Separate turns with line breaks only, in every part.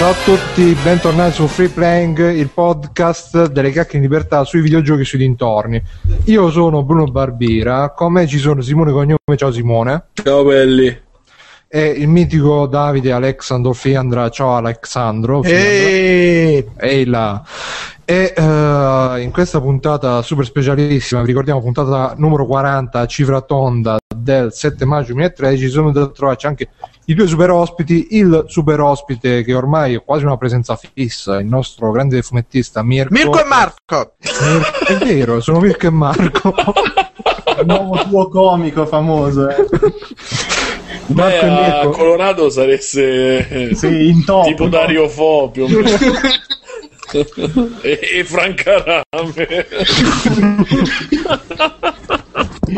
Ciao a tutti, bentornati su Free Playing, il podcast delle cacche in libertà sui videogiochi e sui dintorni. Io sono Bruno Barbera, con me ci sono Simone Cognome, ciao Simone.
Ciao belli.
E il mitico Davide Alexandro Fiandra, ciao Alexandro. Ehi là. E eh, in questa puntata super specialissima, vi ricordiamo puntata numero 40, cifra tonda del 7 maggio 2013, sono da trovarci anche i due super ospiti, il super ospite che ormai è quasi una presenza fissa, il nostro grande fumettista Mirko.
Mirko e Marco!
Mir- è vero, sono Mirko e Marco.
il nuovo tuo comico famoso. Eh.
Marco
Beh,
e
a
Mirko.
Colorado saresse
Sì, in top.
tipo
no?
Dario Fo più o meno. e, e Franca Rame.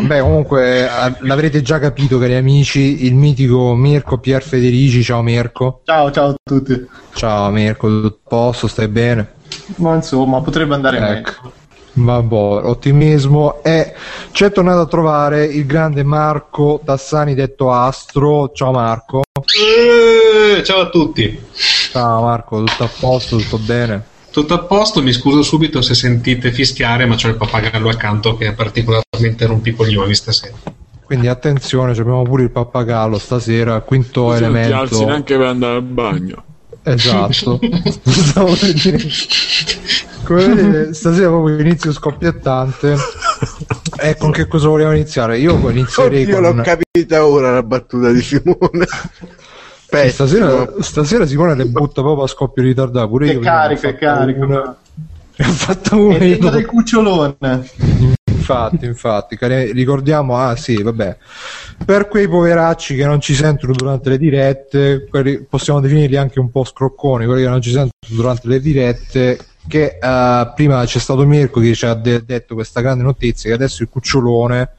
Beh, comunque eh, l'avrete già capito, cari amici, il mitico Mirko Pier Federici. Ciao Mirko.
Ciao, ciao a tutti.
Ciao Mirko, tutto a posto, stai bene?
Ma insomma, potrebbe andare meglio.
Ecco. Vabbè, ottimismo. E ci è tornato a trovare il grande Marco Tassani, detto Astro. Ciao Marco.
Eh, ciao a tutti.
Ciao Marco, tutto a posto, tutto bene?
Tutto a posto, mi scuso subito se sentite fischiare, ma c'ho il pappagallo accanto che è particolarmente rompicoglioni stasera.
Quindi attenzione, ci abbiamo pure il pappagallo stasera, quinto
Non ti alzi
elemento.
neanche per andare al bagno.
Esatto. Stavo per dire. Come vedete, stasera proprio inizio scoppiettante. E con che cosa vogliamo iniziare? Io inizierei
Oddio,
con...
l'ho capita ora la battuta di Simone. Pessimo.
stasera, stasera Simone le butta proprio a scoppio ritardato. Pure
Che
io
che
fatta
carica.
una- Ne ho fatta una
È dentro del
dopo.
cucciolone.
Infatti, infatti, ricordiamo, ah sì, vabbè, per quei poveracci che non ci sentono durante le dirette, quelli, possiamo definirli anche un po' scrocconi, quelli che non ci sentono durante le dirette, che eh, prima c'è stato Mirko che ci ha de- detto questa grande notizia, che adesso il cucciolone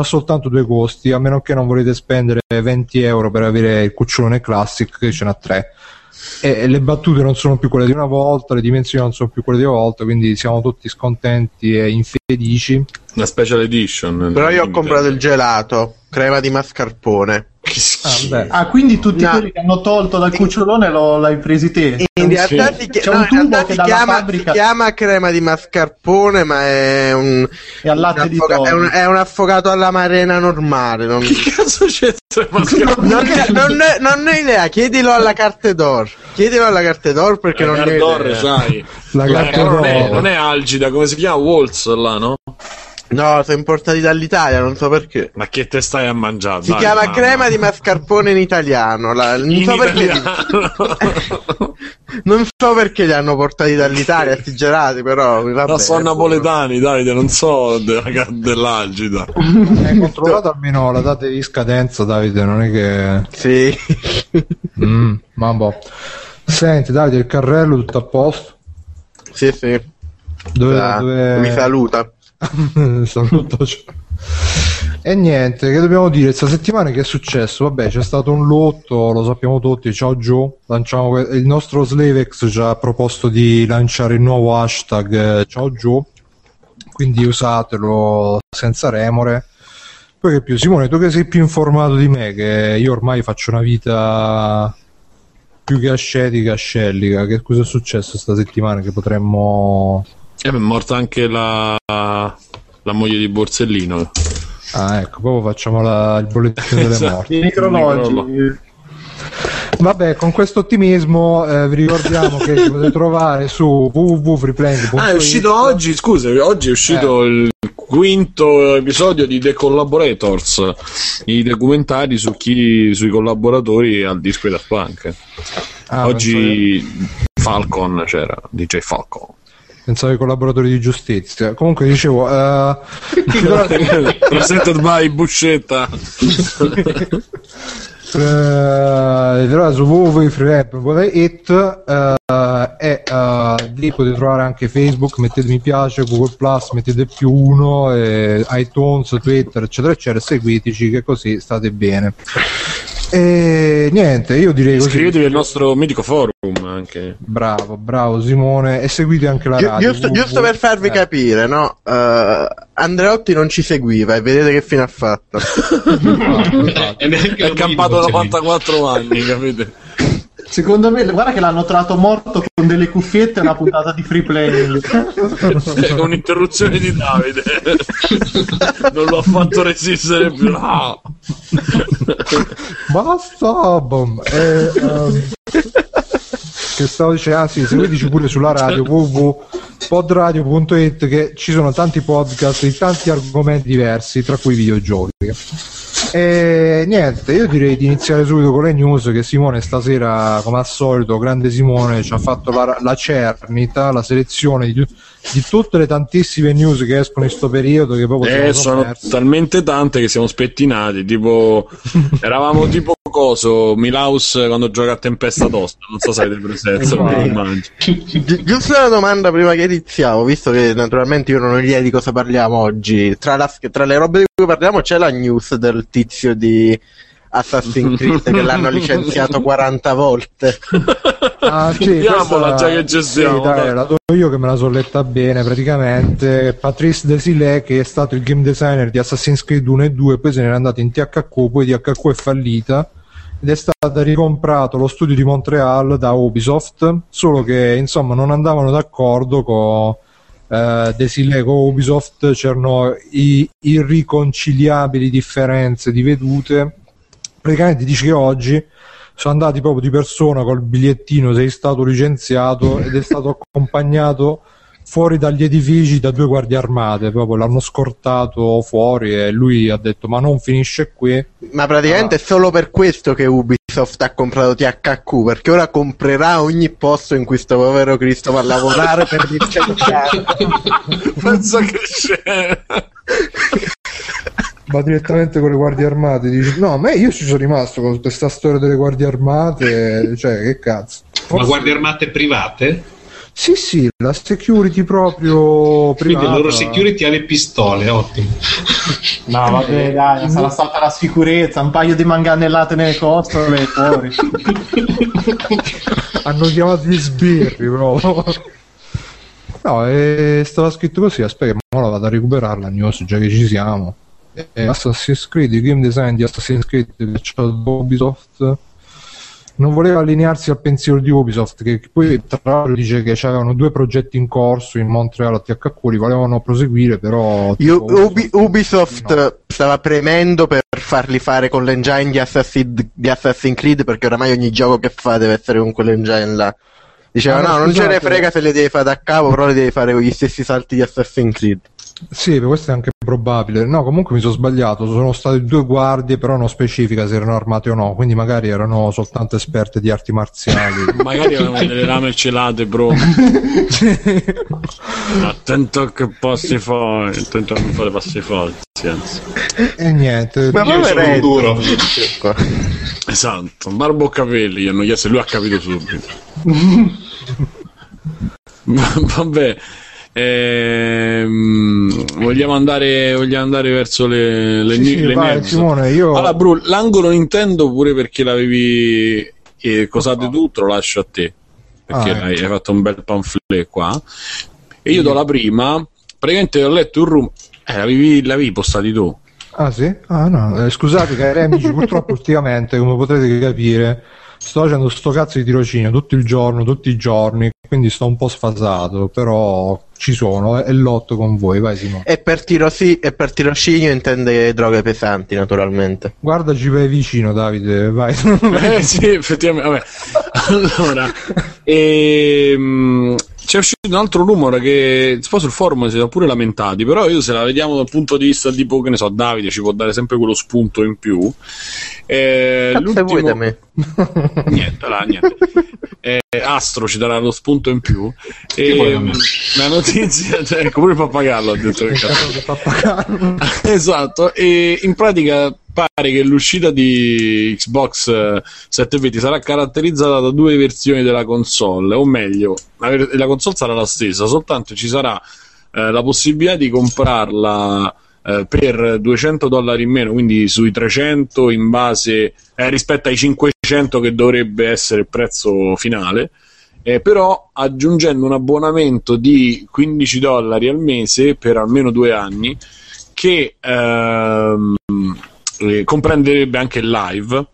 ha soltanto due costi, a meno che non volete spendere 20 euro per avere il cucciolone classic, che ce n'ha tre. E le battute non sono più quelle di una volta, le dimensioni non sono più quelle di una volta, quindi siamo tutti scontenti e infelici.
Una special edition.
Però io ho comprato il gelato, crema di mascarpone.
Ah.
Ah, quindi tutti
No.
quelli che hanno tolto dal cucciolone lo, l'hai presi te?
In realtà,
Sì.
si, chi-
C'è
no,
un tubo che dalla
chiama,
fabbrica-
si chiama crema di mascarpone, ma è un,
al latte
un
di
affoga- è, un, è un affogato alla marena normale. Non,
Che cazzo c'è?
non, ne- non ne- non ne ho idea, chiedilo alla carte d'or. Chiedilo alla carte d'or perché non ne ho
Gardor,
idea.
sai.
La
Eh,
carta
non, è, non è Algida, come si chiama? Waltz là, no?
No, sono importati dall'Italia, non so perché.
Ma che te stai a mangiare?
Si
Dai,
chiama
mamma.
crema di mascarpone in italiano. la- non,
In
so perché,
italiano.
non so perché li hanno portati dall'Italia sti gelati, però vabbè,
No, sono napoletani, Davide, non so della- dell'Algida.
Hai controllato almeno la data di scadenza, Davide, non è che...
Sì.
Mm, ma boh. Senti, Davide, il carrello tutto a posto?
sì, sì.
Dove...
Ah,
dove...
Mi saluta.
Saluto. E niente, che dobbiamo dire? Questa settimana che è successo? Vabbè, c'è stato un lotto, lo sappiamo tutti. Ciao Joe, lanciamo il nostro Slavex ci ha proposto di lanciare il nuovo hashtag eh, Ciao Joe, quindi usatelo senza remore. Poi che più, Simone, tu che sei più informato di me, che io ormai faccio una vita più che ascetica, scellica, che cosa è successo questa settimana che potremmo...
Eh, è morta anche la, la moglie di Borsellino.
Ah, ecco, proprio facciamo la- il bollettino delle
Esatto.
morti.
I necrologi.
Vabbè, con questo ottimismo eh, vi ricordiamo che ci potete trovare su www.freeplaying.it
Ah, è uscito oggi, scusa, oggi è uscito il quinto episodio di The Collaborators, i documentari su chi, sui collaboratori al disco da Punk.
Ah,
oggi Falcon c'era, DJ Falcon.
Pensavo, ai collaboratori di giustizia. Comunque dicevo, eh, trovate-
Presented by Buscetta.
eh, trovate su www.freerap.it eh, e eh, lì potete trovare anche Facebook, mettete mi piace, Google Plus, mettete più uno, eh, iTunes, Twitter, eccetera, eccetera, seguiteci che così state bene. E niente, io direi così.
Iscrivetevi al nostro mitico forum anche.
Bravo, bravo Simone, e seguite anche la
Gi-
radio.
giusto, giusto per farvi
Eh,
capire, no? Eh, Andreotti non ci seguiva e vedete che fine ha fatto.
E neanche
È
lo
campato
minimo,
94 anni, capite?
Secondo me, guarda che l'hanno trovato morto con delle cuffiette e una puntata di free play.
È un'interruzione di Davide. non lo ha fatto resistere più. No.
Basta, bom. Eh, ehm, che stavo dicendo, ah sì, seguiteci pure sulla radio www.podradio.it che ci sono tanti podcast di tanti argomenti diversi, tra cui videogiochi. E niente, io direi di iniziare subito con le news che Simone stasera, come al solito, grande Simone, ci ha fatto la, la cernita, la selezione di, di tutte le tantissime news che escono in questo periodo che proprio
Eh,
sono
sono
perse.
talmente tante che siamo spettinati. Tipo, eravamo tipo coso Milaus quando gioca a Tempesta Tosta. Non so se avete presenza.
Esatto.
ma.
Gi- Giusto una domanda prima che iniziamo, visto che naturalmente io non ho idea di cosa parliamo oggi. Tra, la- tra le robe di cui parliamo c'è la news del tizio di Assassin's Creed che l'hanno licenziato 40 volte.
Ah, sì,
Diamola,
questa-
già che ci siamo,
sì, dai, la do io che me la sono letta bene praticamente Patrice Desilets che è stato il game designer di Assassin's Creed 1 e 2 poi se n'era andato in THQ poi THQ è fallita ed è stato ricomprato lo studio di Montreal da Ubisoft solo che insomma non andavano d'accordo con eh, Desilets con Ubisoft c'erano i irriconciliabili differenze di vedute praticamente dice che oggi sono andati proprio di persona col bigliettino sei stato licenziato ed è stato accompagnato fuori dagli edifici da due guardie armate proprio l'hanno scortato fuori e lui ha detto ma non finisce qui
Ma praticamente è solo per questo che Ubisoft ha comprato THQ, perché ora comprerà ogni posto in cui sto povero Cristo va a lavorare per licenziare.
Pensa che scena.
va direttamente con le guardie armate dice no ma io ci sono rimasto con tutta questa storia delle guardie armate cioè che cazzo
Ma
Forse-
guardie armate private?
sì sì la security proprio
Quindi
privata
il loro security ha le pistole, ottimo.
No, vabbè, dai, sarà stata la sicurezza, un paio di manganellate nelle costole e fuori.
hanno chiamato gli sbirri proprio no e stava scritto così aspetta che ora vado a recuperare la news già che ci siamo E Assassin's Creed il game design di Assassin's Creed che c'ha Ubisoft non voleva allinearsi al pensiero di Ubisoft che poi tra l'altro dice che c'erano due progetti in corso in Montreal a THQ li volevano proseguire però
Io-
tipo,
Ubi- Ubisoft stava premendo per farli fare con l'engine di, Assassin- di Assassin's Creed perché oramai ogni gioco che fa deve essere con quell'engine là. Diceva
Ah, no,
no, non ce ne frega se le devi fare da capo, però le devi fare con gli stessi salti di Assassin's Creed.
Sì, questo è anche probabile. No, comunque mi sono sbagliato. Sono state due guardie, però non specifica se erano armate o no. Quindi magari erano soltanto esperte di arti marziali.
Magari avevano delle lame celate, bro. Attento che passi fuori. Attento a non fare passi. Anzi.
e niente.
Ma
Io sono
poveretto.
duro.
Esatto, barba o capelli gli hanno chiesto e lui ha capito subito. Vabbè, ehm, vogliamo, andare, vogliamo andare verso le, le,
Sì,
ni-
sì,
le
vai? Simone, io
Allora, Bru, l'angolo Nintendo pure perché l'avevi eh, cosate tu, te lo lascio a te. Perché
Ah,
hai,
ecco.
hai fatto un bel pamphlet qua. E io do la prima. Praticamente ho letto un room. Eh, l'avevi, l'avevi postati tu.
Ah, sì? Ah, no. Eh, scusate, cari amici, purtroppo ultimamente, come potrete capire, sto facendo sto cazzo di tirocinio tutto il giorno, tutti i giorni. Quindi sto un po' sfasato, però ci sono e lotto con voi. Vai, Simone.
E per, tirosi- e per tirocinio intende droghe pesanti, naturalmente.
Guardaci vai vicino, Davide. Vai.
Eh sì, effettivamente. Vabbè. Allora, ehm, c'è uscito un altro rumore che poi sul forum si sono pure lamentati, però io se la vediamo dal punto di vista tipo, che ne so, Davide ci può dare sempre quello spunto in più. Eh,
Cazzo vuoi da me?
Niente, là, niente. Eh, Astro ci darà lo spunto in più. E,
me?
la notizia, cioè, ecco pure il pappagallo ha detto che cazzo. esatto, e in pratica pare che l'uscita di Xbox eh, 720 sarà caratterizzata da due versioni della console, o meglio, la console sarà la stessa, soltanto ci sarà eh, la possibilità di comprarla eh, per 200 dollari in meno, quindi sui 300 in base eh, rispetto ai 500 che dovrebbe essere il prezzo finale. Eh, però aggiungendo un abbonamento di 15 dollari al mese per almeno due anni che ehm, eh, comprenderebbe anche il live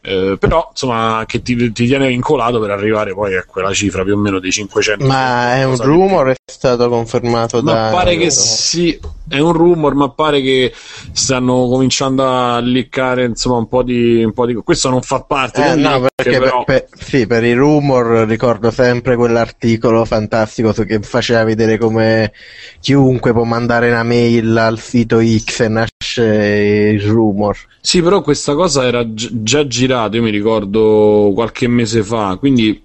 Eh, però insomma che ti, ti, tiene vincolato per arrivare poi a quella cifra più o meno dei 500
ma è un rumor? È stato confermato
ma
da
pare che sì è un rumor ma pare che stanno cominciando a liccare insomma un po' di, un po di... questo non fa parte
eh, no,
leak,
perché
però...
per, per, sì, per i rumor ricordo sempre quell'articolo fantastico che faceva vedere come chiunque può mandare una mail al sito X e nasce il rumor.
Sì, però questa cosa era gi- già girata, io mi ricordo qualche mese fa, quindi...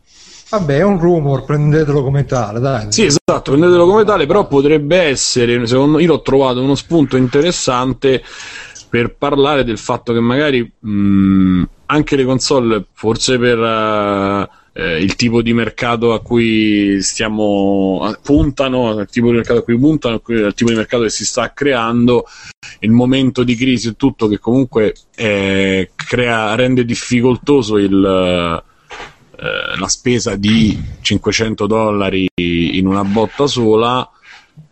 Vabbè, è un rumor, prendetelo come tale, dai.
Sì, esatto, prendetelo come tale, però potrebbe essere, secondo io l'ho trovato uno spunto interessante per parlare del fatto che magari mh, anche le console, forse per... Uh, eh, il tipo di mercato a cui stiamo puntano, il tipo di mercato a cui puntano, il tipo di mercato che si sta creando, il momento di crisi e tutto che comunque eh, crea, rende difficoltoso il, eh, la spesa di 500 dollari in una botta sola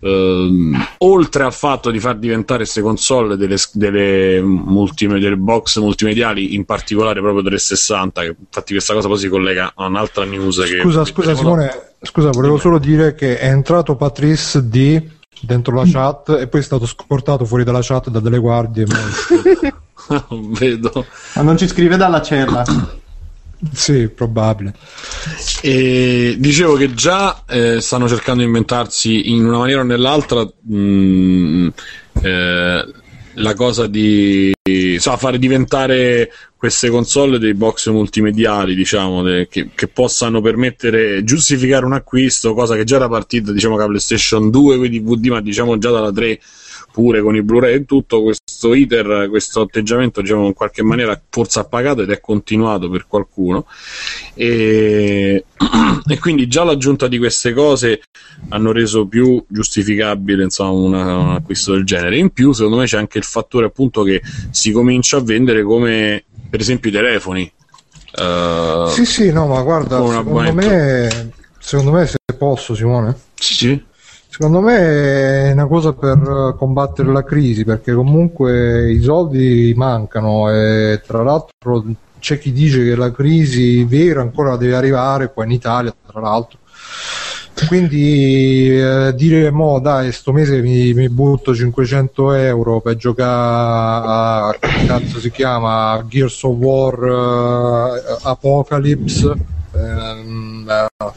Uh, oltre al fatto di far diventare queste console delle, delle, multime, delle, box multimediali, in particolare proprio 360, che infatti questa cosa poi si collega a un'altra news.
Scusa, scusa Simone, scusa, volevo solo dire che è entrato Patrice D dentro la chat e poi è stato scortato fuori dalla chat da delle guardie.
Vedo.
Ma non ci scrive dalla cella.
Sì, probabile.
E dicevo che già eh, stanno cercando di inventarsi in una maniera o nell'altra mh, mm, eh, la cosa di so, fare diventare queste console dei box multimediali, diciamo, de, che, che, possano permettere giustificare un acquisto, cosa che già era partita, diciamo, che la PlayStation 2 con i DVD, ma diciamo già dalla 3 pure con i Blu-ray e tutto, questo iter, questo atteggiamento diciamo, in qualche maniera forse ha pagato ed è continuato per qualcuno e, e quindi già l'aggiunta di queste cose hanno reso più giustificabile insomma, una, un acquisto del genere. In più, secondo me, c'è anche il fattore appunto che si comincia a vendere come per esempio i telefoni.
Uh, sì, sì, no, ma guarda, secondo me, secondo me, se posso, Simone.
Sì, sì.
Secondo me è una cosa per combattere la crisi perché comunque i soldi mancano e tra l'altro c'è chi dice che la crisi vera ancora deve arrivare qua in Italia tra l'altro. Quindi eh, dire mo dai sto mese mi, mi, butto 500 euro per giocare a che cazzo si chiama Gears of War uh, Apocalypse ehm, uh,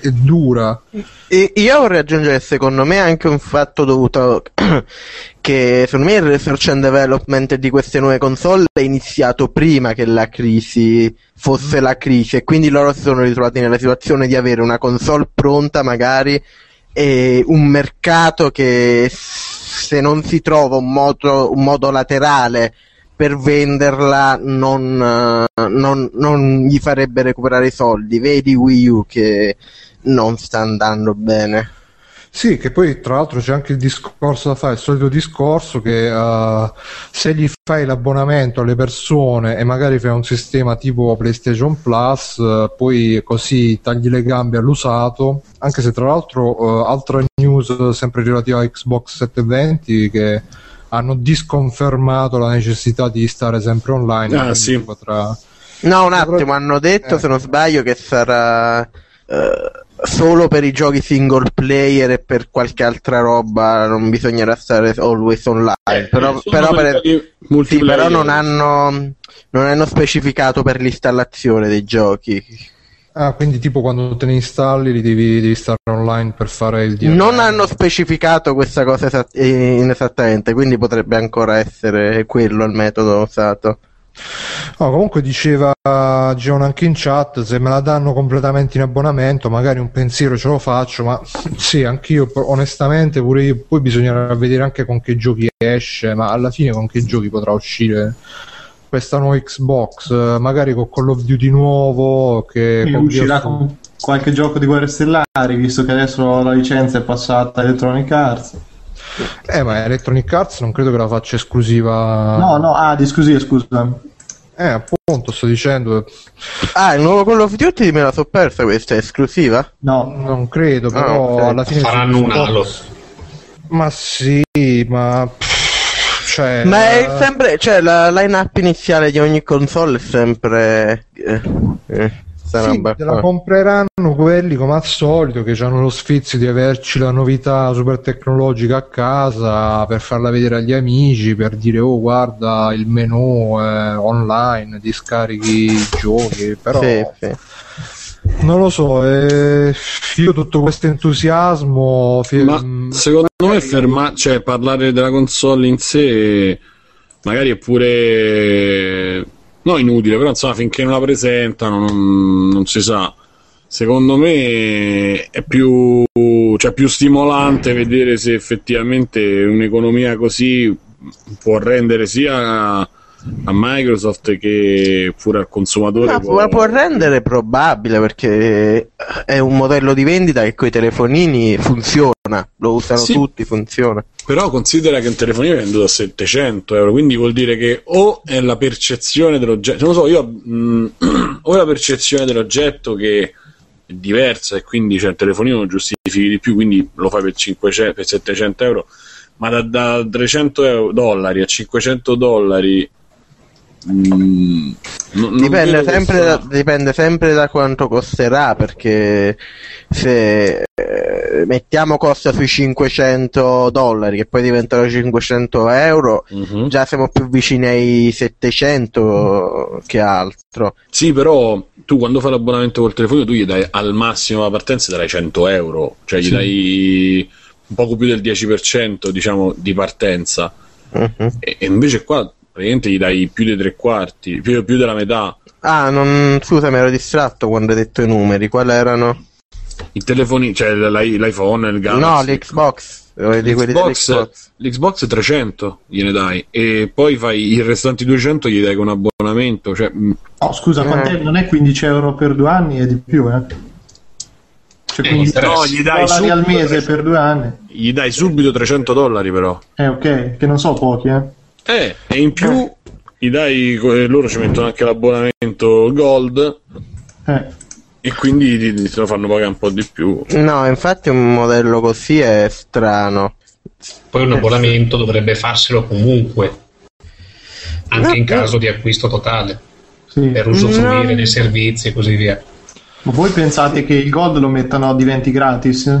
è dura.
E io vorrei aggiungere, secondo me, anche un fatto dovuto che secondo me il research and development di queste nuove console è iniziato prima che la crisi fosse la crisi e quindi loro si sono ritrovati nella situazione di avere una console pronta magari e un mercato che se non si trova un modo, un modo laterale per venderla non, non, non, gli farebbe recuperare i soldi. Vedi Wii U che non sta andando bene.
Sì, che poi tra l'altro c'è anche il discorso da fare, il solito discorso che uh, se gli fai l'abbonamento alle persone e magari fai un sistema tipo PlayStation Plus, uh, poi così tagli le gambe all'usato, anche se tra l'altro uh, altra news sempre relativa a Xbox 720 che hanno disconfermato la necessità di stare sempre online.
Ah, sì.
potrà... No, un attimo, hanno detto, eh. se non sbaglio, che sarà solo per i giochi single player e per qualche altra roba non bisognerà stare always online. Eh, però, però, per, sì, però non, hanno, non hanno specificato per l'installazione dei giochi.
Ah, quindi tipo quando te ne installi li devi, devi stare online per fare il
DRM. Non hanno specificato questa cosa esatt- inesattamente, quindi potrebbe ancora essere quello il metodo usato.
No, comunque diceva John anche in chat, se me la danno completamente in abbonamento, magari un pensiero ce lo faccio, ma sì, anch'io onestamente pure io, poi bisognerà vedere anche con che giochi esce, ma alla fine con che giochi potrà uscire questa nuova Xbox, magari con Call of Duty nuovo che
con uscirà con qualche gioco di guerre stellari, visto che adesso la licenza è passata a Electronic Arts.
Eh, ma Electronic Arts non credo che la faccia esclusiva.
No, no, ah, di esclusiva, scusa.
Eh, appunto, sto dicendo.
Ah, il nuovo Call of Duty me la so persa questa, è esclusiva?
No, non credo, però oh, okay. alla fine...
Faranno un Halo.
Ma sì, ma... Cioè,
Ma è sempre, cioè la line-up iniziale di ogni console è sempre... Eh, eh,
Sì, te la
qua.
compreranno quelli come al solito che hanno lo sfizio di averci la novità super tecnologica a casa per farla vedere agli amici, per dire oh guarda il menu è online, ti scarichi i giochi, però
Sì, sì.
non lo so, eh, io tutto questo entusiasmo... fi-
Ma
mh,
secondo me ferma- cioè, parlare della console in sé magari è pure no inutile, però insomma finché non la presentano non, non si sa. Secondo me è più, cioè, più stimolante vedere se effettivamente un'economia così può rendere sia a Microsoft che pure al consumatore.
Ma, ma può rendere probabile perché è un modello di vendita che con i telefonini funziona, lo usano
Sì.
tutti, funziona.
Però considera che un telefonino è venduto a 700 euro, quindi vuol dire che o è la percezione dell'oggetto, non lo so, io mh, o è la percezione dell'oggetto che è diversa e quindi cioè, il telefonino lo giustifichi di più, quindi lo fai per, 500, per 700 euro, ma da, da 300 euro- dollari a 500 dollari mh, non-
Dipende sempre, da, dipende sempre da quanto costerà perché se eh, mettiamo costa sui 500 dollari che poi diventano 500 euro
Mhm.
già siamo più vicini ai 700 che altro
Sì, però tu quando fai l'abbonamento col telefono tu gli dai al massimo la partenza darai 100 euro, cioè gli
Sì.
dai un poco più del 10% diciamo di partenza
Mhm.
e, e invece qua praticamente gli dai più dei tre quarti, più, più della metà.
ah non, scusa mi ero distratto quando hai detto i numeri quali erano?
I telefoni, cioè l'iPhone, il Galaxy.
no l'Xbox eh,
L'Xbox, l'Xbox 300 gliene dai e poi fai i restanti 200 gli dai con abbonamento, cioè
Oh, scusa, quant'è? non è 15 euro per due anni, è di più, eh? Cioè,
Eh,
15
no,
gli dai
dollari al
subito
mese per due anni.
gli dai subito 300 dollari però.
Eh, ok, che non so pochi, eh.
Eh, e in più gli dai, eh, loro ci mettono anche l'abbonamento Gold
Eh.
e quindi ti, ti lo fanno pagare un po' di più.
no infatti un modello così è strano
Poi un abbonamento dovrebbe farselo comunque, anche in caso di acquisto totale,
Sì.
per usufruire
No.
dei servizi e così via.
Ma voi pensate che il gold lo mettano diventi gratis?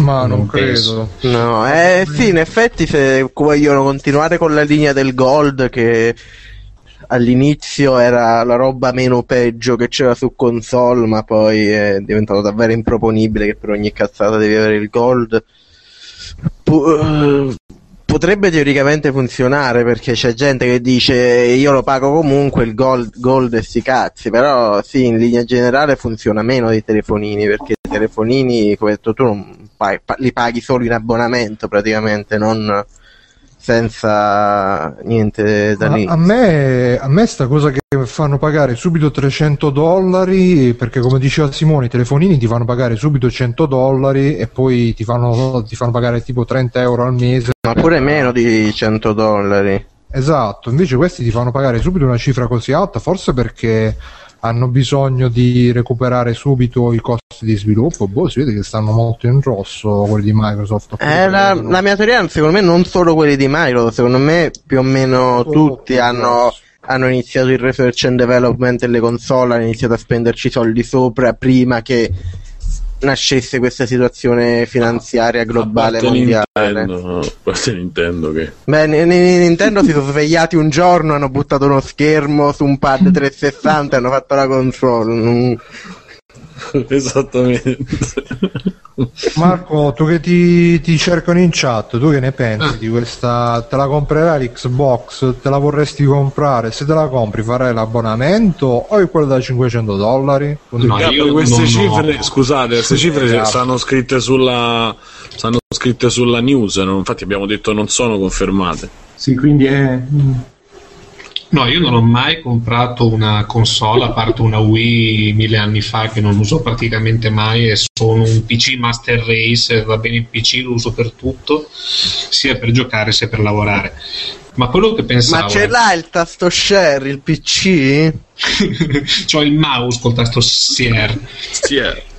Ma non,
non
credo.
No, eh sì, in effetti se vogliono continuare con la linea del gold che all'inizio era la roba meno peggio che c'era su console, ma poi è diventato davvero improponibile che per ogni cazzata devi avere il gold. Eh, potrebbe teoricamente funzionare perché c'è gente che dice io lo pago comunque il gold, gold e sti cazzi, però sì, in linea generale funziona meno dei telefonini perché i telefonini, come hai detto tu, non paghi- pa- li paghi solo in abbonamento praticamente, non senza niente da lì.
a me, a me sta cosa che fanno pagare subito 300 dollari perché come diceva Simone i telefonini ti fanno pagare subito 100 dollari e poi ti fanno, ti fanno pagare tipo 30 euro al mese
Ma pure meno di 100 dollari.
esatto invece questi ti fanno pagare subito una cifra così alta forse perché hanno bisogno di recuperare subito i costi di sviluppo boh si vede che stanno molto in rosso quelli di Microsoft.
Eh, la, la mia teoria, secondo me, non solo quelli di Microsoft, secondo me più o meno tutti hanno, hanno iniziato il research and development delle console, hanno iniziato a spenderci soldi sopra prima che nascesse questa situazione finanziaria globale
A parte
mondiale.
Nintendo, a parte Nintendo che
Beh, Nintendo si sono svegliati un giorno, hanno buttato uno schermo su un pad 360 e hanno fatto la console. Non-
esattamente.
Marco, tu che ti, ti cercano in chat, tu che ne pensi di questa? Te la comprerai l'Xbox? Te la vorresti comprare? Se te la compri farai l'abbonamento o è quello da 500 dollari?
No, io
queste
non
cifre,
ho-
scusate, queste cifre
Esatto.
stanno scritte sulla stanno scritte sulla news, no? infatti abbiamo detto non sono confermate.
Sì, quindi è...
No, io non ho mai comprato una console a parte una Wii mille anni fa che non uso praticamente mai e sono un PC Master Race, va bene il PC, lo uso per tutto, sia per giocare sia per lavorare. Ma quello che pensavo
Ma ce l'ha il tasto share, il PC?
C'ho il mouse col tasto.
Sì, è.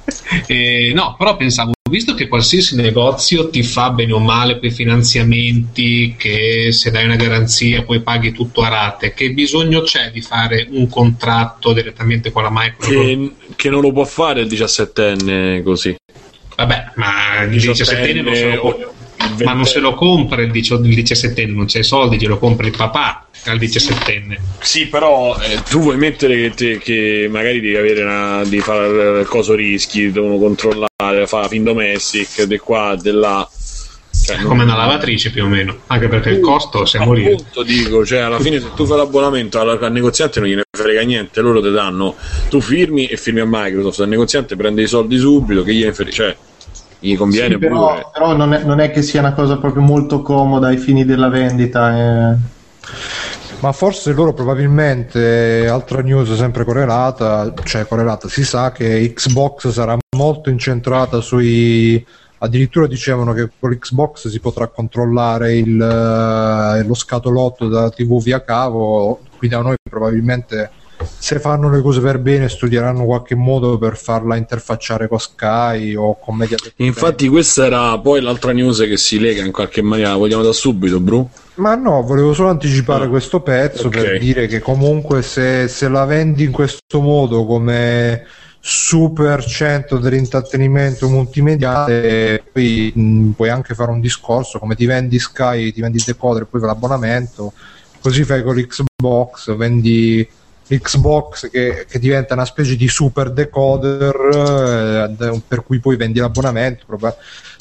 eh, no, però pensavo, visto che qualsiasi negozio ti fa bene o male quei finanziamenti, che se dai una garanzia poi paghi tutto a rate, che bisogno c'è di fare un contratto direttamente con la Microsoft?
Che, che non lo può fare il 17enne così.
Vabbè, ma il 17enne non se lo può ma non se lo compra il, 17enne, non c'è i soldi, glielo compra il papà al 17enne.
Sì, però eh, tu vuoi mettere che, te, che, magari devi avere una, di fare il coso rischi, devono controllare, fare fin domestic, di qua, di là.
Cioè, come una lavatrice più o meno, anche perché il costo se morire.
Appunto dico, cioè alla fine se tu fai l'abbonamento al, al negoziante non gliene frega niente, loro ti danno, tu firmi e firmi a Microsoft, il negoziante prende i soldi subito, che gliene frega, cioè gli conviene sì,
però, però non, è, non, è, che sia una cosa proprio molto comoda ai fini della vendita eh.
Ma forse loro probabilmente altra news sempre correlata cioè correlata si sa che Xbox sarà molto incentrata sui addirittura dicevano che con l'Xbox si potrà controllare il, eh, lo scatolotto da TV via cavo qui da noi probabilmente se fanno le cose per bene studieranno qualche modo per farla interfacciare con Sky o con Mediaset
infatti questa era poi l'altra news che si lega in qualche maniera vogliamo da subito Bru?
ma no volevo solo anticipare ah, questo pezzo okay. per dire che comunque se, se la vendi in questo modo come super centro dell'intrattenimento multimediale poi mh, puoi anche fare un discorso come ti vendi Sky ti vendi il decoder e poi l'abbonamento così fai con l'Xbox vendi Xbox che, che, diventa una specie di super decoder eh, per cui poi vendi l'abbonamento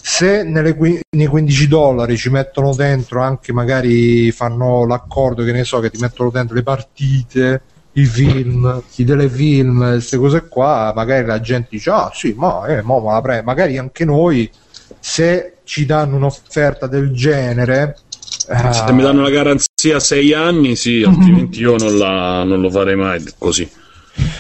se nelle, nei 15 dollari ci mettono dentro anche magari fanno l'accordo che ne so che ti mettono dentro le partite i film, i telefilm, queste cose qua, magari la gente dice ah sì, ma, eh, ma la pre-. magari anche noi se ci danno un'offerta del genere
se mi danno la garanzia a sei anni, sì, altrimenti io non, la, non lo farei mai così.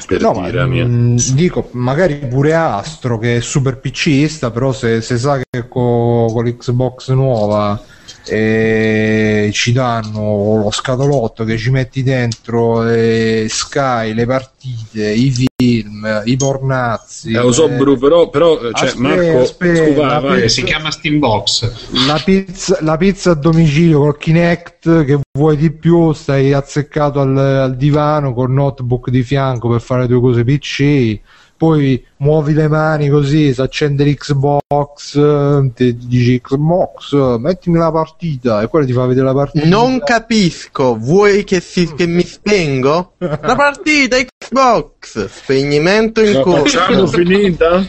Per no, dire, ma, mh, mm, dico, magari pure Astro che è super PCista, però se, se sa che con, con l'Xbox nuova e ci danno lo scatolotto che ci metti dentro eh, Sky, le partite, i film, i pornazzi.
Eh, lo so, eh, Bru, però, però cioè, aspetta, Marco aspetta,
scusa, vai, pizza, si chiama Steambox.
La pizza, la pizza a domicilio col Kinect che vuoi di più, stai azzeccato al, al divano col notebook di fianco per fare due cose PC poi muovi le mani così, si accende l'Xbox, ti dici Xbox, mettimi la partita e quello ti fa vedere la partita.
Non capisco, vuoi che, si, che mi spengo? La partita Xbox, spegnimento in corso.
Facciamo finita?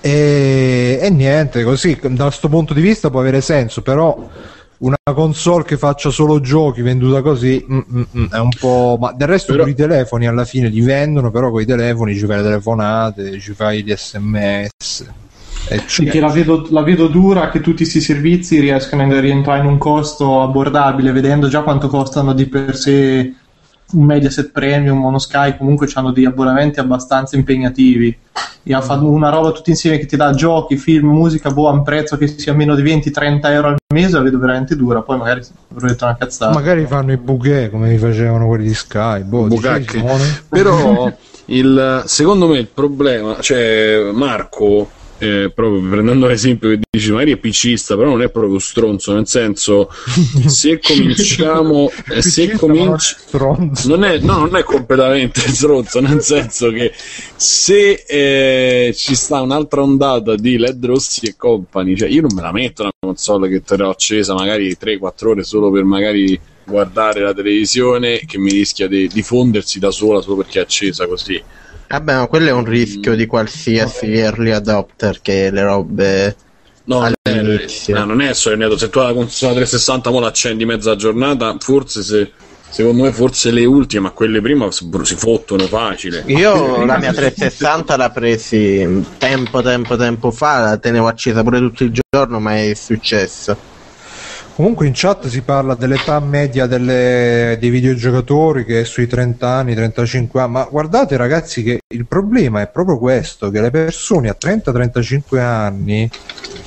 E, e niente, così da questo punto di vista può avere senso, però una console che faccia solo giochi venduta così mm, mm, mm, è un po'. Ma del resto, però... i telefoni alla fine li vendono, però con i telefoni ci fai le telefonate, ci fai gli sms.
Sì, la vedo, la vedo, dura che tutti questi servizi riescano a rientrare in un costo abbordabile, vedendo già quanto costano di per sé un Mediaset Premium, uno Sky, comunque hanno degli abbonamenti abbastanza impegnativi. E ha fatto una roba tutti insieme che ti dà giochi, film, musica, boh, a un prezzo che sia meno di 20-30 euro al mese, la vedo veramente dura. Poi magari avrò detto una cazzata.
Magari fanno i bouquet come li facevano quelli di Sky. Boh,
Però il, secondo me il problema, cioè Marco eh, proprio prendendo l'esempio che dici magari è PCista però non è proprio stronzo nel senso se cominciamo eh, se cominci non è, no, non è completamente stronzo nel senso che se eh, ci sta un'altra ondata di LED rossi e company cioè io non me la metto una console che terrò accesa magari 3-4 ore solo per magari guardare la televisione che mi rischia di, di fondersi da sola solo perché è accesa così
Vabbè, ma quello è un rischio di qualsiasi okay. early adopter che le robe.
No, all'inizio. no, non è sognato. Se tu la console 360 mo l'accendi mezza giornata, forse se. Secondo me forse le ultime, ma quelle prima si fottono facile.
Io la mia 360 l'ho presi tempo, tempo, tempo fa, la tenevo accesa pure tutto il giorno, ma è successo.
Comunque in chat si parla dell'età media delle, dei videogiocatori che è sui 30 anni, 35 anni, ma guardate ragazzi che il problema è proprio questo, che le persone a 30-35 anni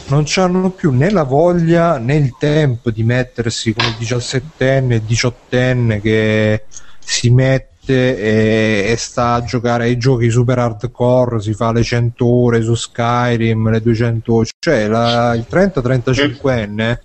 non hanno più né la voglia né il tempo di mettersi come 17enne, 18enne che si mette e, e, sta a giocare ai giochi super hardcore, si fa le 100 ore su Skyrim, le 200 ore, cioè la, il 30-35enne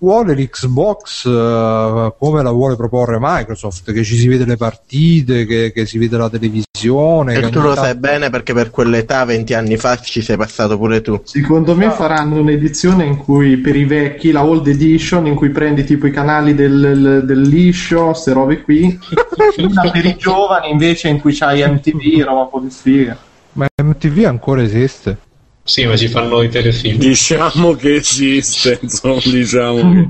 vuole l'Xbox uh, come la vuole proporre Microsoft, che ci si vede le partite, che, che si vede la televisione.
E tu lo sai bene perché per quell'età, 20 anni fa, ci sei passato pure tu.
Secondo me faranno un'edizione in cui per i vecchi, la old edition, in cui prendi tipo i canali del, del liscio, queste robe qui, una per i giovani invece in cui c'hai MTV, roba un po' più figa.
Ma MTV ancora esiste?
Sì, ma ci fanno i telefilm.
Diciamo che esiste, insomma, diciamo che...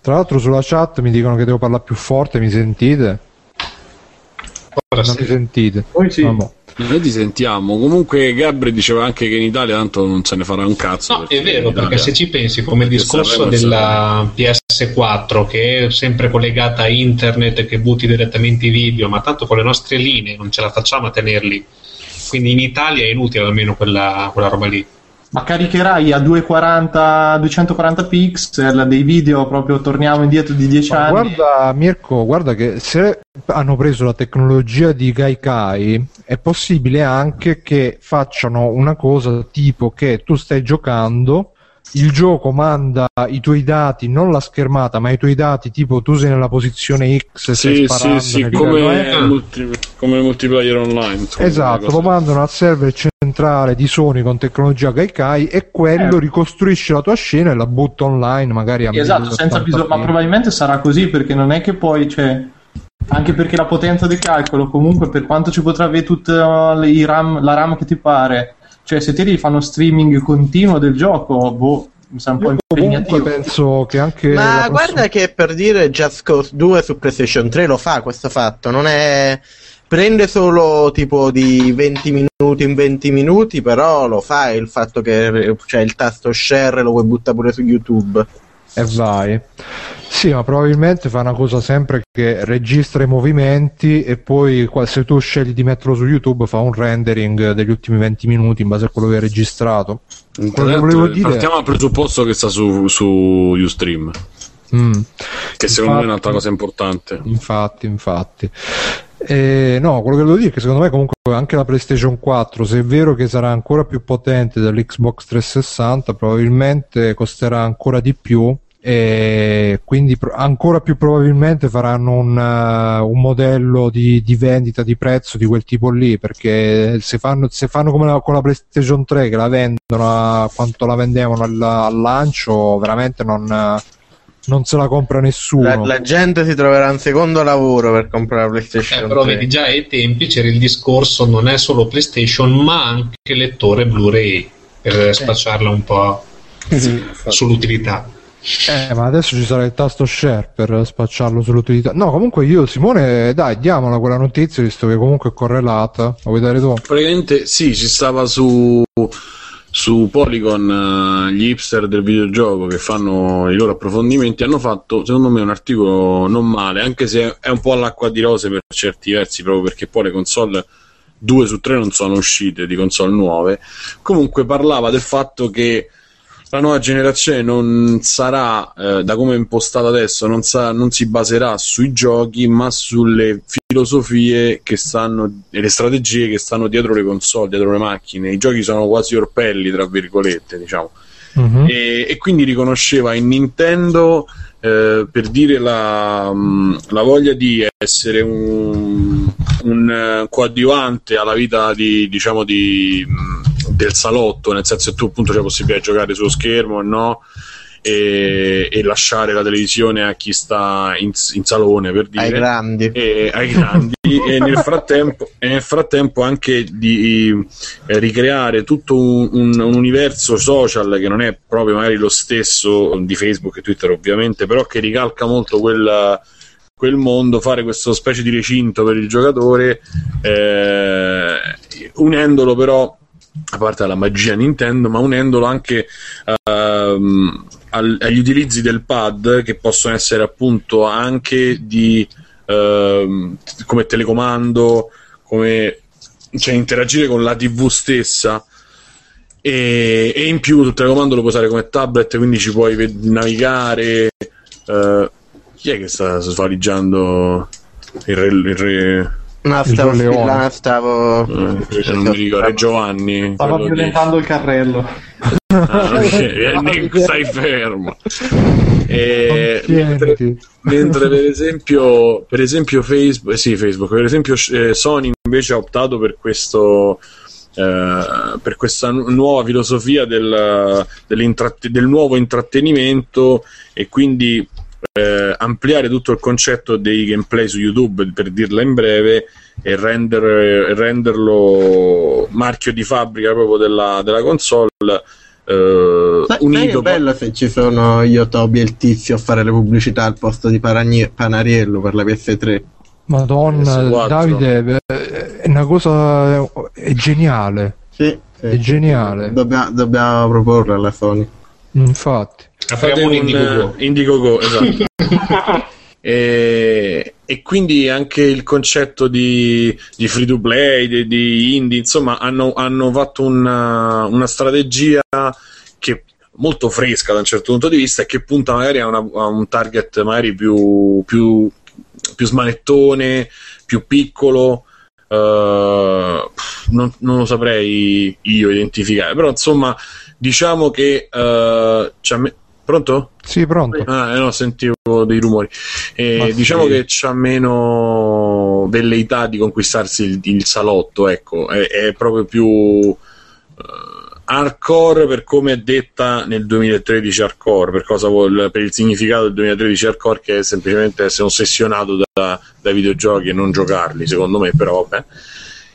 Tra l'altro sulla chat mi dicono che devo parlare più forte, mi sentite?
Ora
non
sì.
mi sentite?
Poi sì.
Vabbè.
Noi ti sentiamo. Comunque Gabri diceva anche che in Italia tanto non se ne farà un cazzo.
No, è vero,
in
perché
Italia-
se ci pensi, come il discorso della PS4, che è sempre collegata a internet, che butti direttamente i video, ma tanto con le nostre linee non ce la facciamo a tenerli. Quindi in Italia è inutile almeno quella, quella roba lì.
Ma caricherai a 240, 240 pixel dei video, proprio torniamo indietro di 10
Ma
anni.
guarda Mirko, guarda che se hanno preso la tecnologia di Gaikai è possibile anche che facciano una cosa tipo che tu stai giocando, il gioco manda i tuoi dati, non la schermata, ma i tuoi dati, tipo tu sei nella posizione X, stai
Sì, sì,
sparando
sì,
nel
come,
livello E.
multi- come multiplayer online.
Esatto, lo mandano al server centrale di Sony con tecnologia Gaikai e quello
Eh.
ricostruisce la tua scena e la butta online magari a
Esatto, senza
1080p.
bisogno, ma probabilmente sarà così perché non è che poi, cioè, anche perché la potenza di calcolo, comunque, per quanto ci potrà avere tutta le- i RAM, la RAM che ti pare, cioè, se te li fanno streaming continuo del gioco, boh, mi sa un po' impegnativo.
penso che anche
Ma guarda che per dire Just Cause 2 su PlayStation 3 lo fa questo fatto, non è prende solo tipo di 20 minuti in 20 minuti, però lo fa il fatto che c'è il tasto share lo puoi buttare pure su YouTube.
E vai. Sì, ma probabilmente fa una cosa sempre che registra i movimenti e poi se tu scegli di metterlo su YouTube fa un rendering degli ultimi 20 minuti in base a quello che hai registrato. Quello che dire-
Partiamo dal presupposto che sta su, su Ustream,
Mm.
che secondo me è
Infatti-
un'altra cosa importante.
Infatti, infatti. Eh, no, quello che devo dire è che secondo me comunque anche la PlayStation 4, se è vero che sarà ancora più potente dell'Xbox 360, probabilmente costerà ancora di più e quindi pro- ancora più probabilmente faranno un, uh, un modello di, di vendita di prezzo di quel tipo lì, perché se fanno, se fanno come la- con la PlayStation 3 che la vendono a quanto la vendevano al, al lancio, veramente non, non se la compra nessuno.
La, la gente si troverà un secondo lavoro per comprare la PlayStation
Eh, però
3.
vedi già ai tempi c'era il discorso non è solo PlayStation ma anche lettore Blu-ray per spacciarla un po' sull'utilità.
Eh, ma adesso ci sarà il tasto share per spacciarlo sull'utilità. No, comunque io, Simone, dai, diamola quella notizia, visto che comunque è correlata. La vuoi dare tu?
Praticamente sì, ci stava su, su Polygon eh, gli hipster del videogioco che fanno i loro approfondimenti. Hanno fatto, secondo me, un articolo non male, anche se è un po' all'acqua di rose per certi versi, proprio perché poi le console. Due su tre non sono uscite di console nuove. Comunque parlava del fatto che la nuova generazione non sarà, eh, da come è impostata adesso, non, sa- non si baserà sui giochi, ma sulle filosofie che stanno e le strategie che stanno dietro le console, dietro le macchine. I giochi sono quasi orpelli, tra virgolette, diciamo.
Mhm.
E, e quindi riconosceva in Nintendo eh, per dire la, mh, la voglia di essere un, un eh, coadiuvante alla vita di, diciamo di, mh, del salotto, nel senso che tu appunto c'è la possibilità di giocare sullo schermo no? e, e lasciare la televisione a chi sta in, in salone per dire
ai grandi.
e ai grandi e nel frattempo, e nel frattempo anche di eh, ricreare tutto un, un- un universo social che non è proprio magari lo stesso di Facebook e Twitter ovviamente però che ricalca molto quel, quel mondo fare questo specie di recinto per il giocatore eh, unendolo però a parte la magia Nintendo ma unendolo anche al- agli utilizzi del pad che possono essere appunto anche di ehm, come telecomando, come cioè, interagire con la TV stessa. E, e in più il telecomando lo puoi usare come tablet, quindi ci puoi ved- navigare. eh, chi è che sta svaliggiando il re, il re-
No, stavo sfilando, stavo... Eh,
non mi ricordo, Giovanni.
Stava violentando di... il carrello.
Ah, okay. stai fermo. E, mentre, mentre, per esempio, per esempio Facebook, sì, Facebook, per esempio eh, Sony invece ha optato per questo eh, per questa nuova filosofia del, del nuovo intrattenimento e quindi eh, ampliare tutto il concetto dei gameplay su YouTube, per dirla in breve, e render, renderlo marchio di fabbrica proprio della, della console.
Uh, Sai, unito è bello se ci sono io, Tobi e il tizio a fare le pubblicità al posto di Paragni- Panariello per la PS3.
Madonna, Davide, è una cosa è geniale.
Sì, sì.
È geniale.
Dobbiamo, dobbiamo proporla alla Sony.
Infatti.
Faremo un Indiegogo. Indiegogo, esatto. e, e, quindi anche il concetto di, di free to play, di, di indie, insomma, hanno, hanno fatto una, una strategia che molto fresca da un certo punto di vista e che punta magari a, una, a un target magari più, più, più smanettone, più piccolo. Uh, non, non, lo saprei io identificare, però insomma, diciamo che uh, Pronto?
Sì, pronto.
Ah, eh, no, sentivo dei rumori. Eh, diciamo sì. che c'ha meno velleità di conquistarsi il, il salotto, ecco, è, è proprio più uh, hardcore per come è detta nel 2013 hardcore, per, cosa vuol, per il significato del 2013 hardcore che è semplicemente essere ossessionato da, dai videogiochi e non giocarli, secondo me, però vabbè.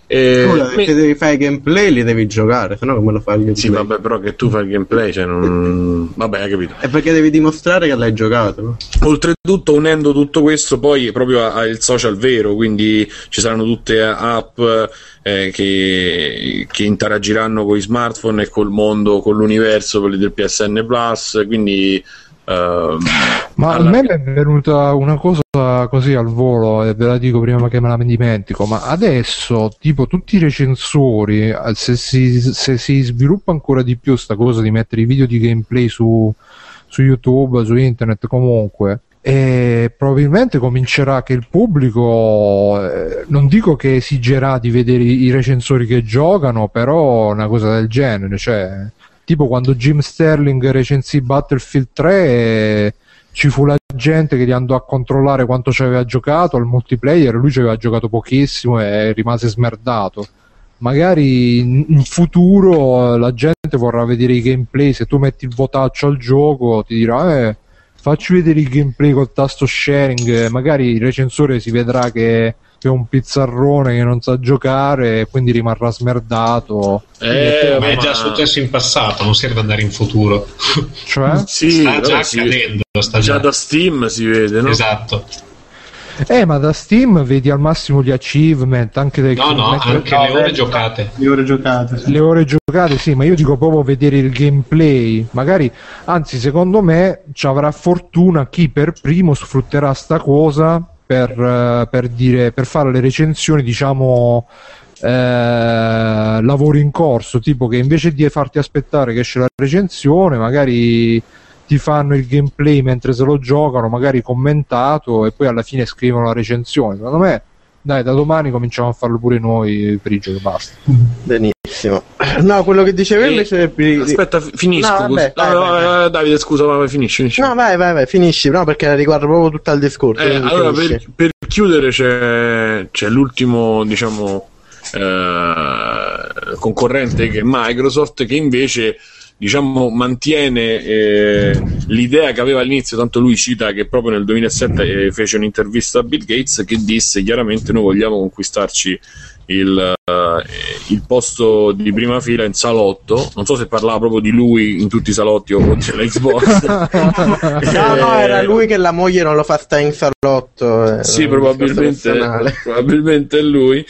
Eh, Scusa, perché mi... devi fare il gameplay li devi giocare, se no come lo fai il gameplay?
Sì, vabbè, però che tu fai il gameplay, cioè non... vabbè, hai capito.
È perché devi dimostrare che l'hai giocato. No?
Oltretutto, unendo tutto questo poi proprio al social vero, quindi ci saranno tutte app eh, che, che, interagiranno con i smartphone e col mondo, con l'universo, quelli del PSN Plus, quindi
Uh, Ma alla... a me è venuta una cosa così al volo e ve la dico prima che me la dimentico. Ma adesso, tipo, tutti i recensori, eh, se si, se si sviluppa ancora di più sta cosa di mettere i video di gameplay su, su YouTube, su internet, comunque. E probabilmente comincerà che il pubblico, eh, non dico che esigerà di vedere i recensori che giocano, però una cosa del genere, cioè tipo quando Jim Sterling recensì Battlefield 3 ci fu la gente che gli andò a controllare quanto ci aveva giocato al multiplayer lui ci aveva giocato pochissimo e rimase smerdato. Magari in futuro la gente vorrà vedere i gameplay se tu metti il votaccio al gioco ti dirà eh, facci vedere i gameplay col tasto sharing magari il recensore si vedrà che che è un pizzarrone che non sa giocare e quindi rimarrà smerdato.
Eh, ma è già successo in passato, non serve andare in futuro.
Cioè?
sì, sta già accadendo. Sta
già, già da Steam si vede, no?
Esatto.
Eh, ma da Steam vedi al massimo gli achievement, anche dei
No, no, anche le ore giocate.
Le ore giocate.
Sì. Le ore giocate, sì, ma io dico proprio vedere il gameplay. Magari, anzi, secondo me ci avrà fortuna chi per primo sfrutterà sta cosa per, eh, per, dire, per fare le recensioni, diciamo, eh, lavori in corso, tipo che invece di farti aspettare che esce la recensione, magari ti fanno il gameplay mentre se lo giocano, magari commentato, e poi alla fine scrivono la recensione. Secondo me, dai, da domani cominciamo a farlo pure noi per i giochi basta.
Benissimo benissimo. No, quello che dicevo invece.
E... Aspetta, finisco. No, vabbè, vai, no, vai, vai. Davide, scusa, ma finisci, finisci.
No, vai, vai, vai, finisci. No, perché riguarda proprio tutto il discorso.
Eh, allora, per, per, chiudere, c'è, c'è l'ultimo, diciamo, eh, concorrente che è Microsoft, che invece diciamo, mantiene eh, l'idea che aveva all'inizio, tanto lui cita che proprio nel 2007 eh, fece un'intervista a Bill Gates che disse chiaramente noi vogliamo conquistarci il, uh, il, posto di prima fila in salotto. Non so se parlava proprio di lui in tutti i salotti o della Xbox.
no, no, era lui che la moglie non lo fa stare in salotto.
Sì, probabilmente, probabilmente è lui.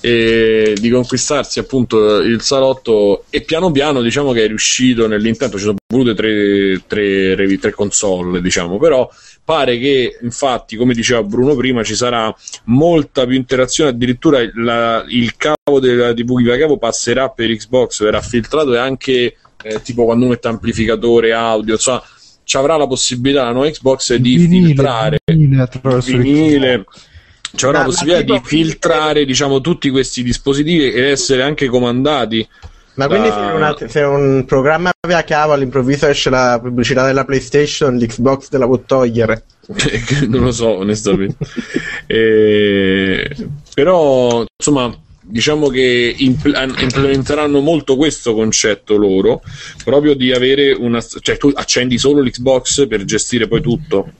E di conquistarsi appunto il salotto e piano piano diciamo che è riuscito nell'intento ci sono volute tre, tre, tre console diciamo però pare che infatti come diceva Bruno prima ci sarà molta più interazione. Addirittura la, il cavo della TV il cavo passerà per Xbox verrà filtrato e anche eh, tipo quando uno mette amplificatore audio insomma ci avrà la possibilità la nuova Xbox di vinile, filtrare.
vinile attraverso
vinile. C'è una possibilità di filtrare diciamo, tutti questi dispositivi e essere anche comandati.
Ma quindi se, una, se, un programma a cavo all'improvviso esce la pubblicità della PlayStation, l'Xbox te la può togliere?
non lo so, onestamente. e... Però, insomma, diciamo che impl- implementeranno molto questo concetto loro, proprio di avere una... cioè tu accendi solo l'Xbox per gestire poi tutto.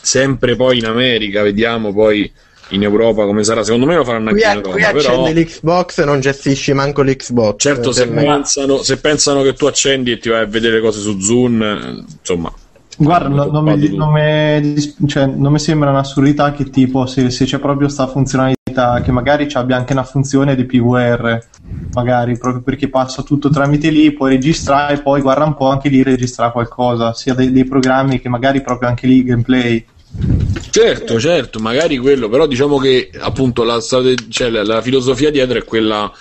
Sempre poi in America, vediamo poi in Europa come sarà. Secondo me lo faranno anche qui, in Europa. Qui
accendi però... l'Xbox e non gestisci manco l'Xbox.
Certo, se pensano, se pensano, che tu accendi e ti vai a vedere le cose su Zoom, insomma.
Guarda, no, non, mi, non, mi, cioè, non, mi, sembra un'assurdità che tipo se, se c'è proprio questa funzionalità che magari abbia anche una funzione di PVR, magari proprio perché passa tutto tramite lì, puoi registrare e poi guarda un po' anche lì registrare qualcosa, sia dei, dei programmi che magari proprio anche lì gameplay.
Certo, certo, magari quello, però diciamo che appunto la, cioè, la, la filosofia dietro è quella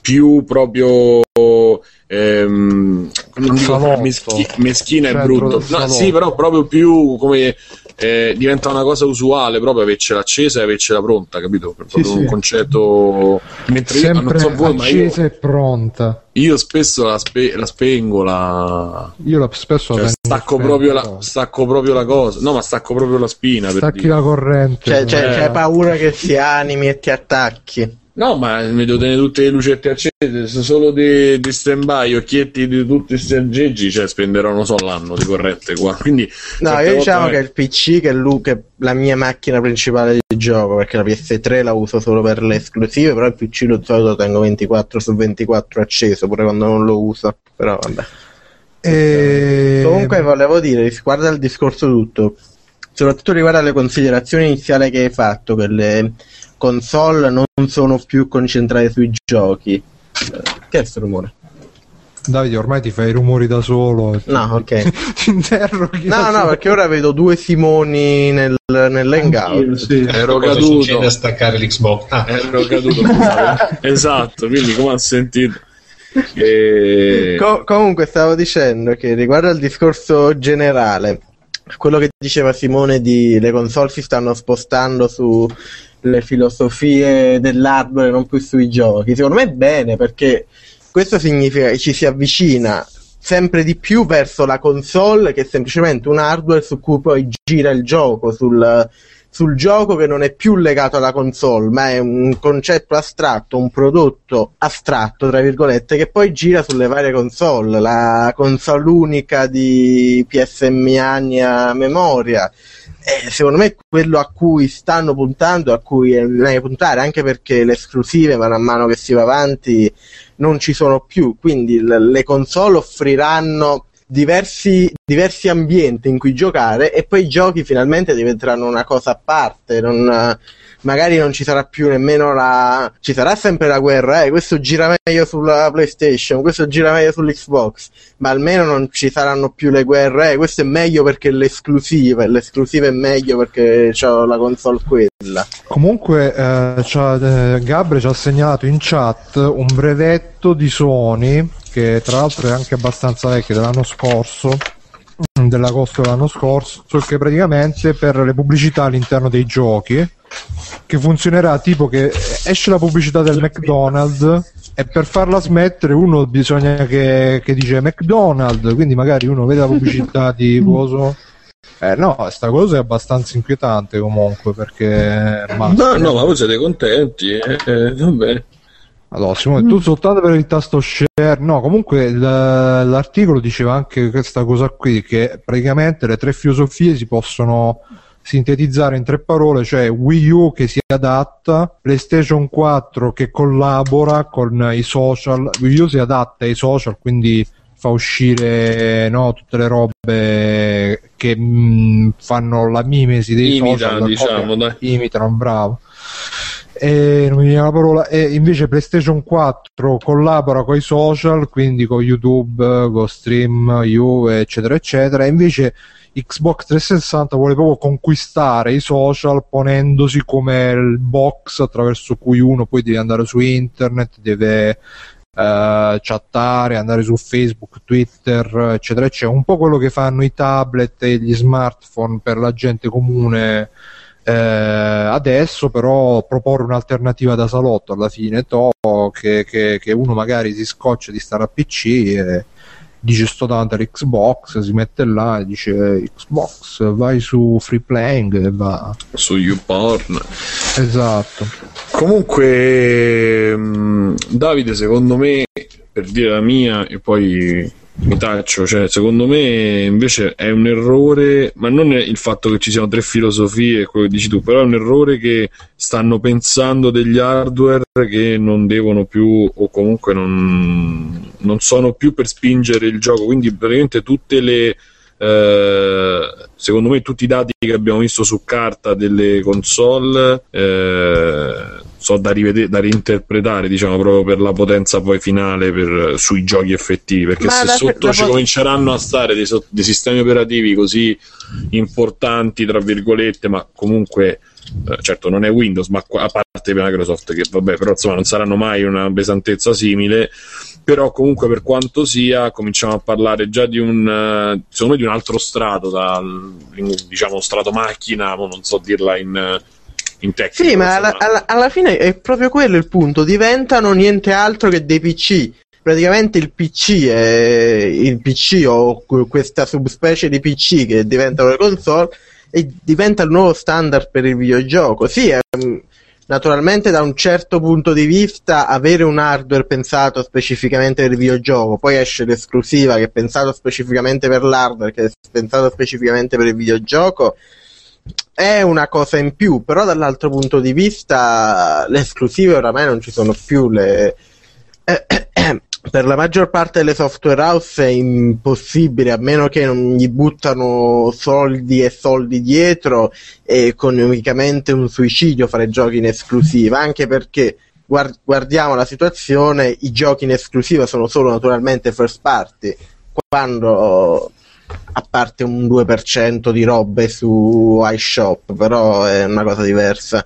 più proprio ehm, meschi, meschina e brutto no, sì però proprio più come eh, diventa una cosa usuale proprio avercela accesa e avercela pronta capito? Per proprio sì, un sì. concetto
mentre Sempre io non so voi accesa io, e pronta.
Io spesso la, spe- la spengo la
io la spesso
cioè,
la
stacco, proprio la, stacco proprio la cosa. No ma stacco proprio la spina
stacchi la corrente
cioè, cioè eh. c'hai paura che si animi e ti attacchi
No, ma mi devo tenere tutte le lucette accese, solo di, di stand by, occhietti di tutti questi aggeggi, cioè spenderò, non so, l'anno di corrente qua. Quindi,
no, io diciamo che il PC, che è, lui, che è la mia macchina principale di gioco, perché la PS3 la uso solo per le esclusive, però il PC lo solito tengo 24 su 24 acceso, pure quando non lo uso, però vabbè. E... Comunque volevo dire, riguardo al discorso tutto, soprattutto riguardo alle considerazioni iniziali che hai fatto, quelle console non sono più concentrate sui giochi. Eh, che è questo rumore?
Davide, ormai ti fai i rumori da solo.
No, ok. ti interroghi. No, no, perché ora vedo due Simoni nel, nell'hangout.
Sì. Ero caduto.
a staccare l'Xbox.
Ah. Ero caduto. esatto, quindi come ha sentito.
E... Co- comunque stavo dicendo che riguardo al discorso generale, quello che diceva Simone di le console si stanno spostando su le filosofie dell'hardware, non più sui giochi. Secondo me è bene perché questo significa che ci si avvicina sempre di più verso la console che è semplicemente un hardware su cui poi gira il gioco, sul, sul gioco che non è più legato alla console, ma è un concetto astratto, un prodotto astratto, tra virgolette, che poi gira sulle varie console. La console unica di PSM anni a memoria eh, secondo me quello a cui stanno puntando, a cui è meglio puntare, anche perché le esclusive man mano che si va avanti non ci sono più, quindi le console offriranno diversi, diversi, ambienti in cui giocare e poi i giochi finalmente diventeranno una cosa a parte, non, magari non ci sarà più nemmeno la. ci sarà sempre la guerra, eh, questo gira meglio sulla PlayStation, questo gira meglio sull'Xbox, ma almeno non ci saranno più le guerre, eh, questo è meglio perché l'esclusiva, l'esclusiva è meglio perché ho la console quella.
Comunque, eh, eh, Gabri ci ha segnalato in chat un brevetto di Sony che tra l'altro è anche abbastanza vecchio dell'anno scorso dell'agosto dell'anno scorso che praticamente per le pubblicità all'interno dei giochi che funzionerà tipo che esce la pubblicità del McDonald's e per farla smettere uno bisogna che, che dice McDonald's quindi magari uno vede la pubblicità di coso eh no, sta cosa è abbastanza inquietante comunque perché...
No, no, ma voi siete contenti, eh, eh, vabbè.
Allora, Simone, tu soltanto per il tasto share, no, comunque l'articolo diceva anche questa cosa qui, che praticamente le tre filosofie si possono sintetizzare in tre parole, cioè Wii U che si adatta, PlayStation 4 che collabora con i social, Wii U si adatta ai social, quindi fa uscire no, tutte le robe che mh, mm, fanno la mimesi dei
Imita,
social,
diciamo, dai.
imitano, bravo. E, non mi viene la parola, e invece PlayStation 4 collabora con i social, quindi con YouTube, con Stream, You, eccetera, eccetera, e invece Xbox 360 vuole proprio conquistare i social ponendosi come il box attraverso cui uno poi deve andare su internet, deve uh, chattare, andare su Facebook, Twitter, eccetera, eccetera. Un po' quello che fanno i tablet e gli smartphone per la gente comune Eh, adesso però proporre un'alternativa da salotto alla fine to, che, che, che uno magari si scoccia di stare a PC e dice sto davanti all'Xbox, si mette là e dice Xbox vai su free playing e va.
Su YouPorn.
Esatto.
Comunque mm, Davide secondo me per dire la mia e poi mi taccio, cioè, secondo me invece è un errore, ma non è il fatto che ci siano tre filosofie, quello che dici tu, però è un errore che stanno pensando degli hardware che non devono più o comunque non, non sono più per spingere il gioco, quindi praticamente tutte le eh, secondo me tutti i dati che abbiamo visto su carta delle console eh, sono da, rivedere, da reinterpretare diciamo proprio per la potenza poi finale per, sui giochi effettivi perché Ma se la, sotto la ci pot- cominceranno a stare dei, dei sistemi operativi così importanti tra virgolette ma comunque certo non è Windows, ma a parte Microsoft, che vabbè, però insomma non saranno mai una pesantezza simile. Però comunque per quanto sia, cominciamo a parlare già di un secondo me di un altro strato, dal, diciamo strato macchina, non so dirla in, in tecnica.
Sì, ma alla, alla, alla fine è proprio quello il punto, diventano niente altro che dei PC praticamente il PC è il PC o questa subspecie di PC che diventano le console e diventa il nuovo standard per il videogioco. Sì, è, naturalmente da un certo punto di vista avere un hardware pensato specificamente per il videogioco, poi esce l'esclusiva che è pensato specificamente per l'hardware, che è pensato specificamente per il videogioco, è una cosa in più, però dall'altro punto di vista le esclusive oramai non ci sono più, le... Eh per la maggior parte delle software house è impossibile, a meno che non gli buttano soldi e soldi dietro, è economicamente un suicidio fare giochi in esclusiva, anche perché guardiamo la situazione, i giochi in esclusiva sono solo naturalmente first party, quando a parte un 2% di robe su iShop, però è una cosa diversa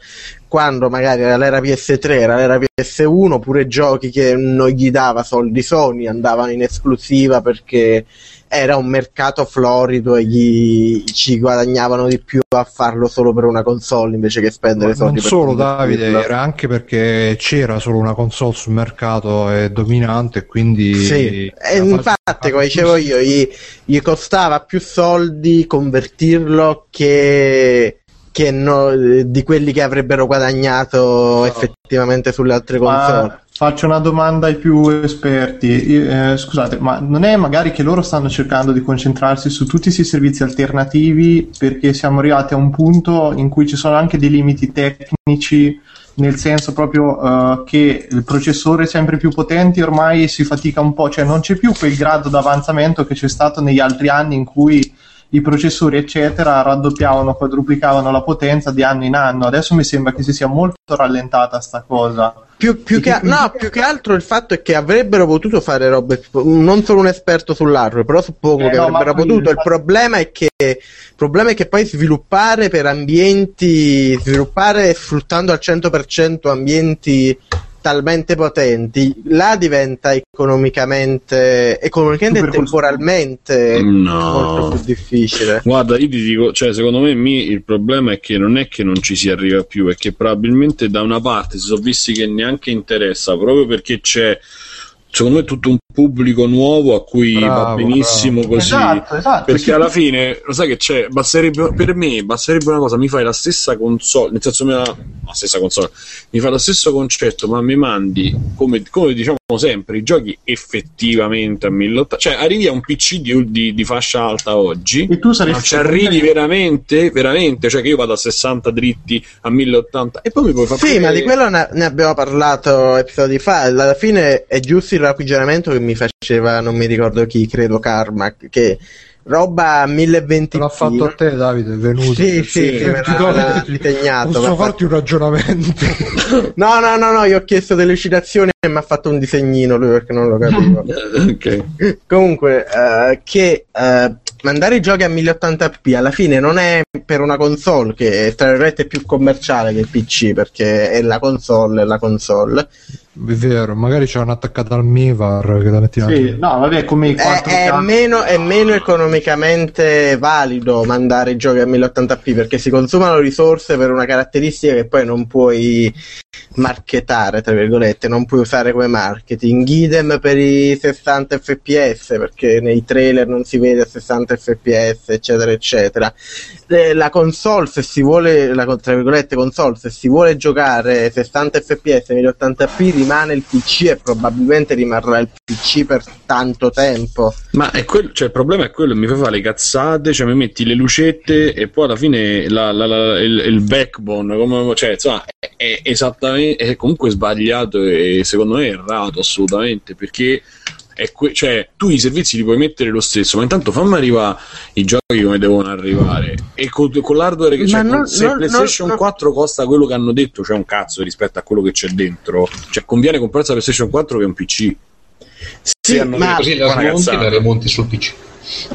quando magari era l'era PS3, era l'era PS1, pure giochi che non gli dava soldi Sony andavano in esclusiva perché era un mercato florido e gli, ci guadagnavano di più a farlo solo per una console invece che spendere Ma soldi
non solo Davide era anche perché c'era solo una console sul mercato e dominante quindi
sì. e infatti come dicevo io gli, gli costava più soldi convertirlo che che no, di quelli che avrebbero guadagnato no. effettivamente sulle altre console. Ma
faccio una domanda ai più esperti. Eh, scusate, ma non è magari che loro stanno cercando di concentrarsi su tutti questi servizi alternativi perché siamo arrivati a un punto in cui ci sono anche dei limiti tecnici? Nel senso proprio uh, che il processore è sempre più potente, ormai si fatica un po', cioè non c'è più quel grado d'avanzamento che c'è stato negli altri anni in cui i processori eccetera raddoppiavano, quadruplicavano la potenza di anno in anno. Adesso mi sembra che si sia molto rallentata sta cosa.
Più, più, che, no, più che altro il fatto è che avrebbero potuto fare robe, non sono un esperto sull'hardware, però suppongo eh, che no, avrebbero potuto. Il problema è che il problema è che poi sviluppare per ambienti, sviluppare sfruttando al 100% ambienti talmente potenti, là diventa economicamente, economicamente e temporalmente no. molto più difficile.
Guarda, io ti dico, cioè, secondo me mi, il problema è che non è che non ci si arriva più, è che probabilmente da una parte si sono visti che neanche interessa, proprio perché c'è secondo me è tutto un pubblico nuovo a cui bravo, va benissimo bravo. così esatto, esatto, perché sì. alla fine lo sai che c'è basterebbe, per me basterebbe una cosa mi fai la stessa console nel senso la, la stessa console mi fai lo stesso concetto ma mi mandi come, come diciamo sempre i giochi effettivamente a 1080 cioè arrivi a un PC di, di, di fascia alta oggi e tu saresti ci arrivi veramente veramente cioè che io vado a 60 dritti a 1080 e poi mi puoi fare
sì ma di quello ne, ne abbiamo parlato episodi fa alla fine è giusto il ragionamento che mi faceva, non mi ricordo chi, credo Carmack, che roba 1020
l'ha fatto a te Davide è venuto.
Sì sì, sì, sì me l'ha
disegnato posso farti un ragionamento?
No no no no io ho chiesto delle citazioni e mi ha fatto un disegnino lui perché non lo capivo okay. comunque uh, che uh, mandare i giochi a 1080p alla fine non è per una console che tra virgolette è più commerciale che il PC perché è la console è la console
vero, magari c'è un'attaccata al Mivar che la metti
sì, no, vabbè, come i
4 è, è, meno, è meno economicamente valido mandare i giochi a 1080p perché si consumano risorse per una caratteristica che poi non puoi marketare, tra virgolette, non puoi usare come marketing. Idem per i 60 fps perché nei trailer non si vede a 60 fps, eccetera, eccetera. Eh, la console, se si vuole, la tra virgolette console, se si vuole giocare 60 fps 1080p rimane il PC e probabilmente rimarrà il PC per tanto tempo.
Ma è quello, cioè, il problema è quello, mi fai fare le cazzate, cioè mi metti le lucette e poi alla fine la, la, la, il, il, backbone, come, cioè, insomma, è, è esattamente, è comunque sbagliato e secondo me è errato assolutamente perché Que- cioè, tu i servizi li puoi mettere lo stesso, ma intanto fammi arrivare i giochi come devono arrivare. E con, con l'hardware che c'è, non, se non, PlayStation non, 4 costa quello che hanno detto, c'è un cazzo rispetto a quello che c'è dentro. Cioè, conviene comprarsi la PlayStation 4 che è un PC.
Sì, ma così la smonti la remonti sul PC.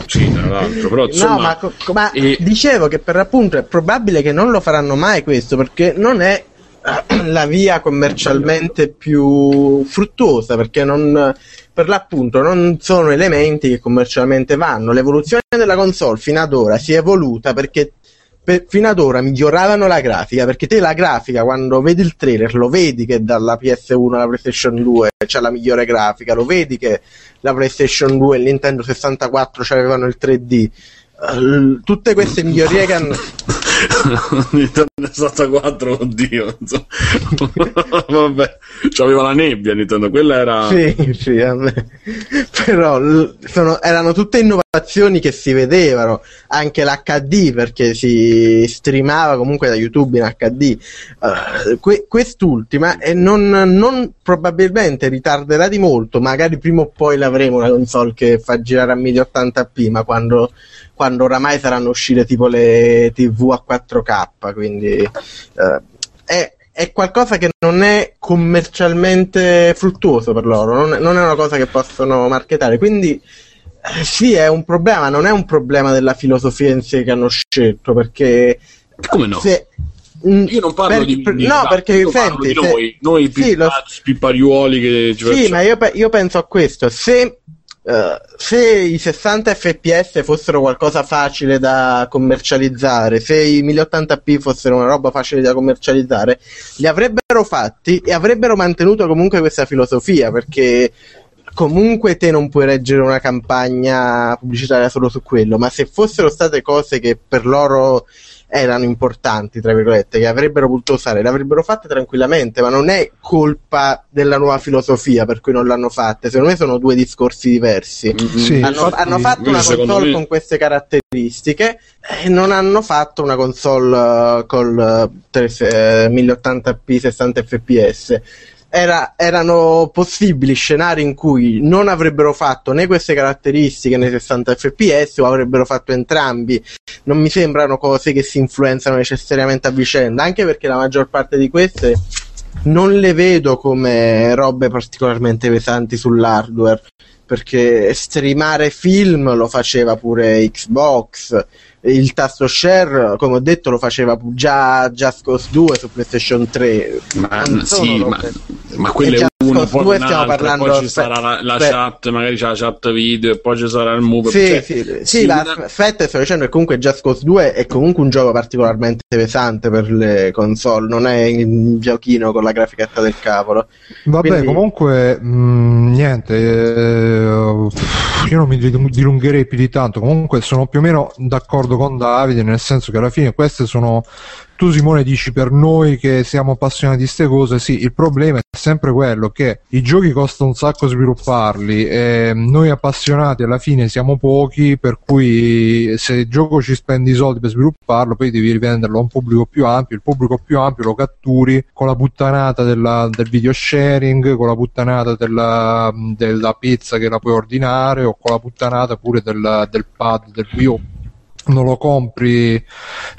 Sì, tra l'altro, però insomma,
no, ma, ma e... dicevo che per appunto è probabile che non lo faranno mai questo perché non è la via commercialmente più fruttuosa perché non, per l'appunto non sono elementi che commercialmente vanno. L'evoluzione della console fino ad ora si è evoluta perché per, fino ad ora miglioravano la grafica perché te la grafica quando vedi il trailer lo vedi che dalla PS1 alla PlayStation 2 c'è la migliore grafica, lo vedi che la PlayStation 2 e il Nintendo 64 avevano il 3D. Uh, eh, tutte queste migliorie che hanno
Nintendo 64, oddio. Vabbè, c'aveva la nebbia Nintendo, quella era...
Sì, sì, però sono, erano tutte innovazioni che si vedevano, anche l'HD perché si streamava comunque da YouTube in HD. Uh, eh, que- quest'ultima e non, non probabilmente ritarderà di molto, magari prima o poi l'avremo una console che fa girare a 1080p, ma quando quando oramai saranno uscite tipo le TV a 4K, quindi eh, è, è, qualcosa che non è commercialmente fruttuoso per loro, non è, non è una cosa che possono marketare, quindi eh, sì è un problema, non è un problema della filosofia in sé che hanno scelto, perché...
Come no? Se, mm, io non parlo per, di,
di no, perché senti,
se, noi, noi sì, pippariuoli che
Sì, ma io, io, penso a questo. Se Uh, se i 60 fps fossero qualcosa facile da commercializzare, se i 1080p fossero una roba facile da commercializzare, li avrebbero fatti e avrebbero mantenuto comunque questa filosofia perché comunque te non puoi reggere una campagna pubblicitaria solo su quello, ma se fossero state cose che per loro erano importanti, tra virgolette, che avrebbero potuto usare, le avrebbero fatte tranquillamente, ma non è colpa della nuova filosofia per cui non l'hanno fatte. Secondo me sono due discorsi diversi. Mm-hmm. Sì, hanno, infatti, hanno, fatto una console me... con queste caratteristiche e non hanno fatto una console uh, col uh, 1080p 60 fps era, erano possibili scenari in cui non avrebbero fatto né queste caratteristiche nei 60 fps o avrebbero fatto entrambi. Non mi sembrano cose che si influenzano necessariamente a vicenda, anche perché la maggior parte di queste non le vedo come robe particolarmente pesanti sull'hardware perché streamare film lo faceva pure Xbox il tasto share, come ho detto, lo faceva già Just Cause 2 su PlayStation 3.
Ma, sì, ma, ma quello è uno, poi 2 stiamo parlando poi ci sarà la, la chat, magari c'è la chat video e poi ci sarà il move.
Sì, cioè, sì, sì, sì la, aspetta, sto dicendo che comunque Just Cause 2 è comunque un gioco particolarmente pesante per le console, non è un giochino con la grafichetta del cavolo.
Vabbè, Quindi... comunque mh, mm, niente, eh, io non mi dilungherei più di tanto, comunque sono più o meno d'accordo con Davide, nel senso che alla fine queste sono tu Simone dici per noi che siamo appassionati di queste cose, sì, il problema è sempre quello che i giochi costano un sacco svilupparli e noi appassionati alla fine siamo pochi, per cui se il gioco ci spendi i soldi per svilupparlo, poi devi rivenderlo a un pubblico più ampio, il pubblico più ampio lo catturi con la puttanata della, del video sharing, con la puttanata della, della, pizza che la puoi ordinare o con la puttanata pure del, del pad del Wii non lo compri,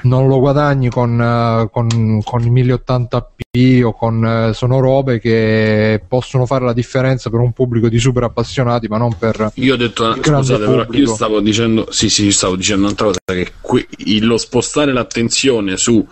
non lo guadagni con, uh, con, con i 1080p o con uh, sono robe che possono fare la differenza per un pubblico di super appassionati, ma non per
io ho detto scusate, però io stavo dicendo sì, sì, stavo dicendo un'altra cosa che qui, lo spostare l'attenzione su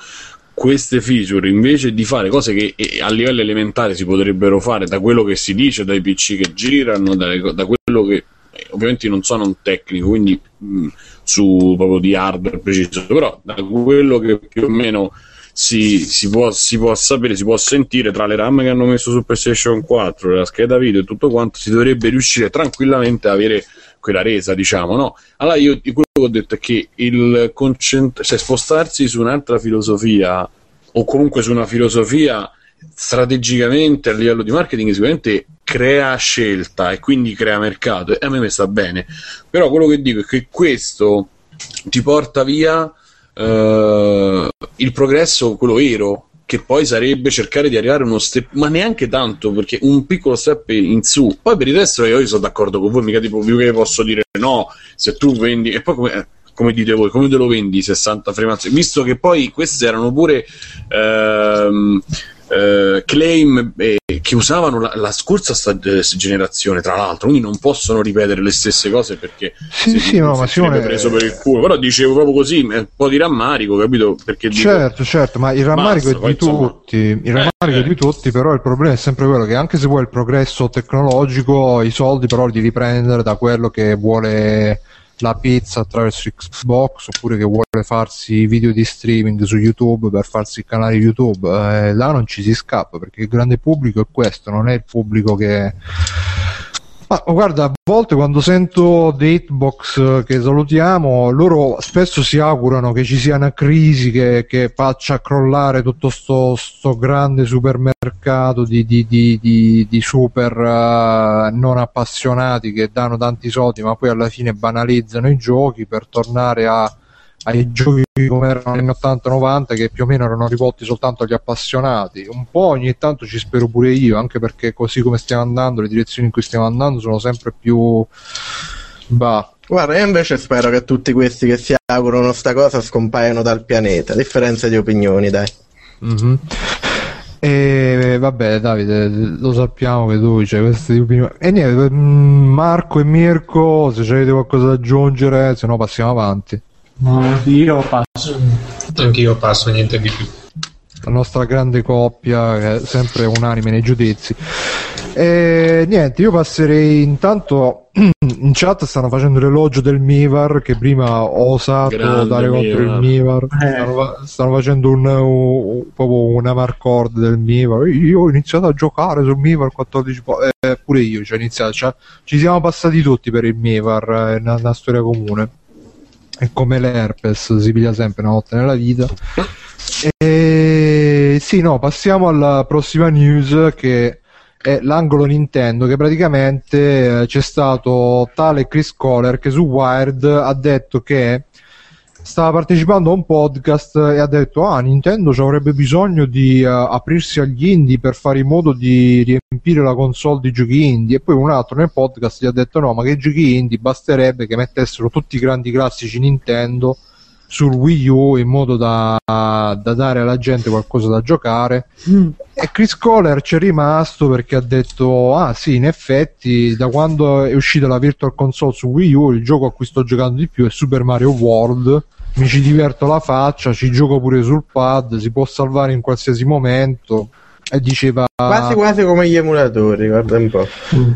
queste feature invece di fare cose che eh, a livello elementare si potrebbero fare da quello che si dice dai PC che girano, da, da quello che ovviamente non sono un tecnico, quindi mh, su proprio di hardware preciso, però da quello che più o meno si, si, può, si, può, sapere, si può sentire tra le RAM che hanno messo su PlayStation 4, la scheda video e tutto quanto, si dovrebbe riuscire tranquillamente ad avere quella resa, diciamo, no? Allora io quello che ho detto è che il concent- cioè spostarsi su un'altra filosofia o comunque su una filosofia strategicamente a livello di marketing sicuramente crea scelta e quindi crea mercato e a me mi sta bene però quello che dico è che questo ti porta via uh, il progresso, quello vero, che poi sarebbe cercare di arrivare a uno step, ma neanche tanto, perché un piccolo step in su. Poi per il resto io, sono d'accordo con voi, mica tipo che posso dire no, se tu vendi, e poi come, eh, come dite voi, come te lo vendi 60 frame visto che poi queste erano pure... Ehm, eh, claim eh, che usavano la, la scorsa sta- eh, generazione, tra l'altro, quindi non possono ripetere le stesse cose perché
sì, sì, no, ma
Simone preso per il culo. Però dicevo proprio così, un po' di rammarico, capito? Perché
certo, dico, certo, ma il rammarico basta, è di tutti, il rammarico è di tutti, però il problema è sempre quello che anche se vuoi il progresso tecnologico, i soldi però li devi prendere da quello che vuole la pizza attraverso Xbox oppure che vuole farsi video di streaming su YouTube per farsi il canale YouTube, eh, là non ci si scappa perché il grande pubblico è questo, non è il pubblico che ma guarda, a volte quando sento Datebox che salutiamo, loro spesso si augurano che ci sia una crisi che, che faccia crollare tutto sto, sto grande supermercato di, di, di, di super uh, non appassionati che danno tanti soldi ma poi alla fine banalizzano i giochi per tornare a ai giochi come erano negli anni 80-90 che più o meno erano rivolti soltanto agli appassionati. Un po' ogni tanto ci spero pure io, anche perché così come stiamo andando, le direzioni in cui stiamo andando sono sempre più... Bah.
Guarda, io invece spero che tutti questi che si augurano sta cosa scompaiano dal pianeta, a differenza di opinioni, dai.
Mm-hmm. E vabbè, Davide, lo sappiamo che tu c'è queste opinioni. E niente, mm, Marco e Mirko, se avete qualcosa da aggiungere, se no passiamo avanti.
No, io passo.
Anch'io passo, niente di più.
La nostra grande coppia, che è sempre unanime nei giudizi. E niente, io passerei intanto in chat stanno facendo l'elogio del Mivar che prima ho osato Grande dare contro il Mivar. Eh. Stanno, stanno, facendo un, un, proprio una marcord del Mivar. Io ho iniziato a giocare sul Mivar 14 eh, pure io ci ho iniziato. Cioè, ci siamo passati tutti per il Mivar, è una, una storia comune è come l'herpes, si piglia sempre una volta nella vita. E sì, no, passiamo alla prossima news che è l'angolo Nintendo che praticamente eh, c'è stato tale Chris Kohler che su Wired ha detto che stava partecipando a un podcast e ha detto ah Nintendo avrebbe bisogno di uh, aprirsi agli indie per fare in modo di riempire la console di giochi indie. E poi un altro nel podcast gli ha detto no ma che giochi indie? Basterebbe che mettessero tutti i grandi classici Nintendo sul Wii U in modo da, da dare alla gente qualcosa da giocare mm. e Chris Kohler ci è rimasto perché ha detto ah sì in effetti da quando è uscita la Virtual Console su Wii U il gioco a cui sto giocando di più è Super Mario World mi ci diverto la faccia, ci gioco pure sul pad, si può salvare in qualsiasi momento. Diceva
quasi quasi come gli emulatori, guarda un po'.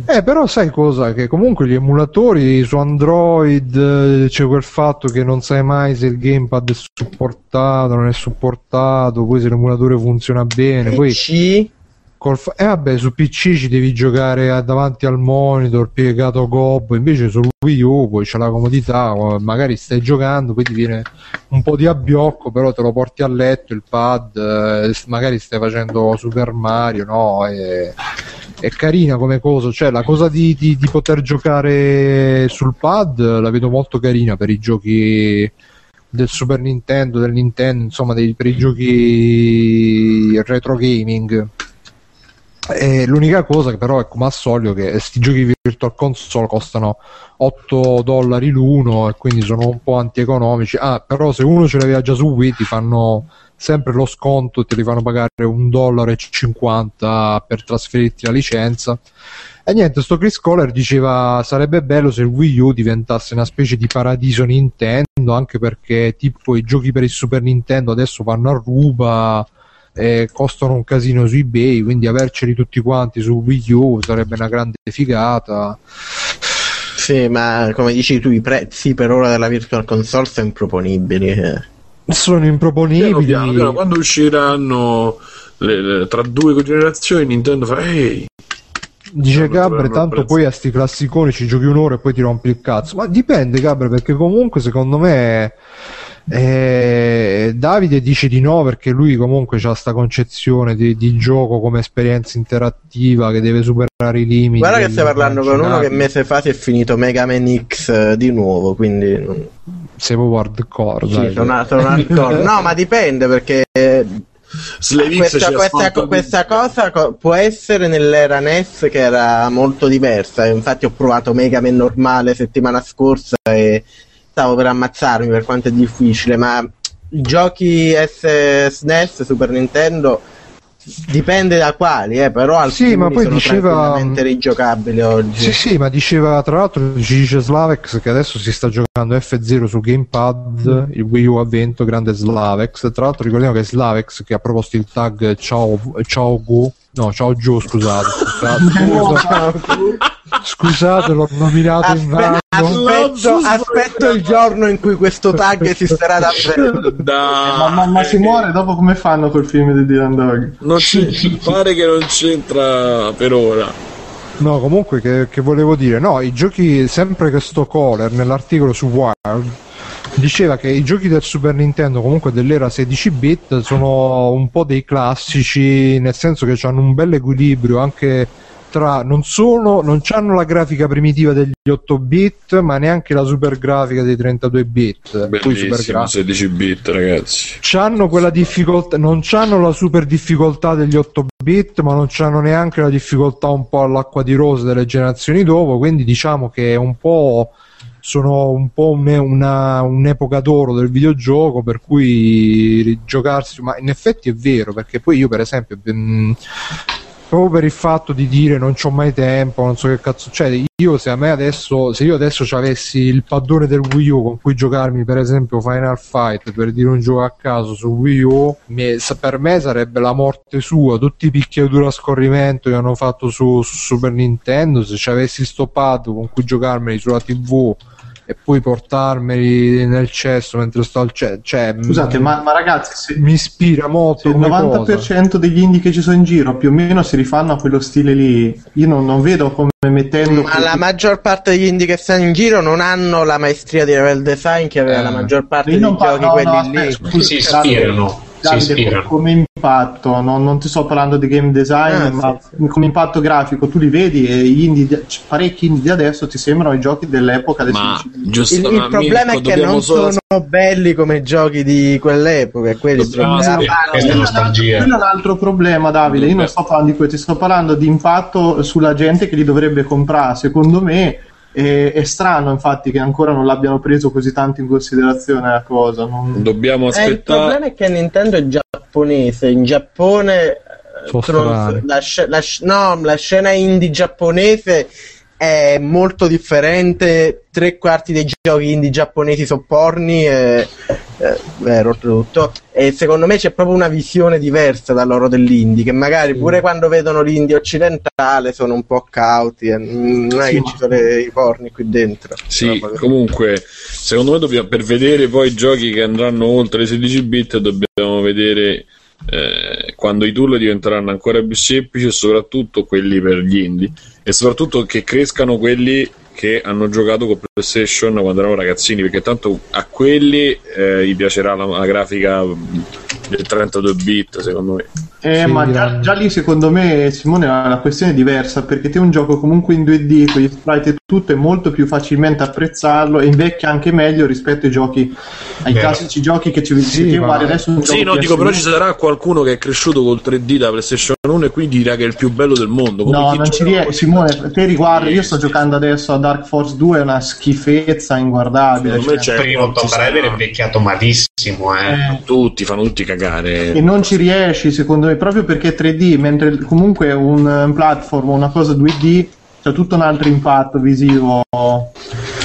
Eh, però sai cosa? Che comunque gli emulatori su Android eh, c'è quel fatto che non sai mai se il gamepad è supportato, non è supportato, poi se l'emulatore funziona bene. PC? Col fa- eh vabbè, su PC ci devi giocare davanti al monitor piegato gobbo, invece su Wii U poi c'è la comodità, magari stai giocando, ti viene un po' di abbiocco, però te lo porti a letto il pad, eh, magari stai facendo Super Mario, no? È, è carina come cosa, cioè la cosa di, di, di poter giocare sul pad la vedo molto carina per i giochi del Super Nintendo, del Nintendo, insomma, dei, per i giochi retro gaming. E l'unica cosa che però è come al solito che questi giochi virtual console costano 8 dollari l'uno e quindi sono un po' antieconomici. Ah, però se uno ce l'aveva già su Wii ti fanno sempre lo sconto ti fanno pagare un dollaro 50 per trasferirti la licenza e niente, sto Chris Kohler diceva sarebbe bello se il Wii U diventasse una specie di paradiso Nintendo, anche perché tipo i giochi per il Super Nintendo adesso vanno a ruba e costano un casino su eBay, quindi averceli tutti quanti su Wii U sarebbe una grande figata.
Sì, ma come dici tu, i prezzi per ora della Virtual Console sono improponibili. Eh.
Sono improponibili.
Piano, piano, piano, quando usciranno le, le, tra due generazioni, Nintendo fa ehi
Dice Gabre, tanto poi a sti classiconi ci giochi un'ora e poi ti rompi il cazzo. Ma dipende, Gabre, perché comunque secondo me eh, Davide dice di no perché lui comunque ha questa concezione di, di, gioco come esperienza interattiva che deve superare i limiti.
Guarda che stai parlando con uno che mese fa si è finito Mega Man X eh, di nuovo, quindi...
Sei proprio hardcore.
Sì, sono, sono hardcore. no, ma dipende perché questa, questa, questa, cosa co- può essere nell'era NES che era molto diversa. Infatti, ho provato Mega Man normale settimana scorsa e stavo per ammazzarmi per quanto è difficile. Ma i giochi SNES, Super Nintendo Dipende da quali, eh, però alcuni sì, ma poi sono diceva rigiocabili oggi.
Sì, sì, ma diceva tra l'altro ci dice Slavex che adesso si sta giocando F0 su Gamepad, mm. il Wii U ha vinto, grande Slavex. Tra l'altro ricordiamo che Slavex che ha proposto il tag Ciao, ciao Gu, no, Ciao Gio, scusate. scusate. Scusate, l'ho nominato Aspe- in vano.
Aspetto, aspetto, il giorno in cui questo tag esisterà davvero.
Da... Ma, ma, ma, si muore dopo come fanno quel film di Dylan Dog?
Non pare che non c'entra per ora.
No, comunque che, che, volevo dire, no, i giochi, sempre che sto Kohler nell'articolo su Wild diceva che i giochi del Super Nintendo comunque dell'era 16 bit sono un po' dei classici, nel senso che hanno un bel equilibrio anche tra non sono non hanno la grafica primitiva degli 8 bit ma neanche la super grafica dei 32 bit.
Bellissimo 16 bit ragazzi.
C'hanno quella difficoltà non hanno la super difficoltà degli 8 bit ma non hanno neanche la difficoltà un po' all'acqua di rosa delle generazioni dopo quindi diciamo che è un po' sono un po' un, una, un'epoca d'oro del videogioco per cui giocarsi ma in effetti è vero perché poi io per esempio mh, proprio per il fatto di dire non c'ho mai tempo, non so che cazzo succede. Io se a me adesso, se io adesso avessi il paddone del Wii U con cui giocarmi per esempio Final Fight per dire un gioco a caso su Wii U, mi, per me sarebbe la morte sua. Tutti i picchiature a scorrimento che hanno fatto su, su Super Nintendo, se ci avessi sto pad con cui giocarmeli sulla TV e poi portarmeli nel cesso mentre sto al cesso. Cioè,
Scusate, ma, ma, ragazzi, se,
mi ispira molto.
il 90% cosa. degli indie che ci sono in giro più o meno si rifanno a quello stile lì. Io non, non vedo come mettendo.
Ma la maggior parte degli indie che stanno in giro non hanno la maestria di level design che aveva eh. la maggior parte dei giochi, no, quelli no, lì.
Aspetta, si ispirano Davide,
come impatto, non, non, ti sto parlando di game design, ah, ma sì. come impatto grafico, tu li vedi e gli indie, parecchi indie di adesso ti sembrano i giochi dell'epoca.
Ma giusto, il, il problema Mirko, è che non solo... sono belli come i giochi di quell'epoca. Quelli
sono questa nostalgia.
Quello è un altro problema, Davide. Io non sto parlando di questo, ti sto parlando di impatto sulla gente che li dovrebbe comprare. Secondo me e, è strano infatti che ancora non l'abbiano preso così tanto in considerazione la cosa. Non...
Dobbiamo aspettare. Eh, il
problema è che Nintendo è giapponese. In Giappone eh, la, la, no, la scena indie giapponese è molto differente. Tre quarti dei giochi indie giapponesi sono porni, e, eh, vero, oltretutto. E secondo me c'è proprio una visione diversa da loro dell'indie. Che magari sì. pure quando vedono l'indie occidentale sono un po' cauti. E non è sì, che ci sono i porni qui dentro.
Sì, comunque, secondo me dobbiamo, per vedere poi i giochi che andranno oltre i 16 bit, dobbiamo vedere. Eh, quando i tool diventeranno ancora più semplici e soprattutto quelli per gli indie e soprattutto che crescano quelli che hanno giocato con PlayStation quando erano ragazzini perché tanto a quelli eh, gli piacerà la, la grafica del 32 bit secondo me.
Eh, ma già, già, lì secondo me Simone ha una questione diversa perché te un gioco comunque in 2D con gli sprite e tutto è molto più facilmente apprezzarlo e invecchia anche meglio rispetto ai giochi ai Vero. classici giochi che ci sì, ma... adesso
sì no dico però ci sarà qualcuno che è cresciuto col 3D da PlayStation 1 e quindi dirà che è il più bello del mondo.
No non ci riesco Simone te riguardi io sto giocando adesso a Dark Force 2 è una schifezza inguardabile
cioè, il primo Tomb Raider è invecchiato malissimo Eh.
Tutti fanno tutti cagare.
E non ci riesci, secondo me, proprio perché è 3D, mentre comunque un, un platform, una cosa 2D, c'è tutto un altro impatto visivo.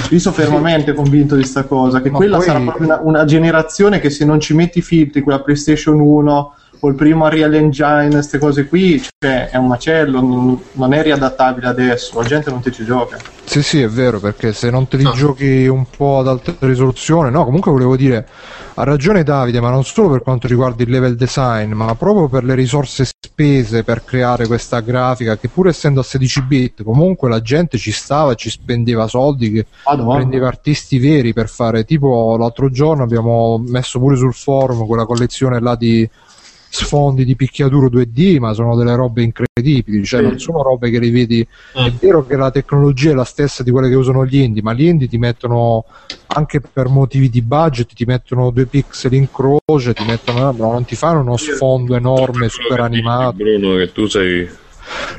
Io sono fermamente convinto di sta cosa, che
Ma
quella
poi-
sarà proprio una, una generazione che se non ci metti i filtri, quella PlayStation 1 il primo Unreal Engine, queste cose qui, cioè, è un macello, non, non è riadattabile adesso, la gente non ti ci gioca.
Sì, sì, è vero, perché se non te li
No.
giochi un po' ad alta risoluzione, no, comunque volevo dire, ha ragione Davide, ma non solo per quanto riguarda il level design, ma proprio per le risorse spese per creare questa grafica, che pur essendo a 16 bit, comunque la gente ci stava, ci spendeva soldi, che
Madonna.
prendeva artisti veri per fare, tipo l'altro giorno abbiamo messo pure sul forum quella collezione là di sfondi di picchiaduro 2D, ma sono delle robe incredibili, cioè non sono robe che li vedi è vero che la tecnologia è la stessa di quelle che usano gli indie, ma gli indie ti mettono anche per motivi di budget, ti mettono due pixel in croce, ti mettono, no, non ti fanno uno sfondo enorme, super animato.
Bruno, che tu sei.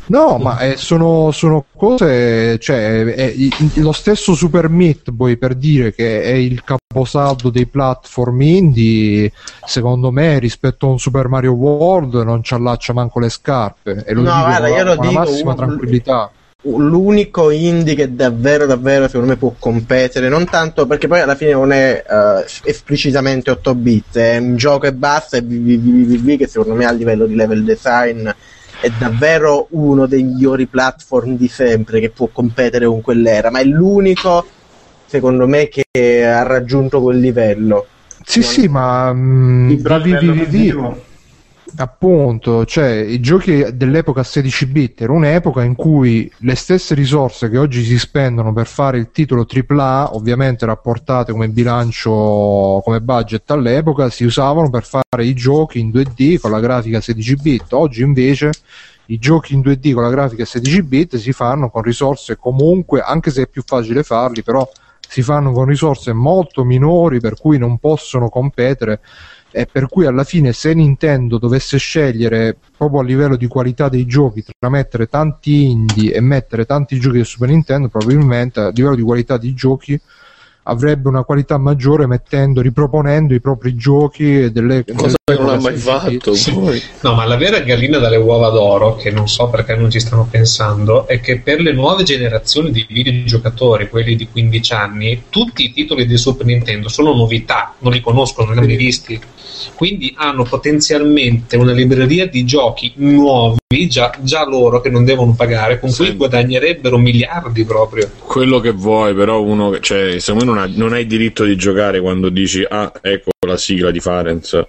No, ma eh, sono, sono cose, cioè, è, è lo stesso Super Meat Boy per dire che è il caposaldo dei platform indie, secondo me rispetto a un Super Mario World non ci allaccia manco le scarpe e lo
No,
dico
guarda,
con,
io lo
con la
dico,
massima
un-
tranquillità.
l'unico indie che davvero davvero secondo me può competere non tanto perché poi alla fine non è eh, esplicitamente 8 bit è un gioco e basta e VVVVV che secondo me a livello di level design è davvero uno dei migliori platform di sempre che può competere con quell'era ma è l'unico secondo me che ha raggiunto quel livello
Sì, sì, ma
a livello
VVVV
visivo.
Appunto, cioè i giochi dell'epoca 16 bit era un'epoca in cui le stesse risorse che oggi si spendono per fare il titolo AAA, ovviamente rapportate come bilancio, come budget all'epoca, si usavano per fare i giochi in 2D con la grafica 16 bit. Oggi invece i giochi in 2D con la grafica 16 bit si fanno con risorse comunque, anche se è più facile farli, però si fanno con risorse molto minori per cui non possono competere e per cui alla fine se Nintendo dovesse scegliere proprio a livello di qualità dei giochi tra mettere tanti indie e mettere tanti giochi del Super Nintendo probabilmente a livello di qualità di giochi avrebbe una qualità maggiore mettendo, riproponendo i propri giochi e delle
Cosa che non ha mai fatto. poi.
No, ma la vera gallina dalle uova d'oro, che non so perché non ci stanno pensando, è che per le nuove generazioni di videogiocatori, quelli di 15 anni, tutti i titoli di Super Nintendo sono novità, non li conoscono, non li hanno mai visti. Quindi hanno potenzialmente una libreria di giochi nuovi, già, già loro che non devono pagare, con
Sì.
cui guadagnerebbero miliardi proprio.
Quello che vuoi, però uno che cioè, secondo me non, non hai diritto di giocare quando dici ah, ecco la sigla di Farenz.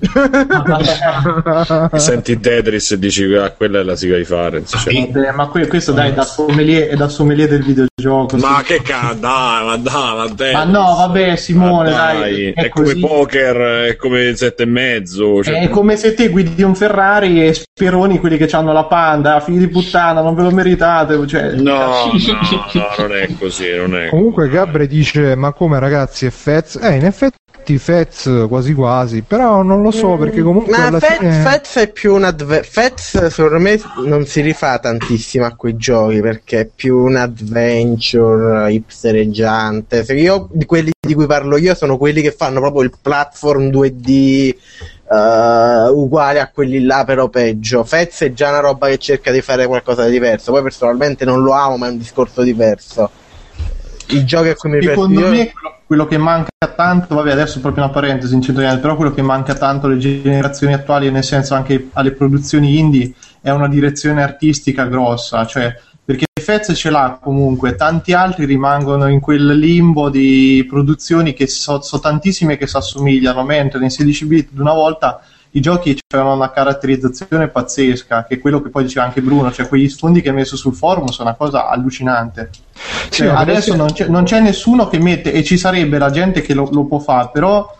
Senti Tetris e dici ah, quella è la sigla di Farenz. Cioè.
Vabbè, ma que- questo dai, da sommelier, è da sommelier del videogioco.
Ma
sì.
che cazzo, dai, ma dai, ma.
Ma no, vabbè, Simone,
Ma
dai, è
è, come poker, è come sette e mezzo. Cioè,
È come se te guidi un Ferrari e spironi quelli che hanno la panda, figli di puttana, non ve lo meritate. Cioè,
No, no, no, non è così, non è
comunque Gabre dice ma come ragazzi è Fez eh in effetti Fez quasi quasi però non lo so perché comunque
Ma
alla
Fez,
fine
Fez è più un adve- Fez secondo me non si rifà tantissimo a quei giochi perché è più un adventure hipstereggiante. Se io di quelli di cui parlo io sono quelli che fanno proprio il platform 2D eh, uguale a quelli là, però peggio. Fez è già una roba che cerca di fare qualcosa di diverso. Poi personalmente non lo amo, ma è un discorso diverso. I giochi a cui mi
Secondo
piace- io-
me quello, quello che manca tanto, vabbè adesso proprio una parentesi in 100 anni, però quello che manca tanto alle generazioni attuali, nel senso anche alle produzioni indie, è una direzione artistica grossa, cioè perché Fez ce l'ha comunque, tanti altri rimangono in quel limbo di produzioni che sono tantissime che si assomigliano, mentre in 16 bit di una volta i giochi avevano una caratterizzazione pazzesca, che è quello che poi diceva anche Bruno, cioè quegli sfondi che hai messo sul forum sono una cosa allucinante.
Sì,
Cioè, adesso non c'è, non c'è nessuno che mette, e ci sarebbe la gente che lo, lo può fare, però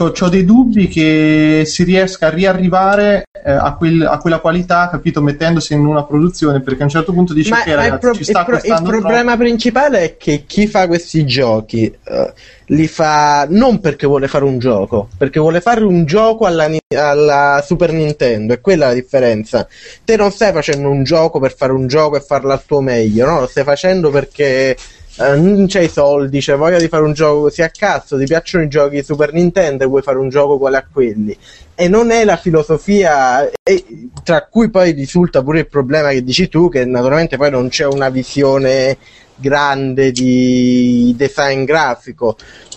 ho dei dubbi che si riesca a riarrivare eh, a, quel- a quella qualità, capito, mettendosi in una produzione, perché a un certo punto dici
Ma
ok
il,
ragazzi,
pro-
ci
il
sta
pro- il problema principale è che chi fa questi giochi eh, li fa non perché vuole fare un gioco, perché vuole fare un gioco alla, alla Super Nintendo, è quella la differenza. Te non stai facendo un gioco per fare un gioco e farlo al tuo meglio, no? Lo stai facendo perché eh, non c'hai soldi, c'è voglia di fare un gioco così a cazzo, ti piacciono i giochi Super Nintendo e vuoi fare un gioco uguale a quelli. E non è la filosofia, e, tra cui poi risulta pure il problema che dici tu, che naturalmente poi non c'è una visione grande di design grafico.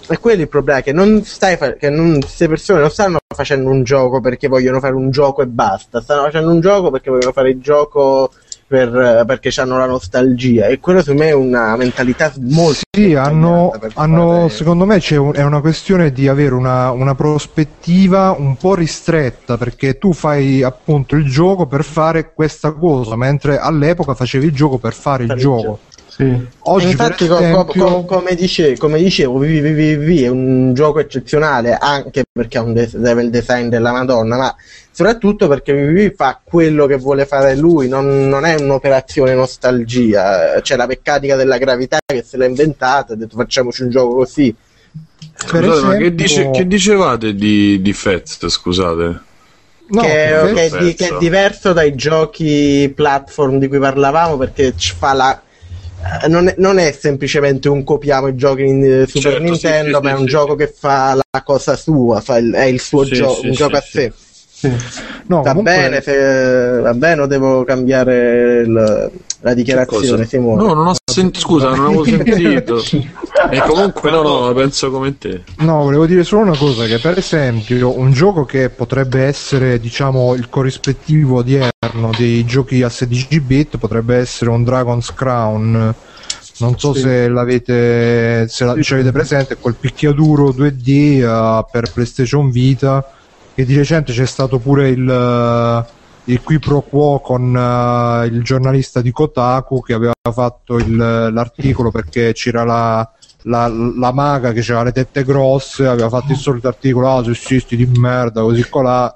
E quello è il problema, che non stai fa- che non, queste persone non stanno facendo un gioco perché vogliono fare un gioco e basta, stanno facendo un gioco perché vogliono fare il gioco per, perché hanno la nostalgia. E quello secondo me è una mentalità molto
sì hanno, hanno fare... secondo me un, è una questione di avere una, una, prospettiva un po' ristretta perché tu fai appunto il gioco per fare questa cosa mentre all'epoca facevi il gioco per fare il gioco.
sì. Oggi, infatti, esempio... com- com- come, dice, come, dicevo, VVVV è un gioco eccezionale anche perché ha un de- level design della Madonna, ma soprattutto perché VVV fa quello che vuole fare lui, non, non è un'operazione nostalgia. C'è la meccanica della gravità che se l'ha inventata, ha detto facciamoci un gioco così.
Scusate, esempio... ma che, dice, che, dicevate di, di Fez, scusate?
No, che, che, è di, che, è diverso dai giochi platform di cui parlavamo perché fa la, eh, non è, non è, semplicemente un copiamo i giochi in uh, Super certo, Nintendo, sì, ma sì, è un sì, gioco che fa la cosa sua, il, è il suo gioco, un gioco a sé. No, va, comunque... bene, se, va bene o devo cambiare il, la dichiarazione, Simone?
No, non ho sentito, scusa, non avevo sentito. e comunque no, no, penso come te.
No, volevo dire solo una cosa, che per esempio un gioco che potrebbe essere, diciamo, il corrispettivo odierno dei giochi a 16 bit potrebbe essere un Dragon's Crown. Non so sì. se l'avete se la, sì. avete presente, quel picchiaduro 2D uh, per PlayStation Vita che di recente c'è stato pure il il qui pro quo con uh, il giornalista di Kotaku che aveva fatto il, l'articolo perché c'era la, la, la, maga che aveva le tette grosse aveva fatto il solito articolo ah sessisti di merda così colà.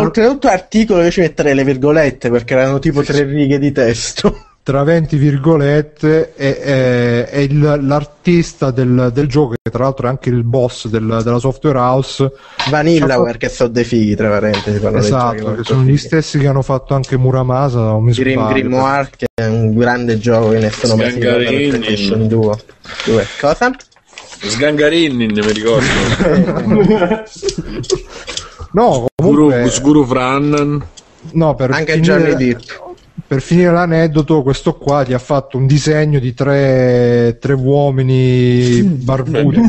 Oltretutto articolo io ci metterei le virgolette perché erano tipo tre righe di testo
tra 20 virgolette è, è, è il, l'artista del, del, gioco che tra l'altro è anche il boss del, della software house.
Vanillaware fatto... che sono dei fighi tra parentesi
esatto che sono fighi. gli stessi che hanno fatto anche Muramasa non mi
Grim, Grimoire che è un grande gioco che nessuno mai per PlayStation 2 cosa?
Sgangarini mi ricordo.
No
comunque Guru, Guru Fran
no per
anche finire... Johnny Depp
per finire l'aneddoto, questo qua ti ha fatto un disegno di tre, tre uomini barbuti,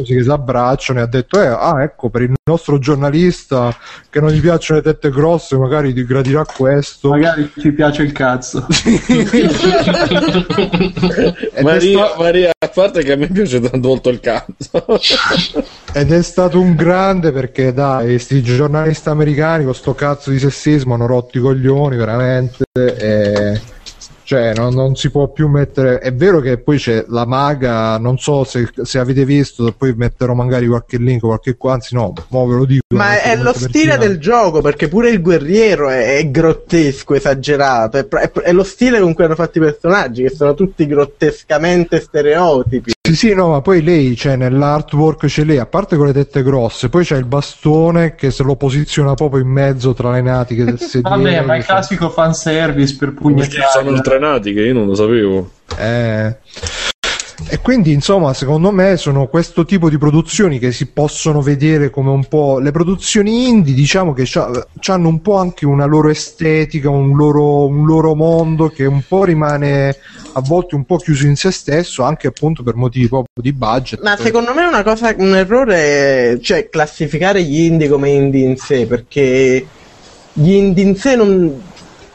muscolosi che si abbracciano e ha detto: eh, Ah, ecco, per il nostro giornalista che non gli piacciono le tette grosse, magari ti gradirà questo.
Magari ci piace il cazzo.
Maria, sta... Maria, a parte che a me piace tanto molto il cazzo.
Ed è stato un grande perché, dai, questi giornalisti americani con sto cazzo di sessismo hanno rotto i coglioni veramente e cioè non, non, si può più mettere è vero che poi c'è la maga non so se, se avete visto poi metterò magari qualche link qualche qua anzi no mo ve lo dico
ma è lo stile del gioco perché pure il guerriero è, è grottesco esagerato è, è, è, lo stile con cui hanno fatto i personaggi che sono tutti grottescamente stereotipi.
Sì sì no ma poi lei cioè nell'artwork c'è lei a parte con le tette grosse poi c'è il bastone che se lo posiziona proprio in mezzo tra le natiche del sedile
vabbè ma è il classico fanservice per pugnetare
che io non lo sapevo.
Eh. E quindi, insomma, secondo me sono questo tipo di produzioni che si possono vedere come un po'. Le produzioni indie, diciamo che hanno un po' anche una loro estetica, un loro, un loro, mondo che un po' rimane a volte un po' chiuso in se stesso, anche appunto per motivi proprio di budget.
Ma secondo me è una cosa, un errore, cioè classificare gli indie come indie in sé, perché gli indie in sé non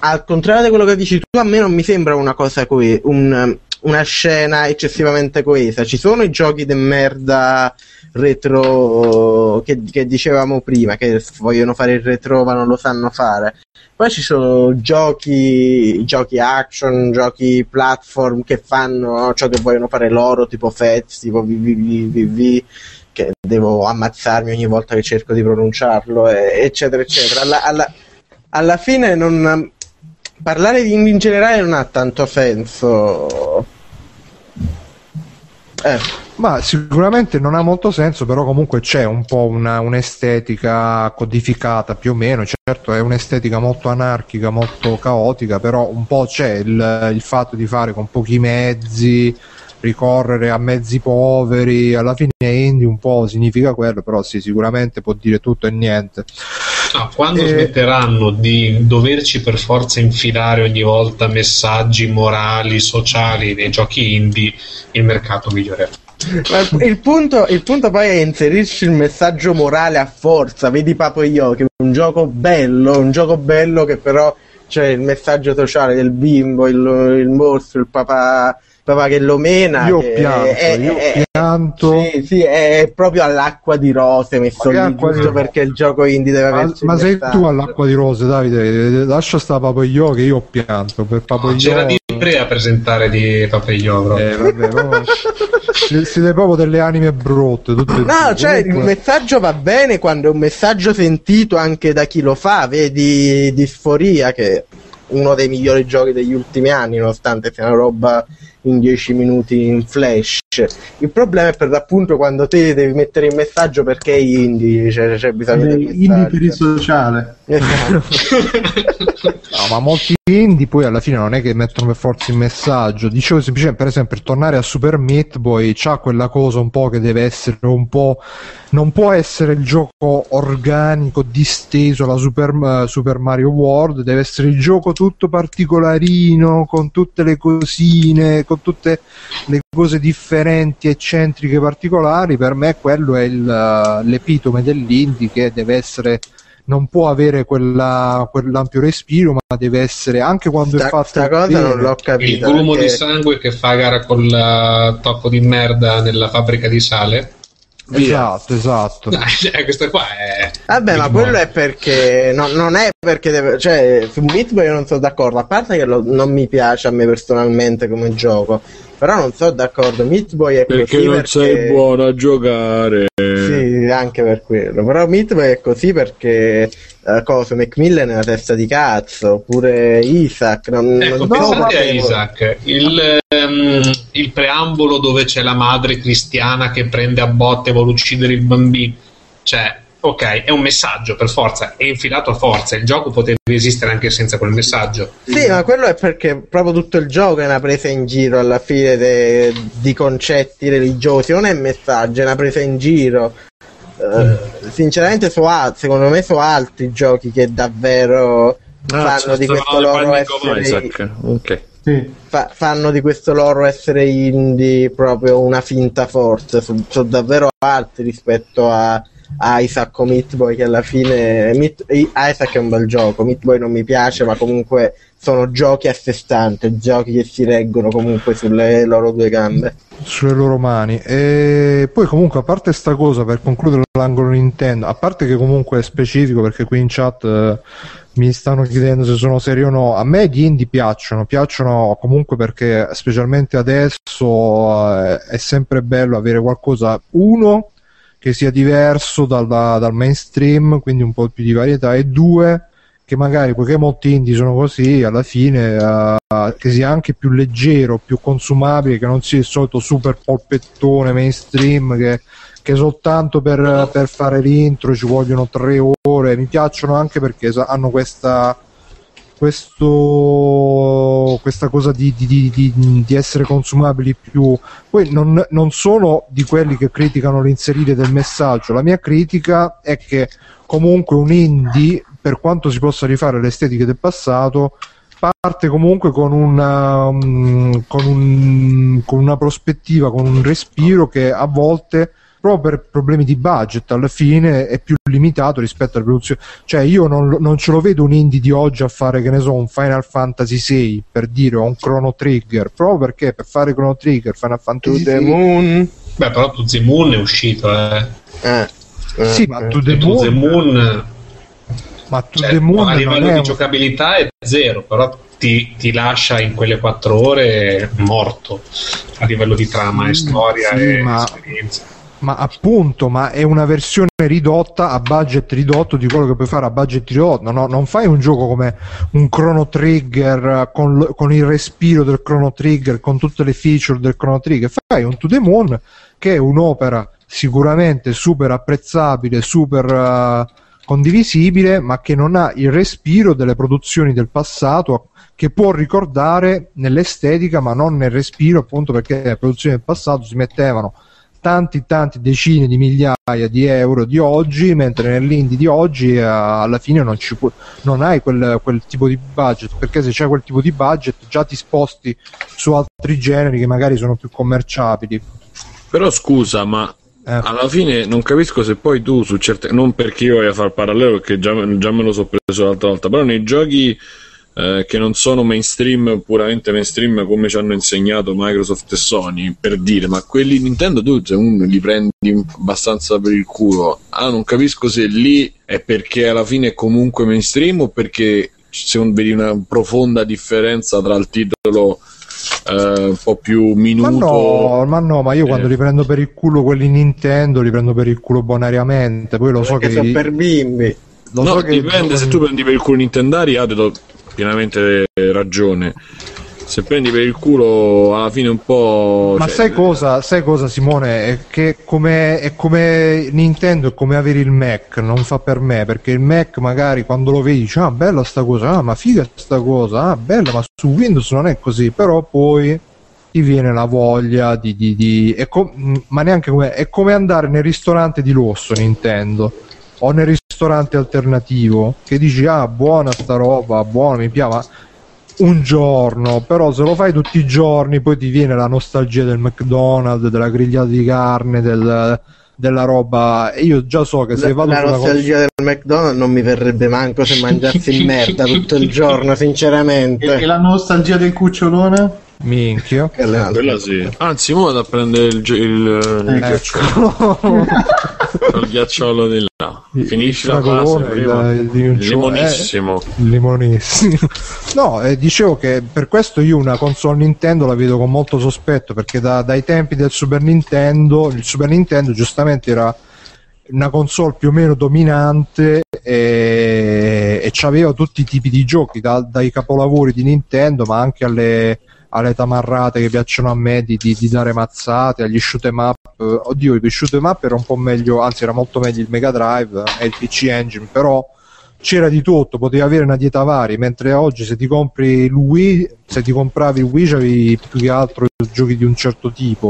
al contrario di quello che dici tu, a me non mi sembra una cosa coesa, un, una scena eccessivamente coesa. Ci sono i giochi de merda retro che, che, dicevamo prima, che vogliono fare il retro ma non lo sanno fare. Poi ci sono giochi, giochi action, giochi platform che fanno ciò che vogliono fare loro, tipo Fez, tipo VVVV, che devo ammazzarmi ogni volta che cerco di pronunciarlo, eccetera, eccetera. Alla, alla, alla fine non parlare di indie in generale non ha tanto senso.
Eh. Ma sicuramente non ha molto senso, però comunque c'è un po' una, un'estetica codificata più o meno, certo è un'estetica molto anarchica, molto caotica, però un po' c'è il, il fatto di fare con pochi mezzi, ricorrere a mezzi poveri, alla fine indie un po' significa quello, però sì, sicuramente può dire tutto e niente.
No, quando e... smetteranno di doverci per forza infilare ogni volta messaggi morali, sociali nei giochi indie, il mercato migliorerà.
Il punto, il punto, poi è inserirci il messaggio morale a forza. Vedi Papo Io che è un gioco bello, un gioco bello che però c'è il messaggio sociale del bimbo, il, il mostro, il papà papà che lo mena.
Io che pianto, è, io è, pianto.
Sì, sì, è proprio all'acqua di rose messo lì giusto di... perché il gioco indie deve
ma,
averci.
Ma sei tu all'acqua di rose, Davide? Lascia sta Papaglio che io ho pianto per Papaglio.
C'era di pre a presentare di Papaglio.
Eh, vabbè, oh. siete proprio delle anime brutte.
no,
due.
cioè Comunque... il messaggio va bene quando è un messaggio sentito anche da chi lo fa. Vedi Disforia che è uno dei migliori giochi degli ultimi anni, nonostante sia una roba in 10 minuti in flash. Il problema è per l'appunto quando te devi mettere il messaggio perché è indie, cioè, c'è bisogno di
indie per il sociale.
no, ma molti indie poi alla fine non è che mettono per forza il messaggio. Dicevo semplicemente, per esempio, tornare a Super Meat Boy c'ha quella cosa un po' che deve essere un po'. Non può essere il gioco organico, disteso la Super, uh, Super Mario World, deve essere il gioco tutto particolarino, con tutte le cosine, con tutte le cose differenti, eccentriche, particolari. Per me quello è il, uh, l'epitome dell'indie che deve essere non può avere quella, quell'ampio respiro, ma deve essere anche quando sta, è fatto.
Questa cosa bene, non l'ho capito.
Il grumo perché... di sangue che fa gara col uh, tocco di merda nella fabbrica di sale.
Esatto, esatto.
Eh, questo qua è.
Vabbè, ma quello è perché. No, non è perché deve. Cioè, su Meat Boy io non sono d'accordo. A parte che lo, non mi piace a me personalmente come gioco. Però non sono d'accordo. Meat Boy è
perché
così
non
perché...
sei buono a giocare.
Sì, anche per quello. Però Boy è così perché. Uh, cosa, Macmillan è una testa di cazzo. Oppure Isaac. Non,
ecco,
non
pensate a Isaac. Il, um, il preambolo dove c'è la madre cristiana che prende a botte e vuole uccidere il bambino. Cioè, ok, è un messaggio per forza, è infilato a forza, il gioco poteva esistere anche senza quel messaggio.
Sì, ma quello è perché proprio tutto il gioco è una presa in giro alla fine de, di concetti religiosi, non è messaggio, è una presa in giro. Uh, sinceramente, so, secondo me sono altri giochi che davvero ah, fanno di questo loro essere.
Okay.
Sì. Fa, fanno di questo loro essere indie proprio una finta forza. Sono so davvero altri rispetto a Isaac o Meat Boy che alla fine Meat, Isaac è un bel gioco Meat Boy non mi piace ma comunque sono giochi a sé stante giochi che si reggono comunque sulle loro due gambe
sulle loro mani e poi comunque a parte sta cosa per concludere l'angolo Nintendo a parte che comunque è specifico perché qui in chat eh, mi stanno chiedendo se sono serio o no. A me gli indie piacciono, piacciono comunque perché specialmente adesso eh, è sempre bello avere qualcosa, uno, che sia diverso dal, dal mainstream, quindi un po' più di varietà, e due, che magari poiché molti indie sono così, alla fine uh, che sia anche più leggero, più consumabile, che non sia il solito super polpettone mainstream che, che soltanto per, per, fare l'intro ci vogliono tre ore. Mi piacciono anche perché hanno questa questo, questa cosa di, di, di, di, essere consumabili più. Poi non, non, sono di quelli che criticano l'inserire del messaggio. La mia critica è che comunque un indie, per quanto si possa rifare le estetiche del passato, parte comunque con una, um, con, un, con una prospettiva, con un respiro che a volte proprio per problemi di budget alla fine è più limitato rispetto alle produzioni cioè io non, non, ce lo vedo un indie di oggi a fare che ne so un Final Fantasy 6 per dire o un Chrono Trigger. Proprio perché per fare Chrono Trigger Final Fantasy
to the Moon?
Beh però To the Moon è uscito eh,
eh,
eh. Sì ma To the,
to the Moon,
ma To cioè, the Moon
a livello di
un...
giocabilità è zero però ti, ti, lascia in quelle quattro ore morto a livello di trama sì, e storia sì, e ma... esperienza
ma appunto, ma è una versione ridotta a budget ridotto di quello che puoi fare a budget ridotto. No, non fai un gioco come un Chrono Trigger con, con, il respiro del Chrono Trigger, con tutte le feature del Chrono Trigger. Fai un To The Moon che è un'opera sicuramente super apprezzabile, super, uh, condivisibile, ma che non ha il respiro delle produzioni del passato che può ricordare nell'estetica, ma non nel respiro, appunto perché le produzioni del passato si mettevano tanti tanti decine di migliaia di euro di oggi, mentre nell'indie di oggi eh, alla fine non, ci pu- non hai quel, quel, tipo di budget, perché se c'è quel tipo di budget già ti sposti su altri generi che magari sono più commerciabili.
Però scusa, ma eh. alla fine non capisco se poi tu su certe... non perché io voglio fare parallelo, perché già, già me lo so preso l'altra volta, però nei giochi eh, che non sono mainstream, puramente mainstream come ci hanno insegnato Microsoft e Sony, per dire, ma quelli Nintendo tu se uno li prendi abbastanza per il culo, ah non capisco se lì è perché alla fine è comunque mainstream o perché se vedi una profonda differenza tra il titolo Uh, un po' più minuto. Ma
no, ma, no, ma io eh. quando li prendo per il culo quelli Nintendo li prendo per il culo bonariamente. Poi lo so che.
sono per bimbi.
Lo no, so dipende che... se tu prendi per il culo Nintendari, ah, pienamente ragione. Se prendi per il culo, alla fine un po'.
Ma
cioè...
sai cosa, sai cosa, Simone? È che come, è come Nintendo, è come avere il Mac, non fa per me. Perché il Mac, magari quando lo vedi, dici, ah, bella sta cosa, ah, ma figa sta cosa, ah, bella, ma su Windows non è così. Però poi ti viene la voglia di. di, di... Com- ma neanche come. È come andare nel ristorante di lusso, Nintendo o nel ristorante alternativo che dici ah buona sta roba, buona, mi piace, un giorno, però se lo fai tutti i giorni poi ti viene la nostalgia del McDonald's, della grigliata di carne, del, della roba. E io già so che se vado
la nostalgia cosa... del McDonald's non mi verrebbe manco se mangiassi merda tutto il giorno sinceramente.
E la nostalgia del cucciolone?
Minchia.
Eh, quella sì. Anzi, ora vado a prendere il, il, il, ecco. ghiacciolo. il ghiacciolo di là. Finisce la fase prima. limonissimo.
Eh, limonissimo. no, eh, dicevo che per questo io una console Nintendo la vedo con molto sospetto perché da, dai tempi del Super Nintendo, il Super Nintendo giustamente era una console più o meno dominante e, e aveva tutti i tipi di giochi, da, dai capolavori di Nintendo ma anche alle alle tamarrate che piacciono a me di, di, di dare mazzate, agli shoot em up. Oddio, il shoot em up era un po' meglio, anzi era molto meglio il Mega Drive e il PC Engine, però c'era di tutto, potevi avere una dieta varia, mentre oggi se ti compri il Wii, se ti compravi il Wii c'avevi più che altro giochi di un certo tipo.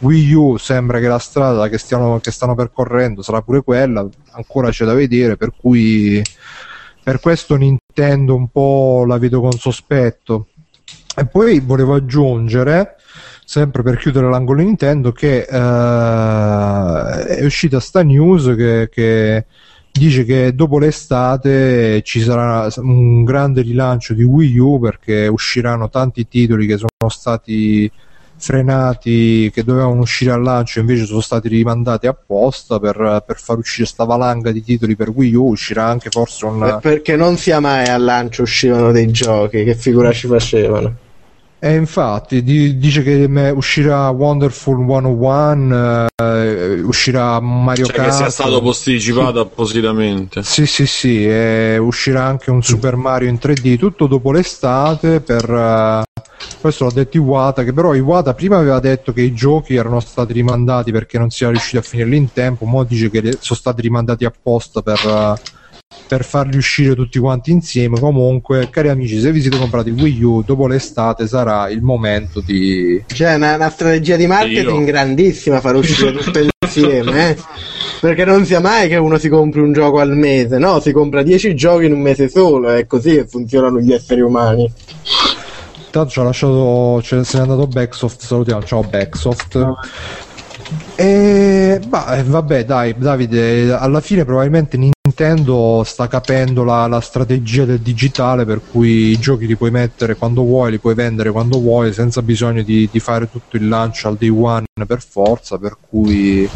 Wii U sembra che la strada che, stiano, che stanno percorrendo sarà pure quella, ancora c'è da vedere, per cui per questo Nintendo un po' la vedo con sospetto e poi volevo aggiungere, sempre per chiudere l'angolo Nintendo, che uh, è uscita sta news che, che, dice che dopo l'estate ci sarà un grande rilancio di Wii U perché usciranno tanti titoli che sono stati frenati che dovevano uscire al lancio invece sono stati rimandati apposta per, per far uscire sta valanga di titoli per Wii U. Uscirà anche forse un
perché non sia mai al lancio uscivano dei giochi che figura ci facevano
e infatti di, dice che uscirà Wonderful 101, eh, uscirà Mario
cioè
Kart.
che sia stato posticipato appositamente.
Sì, sì, sì, e uscirà anche un Super Mario in 3D, tutto dopo l'estate per... Uh, questo l'ha detto Iwata, che però Iwata prima aveva detto che i giochi erano stati rimandati perché non si era riusciti a finirli in tempo, ora dice che sono stati rimandati apposta per... Per farli uscire tutti quanti insieme. Comunque, cari amici, se vi siete comprati il Wii U dopo l'estate sarà il momento di.
Cioè, una, una strategia di marketing Io. grandissima far uscire tutto insieme, eh? Perché non sia mai che uno si compri un gioco al mese, no? Si compra 10 giochi in un mese solo, è così che funzionano gli esseri umani.
Intanto ci ha lasciato, se n'è andato Backsoft, salutiamo, ciao Backsoft. No. E bah, vabbè, dai, Davide, alla fine probabilmente Nintendo sta capendo la, la, strategia del digitale per cui i giochi li puoi mettere quando vuoi, li puoi vendere quando vuoi, senza bisogno di, di fare tutto il lancio al day one per forza, per cui...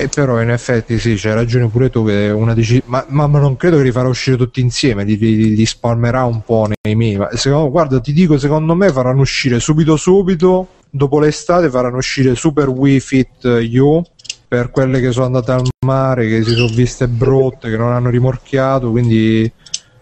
E però in effetti sì, c'hai ragione pure tu dec- ma, ma, ma, non credo che li farà uscire tutti insieme, li, li, li spalmerà un po' nei miei. Secondo, guarda, ti dico, secondo me faranno uscire subito subito dopo l'estate faranno uscire Super Wii Fit U per quelle che sono andate al mare, che si sono viste brutte, che non hanno rimorchiato, quindi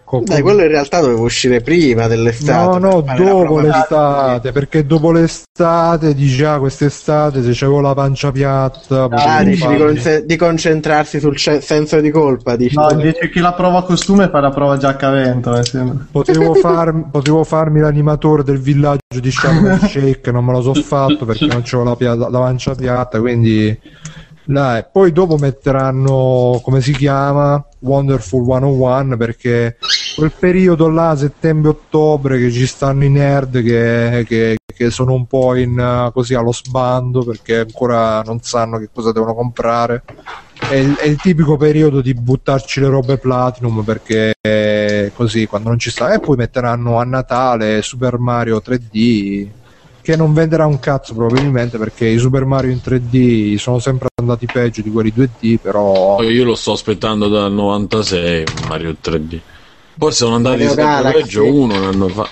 Co-
Dai, quello in realtà doveva uscire prima dell'estate.
No, no, dopo l'estate, perché dopo l'estate dici ah quest'estate se c'avevo la pancia piatta
Ah, dici di, conce- di concentrarsi sul ce- senso di colpa, dici.
No, invece chi la prova costume fa la prova giacca a vento, eh,
potevo, far- potevo farmi l'animatore del villaggio di Sharm Sheikh non me lo so fatto perché non c'avevo la, pia- la pancia piatta quindi dai. poi dopo metteranno come si chiama Wonderful 101 perché quel periodo là settembre-ottobre che ci stanno i nerd che, che- che sono un po' in uh, così allo sbando perché ancora non sanno che cosa devono comprare è il, è il tipico periodo di buttarci le robe Platinum perché eh, così quando non ci sta e poi metteranno a Natale Super Mario 3D che non venderà un cazzo probabilmente perché i Super Mario in 3D sono sempre andati peggio di quelli 2D però
io lo sto aspettando dal 96 Mario 3D. Poi sono andati
Mario
sempre
Galaxy.
peggio uno un anno fa.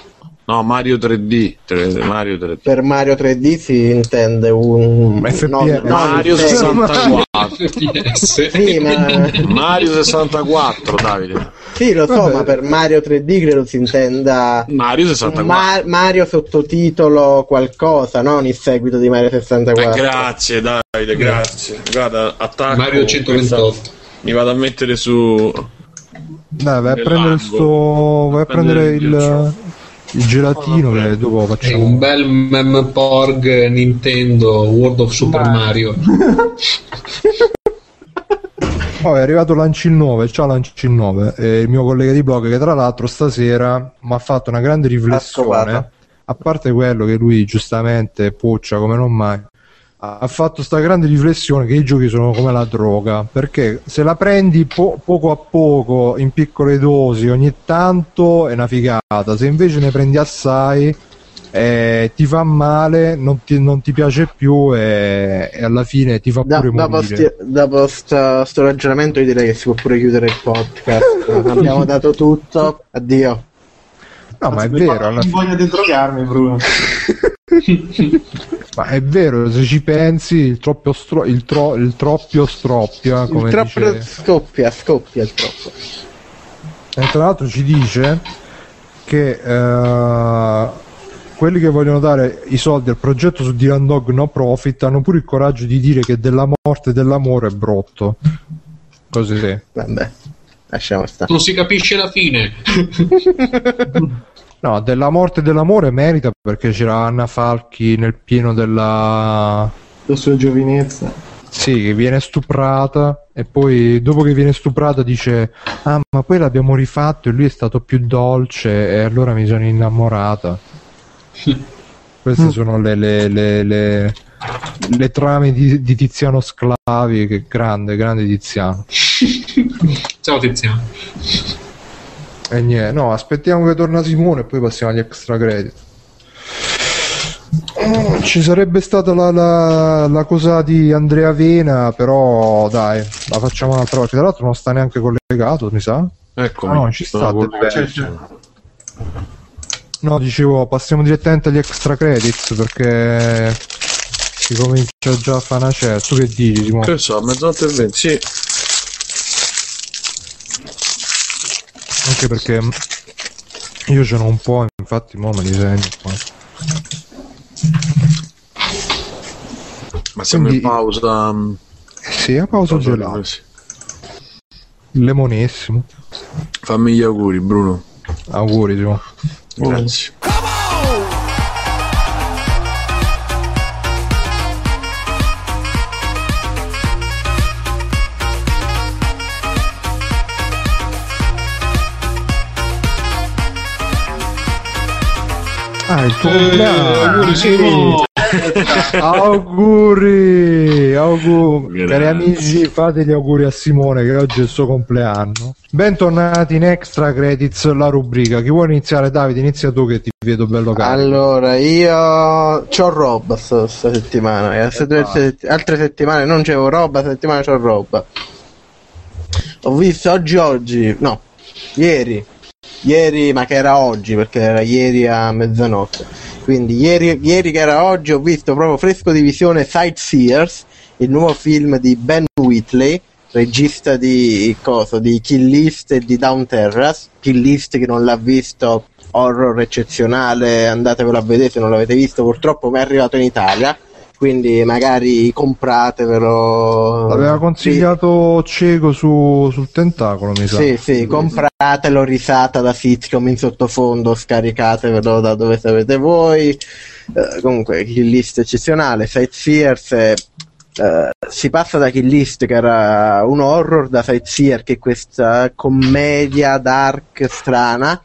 No, Mario 3D. tre- Mario 3D.
Per Mario 3D si intende un
FPS.
no, no,
Mario
il-
64.
FPS.
Sì, ma
Mario 64, Davide.
sì, lo so,
Vabbè.
ma per Mario 3D credo si intenda
Mario
un
64.
Ma- Mario sottotitolo qualcosa, non il seguito di Mario
Eh,
64.
grazie Davide, grazie. Guarda, attacco.
Mario 128.
Mi vado a mettere su.
Dai vai a prendere sto vai a
Prendere il
il, il gelatino che dopo
È
facciamo.
Un bel mem porg Nintendo World of Super
Ma-
Mario.
Oh, è arrivato Lancil 9, ciao Lancil 9, eh, il mio collega di blog che tra l'altro stasera mi ha fatto una grande riflessione,
scopato.
a parte quello che lui giustamente puccia come non mai, ha fatto sta grande riflessione che i giochi sono come la droga, perché se la prendi po- poco a poco, in piccole dosi, ogni tanto è una figata, se invece ne prendi assai eh, ti fa male, non ti, non ti piace più e, e alla fine ti fa
Da-
pure
dopo,
morire.
sti- dopo sta- sto ragionamento io direi che si può pure chiudere il podcast. Abbiamo dato tutto. Addio.
No, ma è vero, alla fine-
voglia di drogarmi, Bruno.
Ma è vero, se ci pensi, il troppio, stro- il tro- il troppio stroppia, come
il troppo
dice...
scoppia, scoppia il troppo.
E tra l'altro ci dice che eh, quelli che vogliono dare i soldi al progetto su Dylan Dog no profit hanno pure il coraggio di dire che della morte e dell'amore è brutto. Così sì.
Vabbè, lasciamo stare.
Non si capisce la fine.
No, della morte e dell'amore merita perché c'era Anna Falchi nel pieno della...
La sua giovinezza.
Sì, che viene stuprata e poi dopo che viene stuprata dice ah ma poi l'abbiamo rifatto e lui è stato più dolce e allora mi sono innamorata. Queste sono le, le, le, le, le trame di, di Tiziano Sclavi, che grande, grande Tiziano.
Ciao Tiziano.
E niente, no, aspettiamo che torna Simone e poi passiamo agli extra credit. Mm, Ci sarebbe stata la, la- la cosa di Andrea Vena, però dai, la facciamo un'altra volta. Tra l'altro non sta neanche collegato, mi sa.
Eccomi.
Ah, no, ci sta. No, dicevo, passiamo direttamente agli extra credits perché si comincia già a fare una certa. Tu che dici, Simone?
Che so, mezzanotte e venti, sì.
Anche perché io ce n'ho un po', infatti, mo me li segno qua.
Ma siamo
Quindi-
in pausa. mm,
Sì, a pausa gelato.
sì.
Lemonissimo.
Fammi gli auguri, Bruno.
Auguri, Simone.
Grazie.
Ah, il tuo
Eh,
compleanno.
auguri Simone.
auguri, auguri.
Grazie.
Cari amici, fate gli auguri a Simone che oggi è il suo compleanno. Bentornati in Extra Credits, la rubrica. Chi vuole iniziare? Davide, inizia tu che ti vedo bello caro.
Allora, io c'ho roba sta, sta settimana. E altre, due sett- altre settimane non c'avevo roba, questa settimana c'ho roba. Ho visto oggi oggi, no, ieri. Ieri, ma che era oggi, perché era ieri a mezzanotte. Quindi ieri, ieri che era oggi ho visto proprio fresco di visione Sightseers, il nuovo film di Ben Whitley, regista di, cosa, di Kill List e di Down Terrace. Kill List che non l'ha visto, horror eccezionale, andatevelo a vedere se non l'avete visto, purtroppo mi è arrivato in Italia quindi magari compratevelo.
Aveva consigliato sì. cieco su, sul tentacolo, mi sa.
Sì, sì, compratelo risata da sitcom in sottofondo, scaricatevelo da dove sapete voi. Uh, comunque, Kill List eccezionale, Sightseers è Uh, si passa da Kill List che era un horror da Sightseer che è questa commedia dark strana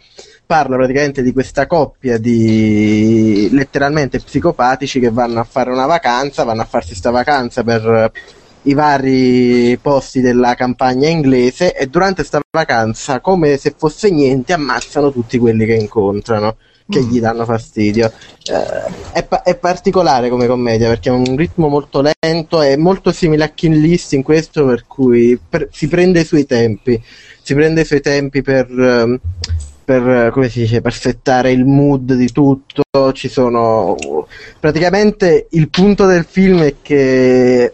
parla praticamente di questa coppia di letteralmente psicopatici che vanno a fare una vacanza, vanno a farsi questa vacanza per i vari posti della campagna inglese e durante questa vacanza, come se fosse niente, ammazzano tutti quelli che incontrano che gli danno fastidio. Eh, è, pa- è, particolare come commedia perché ha un ritmo molto lento, è molto simile a King List in questo, per cui per- si prende i suoi tempi, si prende i suoi tempi per. Per, come si dice, per settare il mood di tutto. Ci sono praticamente il punto del film è che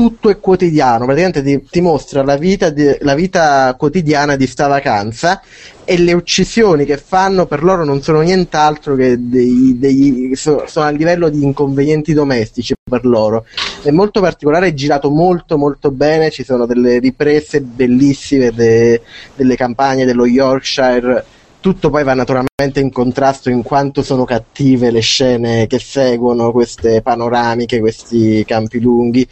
tutto è quotidiano, praticamente ti, ti mostra la vita, di, la vita, quotidiana di sta vacanza e le uccisioni che fanno per loro non sono nient'altro che dei, dei sono, sono a livello di inconvenienti domestici per loro. È molto particolare, è girato molto molto bene, ci sono delle riprese bellissime de, delle campagne dello Yorkshire tutto poi va naturalmente in contrasto in quanto sono cattive le scene che seguono queste panoramiche, questi campi lunghi.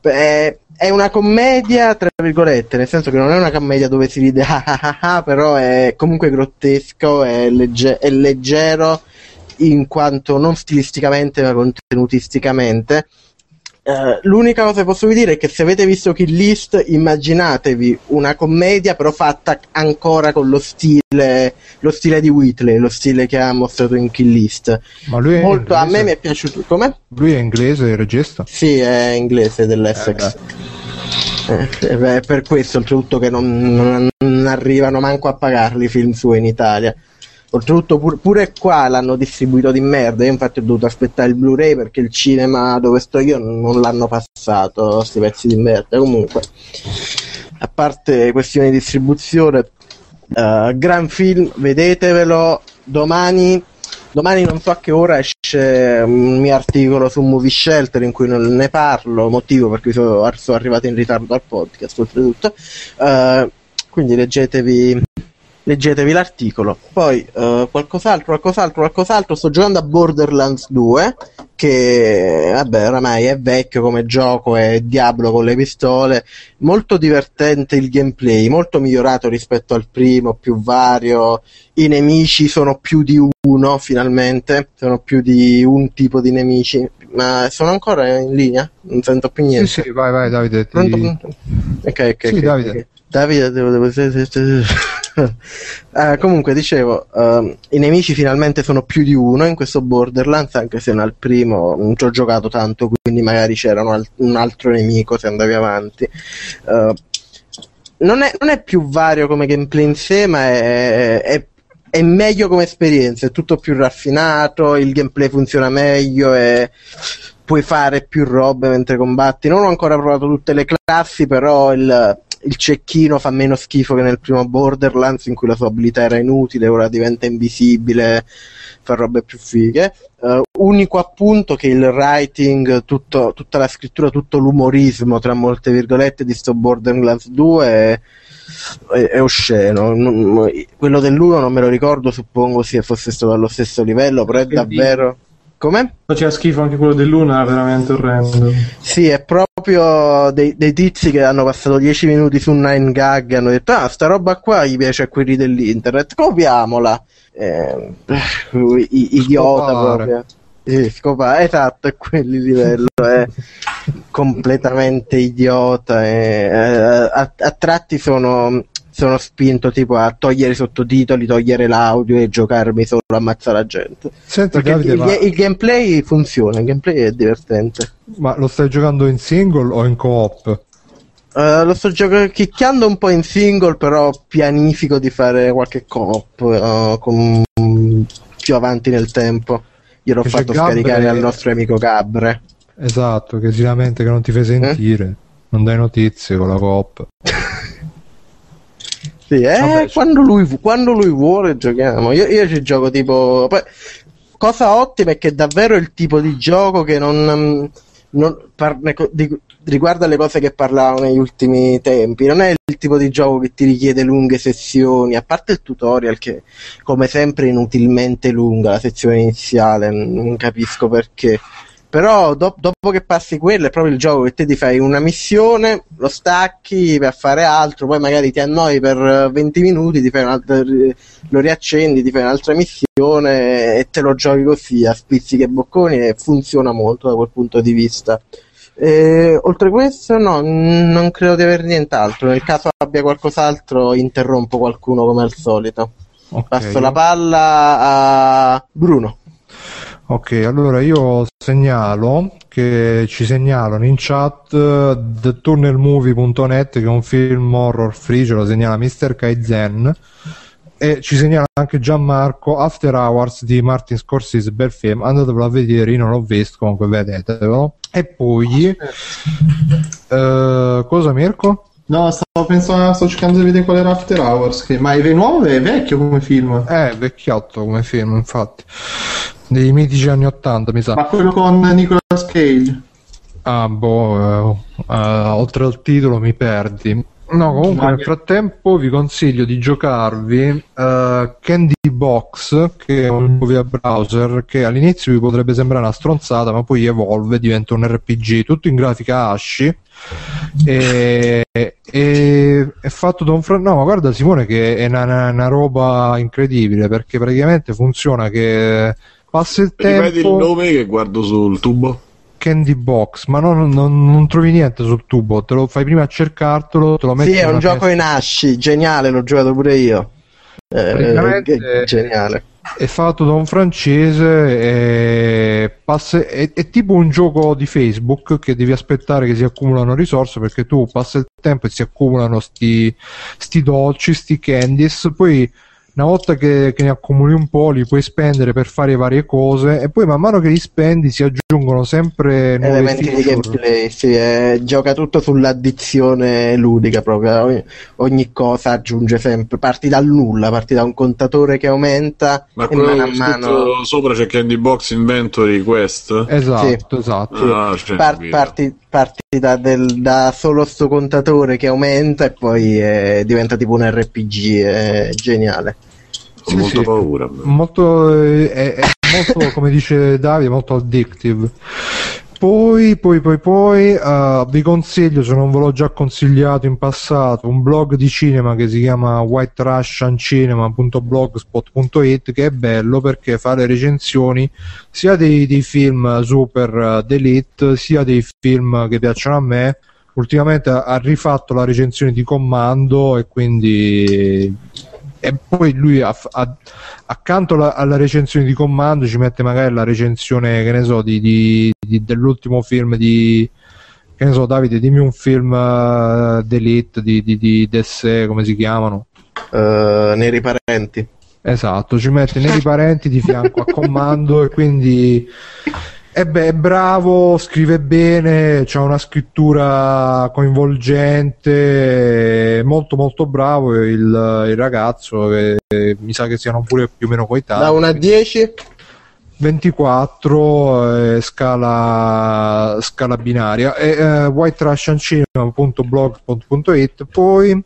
È una commedia, tra virgolette, nel senso che non è una commedia dove si ride, ah, ah, ah, però è comunque grottesco, è, legge- è leggero in quanto non stilisticamente ma contenutisticamente Uh, l'unica cosa che posso dire è che se avete visto Kill List, immaginatevi una commedia però fatta ancora con lo stile, lo stile di Whitley, lo stile che ha mostrato in Kill List.
Ma lui è
Molto, a me mi è piaciuto. Come?
Lui è inglese, il regista?
Sì, è inglese dell'Essex. Eh, eh, è per questo oltretutto che non, non arrivano manco a pagarli i film su in Italia. Oltretutto pur, pure qua l'hanno distribuito di merda, io infatti ho dovuto aspettare il Blu-ray perché il cinema dove sto io non l'hanno passato, questi pezzi di merda. Comunque, a parte questioni di distribuzione, uh, gran film, vedetevelo domani. Domani non so a che ora esce un mio articolo su Movie Shelter in cui non ne parlo, motivo perché sono, sono arrivato in ritardo al podcast oltretutto. Uh, quindi leggetevi leggetevi l'articolo. Poi uh, qualcos'altro, qualcos'altro, qualcos'altro. Sto giocando a Borderlands 2, che vabbè, oramai è vecchio come gioco, è Diablo con le pistole. Molto divertente il gameplay, molto migliorato rispetto al primo, più vario. I nemici sono più di uno, finalmente. Sono più di un tipo di nemici. Ma sono ancora in linea? Non sento più niente.
Sì, sì, vai, vai, Davide. Ti...
Ok, ok. Sì, okay, Davide. Okay. Davide, devo, devo... uh, comunque dicevo, uh, i nemici finalmente sono più di uno in questo Borderlands, anche se nel primo non ci ho giocato tanto, quindi magari c'era un, al- un altro nemico se andavi avanti. Uh, non, è, non, è, più vario come gameplay in sé, ma è, è, è, meglio come esperienza, è tutto più raffinato, il gameplay funziona meglio e puoi fare più robe mentre combatti. Non ho ancora provato tutte le classi, però il il cecchino fa meno schifo che nel primo Borderlands in cui la sua abilità era inutile, ora diventa invisibile, fa robe più fighe. Uh, unico appunto che il writing, tutto, tutta la scrittura, tutto l'umorismo tra molte virgolette di sto Borderlands 2 è, è, è osceno. Non, quello dell'1 non me lo ricordo, suppongo sia fosse stato allo stesso livello, però è davvero... Come?
Faceva schifo anche quello dell'una, veramente orrendo.
Sì, è proprio dei, dei tizi che hanno passato 10 minuti su 9gag e hanno detto ah, sta roba qua gli piace a quelli dell'internet, copiamola. Eh, idiota Scopare. proprio. Sì, scopare, esatto, è quel livello, è completamente idiota. E, eh, a, a tratti sono sono spinto tipo a togliere i sottotitoli, togliere l'audio e giocarmi solo a ammazzare la gente.
Senti,
Perché
Davide,
il,
ma...
il, gameplay funziona, il gameplay è divertente.
Ma lo stai giocando in single o in co-op?
Uh, lo sto giocando chicchiando un po' in single, però pianifico di fare qualche co-op uh, con... più avanti nel tempo. Gliel'ho fatto scaricare al nostro amico Gabre.
Esatto, che si lamenta che non ti fai sentire. Eh? non dai notizie con la coppa.
sì, eh, Vabbè, quando, lui, quando, lui, vuole giochiamo. Io, io ci gioco tipo... Poi, cosa ottima è che davvero il tipo di gioco che non... non parne, di, riguardo alle cose che parlavo negli ultimi tempi, non è il tipo di gioco che ti richiede lunghe sessioni, a parte il tutorial che come sempre è inutilmente lunga la sezione iniziale, non capisco perché. Però do- dopo che passi quello è proprio il gioco che te ti fai una missione, lo stacchi per fare altro, poi magari ti annoi per 20 minuti, ti fai lo riaccendi, ti fai un'altra missione e te lo giochi così a spizzichi e bocconi e funziona molto da quel punto di vista. E, oltre a questo, no, non credo di avere nient'altro. Nel caso abbia qualcos'altro, interrompo qualcuno come al solito. Okay. Passo la palla a Bruno.
Ok, allora io segnalo che ci segnalano in chat thetunnelmovie.net che è un film horror free, ce lo segnala Mr. Kaizen e ci segnala anche Gianmarco After Hours di Martin Scorsese bel film andatevelo a vedere io non l'ho visto comunque vedetevelo e poi uh, cosa Mirko?
No, stavo pensando, sto cercando di vedere qual era After Hours. Che... Ma è nuovo è vecchio come film?
Eh, vecchiotto come film, infatti. Dei mitici anni 80, mi sa.
Ma quello con Nicolas Cage.
Ah, boh, uh, uh, oltre al titolo mi perdi. No, comunque nel frattempo vi consiglio di giocarvi uh, Candy Box, che è un via browser che all'inizio vi potrebbe sembrare una stronzata, ma poi evolve, diventa un RPG tutto in grafica ASCII. E, e, è fatto da un fratello. No, ma guarda Simone, che è una, una, roba incredibile perché praticamente funziona che passa il tempo.
Ripeti il nome che guardo sul tubo?
Candy Box, ma non, non, non, trovi niente sul tubo, te lo fai prima a cercartelo, te lo metti
Sì, è un gioco in asci, geniale, l'ho giocato pure io.
Eh, è geniale. È fatto da un francese, è, passa, è, è, tipo un gioco di Facebook che devi aspettare che si accumulano risorse perché tu passa il tempo e si accumulano sti, sti dolci, sti candies, poi una volta che, che, ne accumuli un po' li puoi spendere per fare varie cose e poi man mano che li spendi si aggiungono sempre nuovi elementi di gameplay
sì, eh, gioca tutto sull'addizione ludica proprio. Ogni, ogni, cosa aggiunge sempre parti dal nulla parti da un contatore che aumenta
ma e mano a mano sopra c'è Candy Box Inventory Quest?
Esatto sì. esatto.
Ah, Par- parti, parti da, del, da, solo sto contatore che aumenta e poi eh, diventa tipo un RPG è geniale
sì, molto sì. paura.
Molto, è, è molto, come dice Davide, molto addictive. Poi, poi, poi, poi uh, vi consiglio, se non ve l'ho già consigliato in passato, un blog di cinema che si chiama whiterussiancinema.blogspot.it che è bello perché fa le recensioni sia dei, dei film super uh, d'elite sia dei film che piacciono a me. Ultimamente ha rifatto la recensione di Commando e quindi e poi lui a, a, accanto alla, alla, recensione di comando ci mette magari la recensione che ne so di, di, di, dell'ultimo film di che ne so Davide dimmi un film uh, d'elite di, di, di Dessè come si chiamano?
Uh, Neri Parenti.
Esatto ci mette Neri Parenti di fianco a comando e quindi e beh, è bravo, scrive bene, ha una scrittura coinvolgente, molto molto bravo il, il ragazzo, e, e, mi sa che siano pure più o meno coetanei.
Da 1 a 10?
24 eh, scala, scala binaria e eh, whiterussiancinema.blog.it poi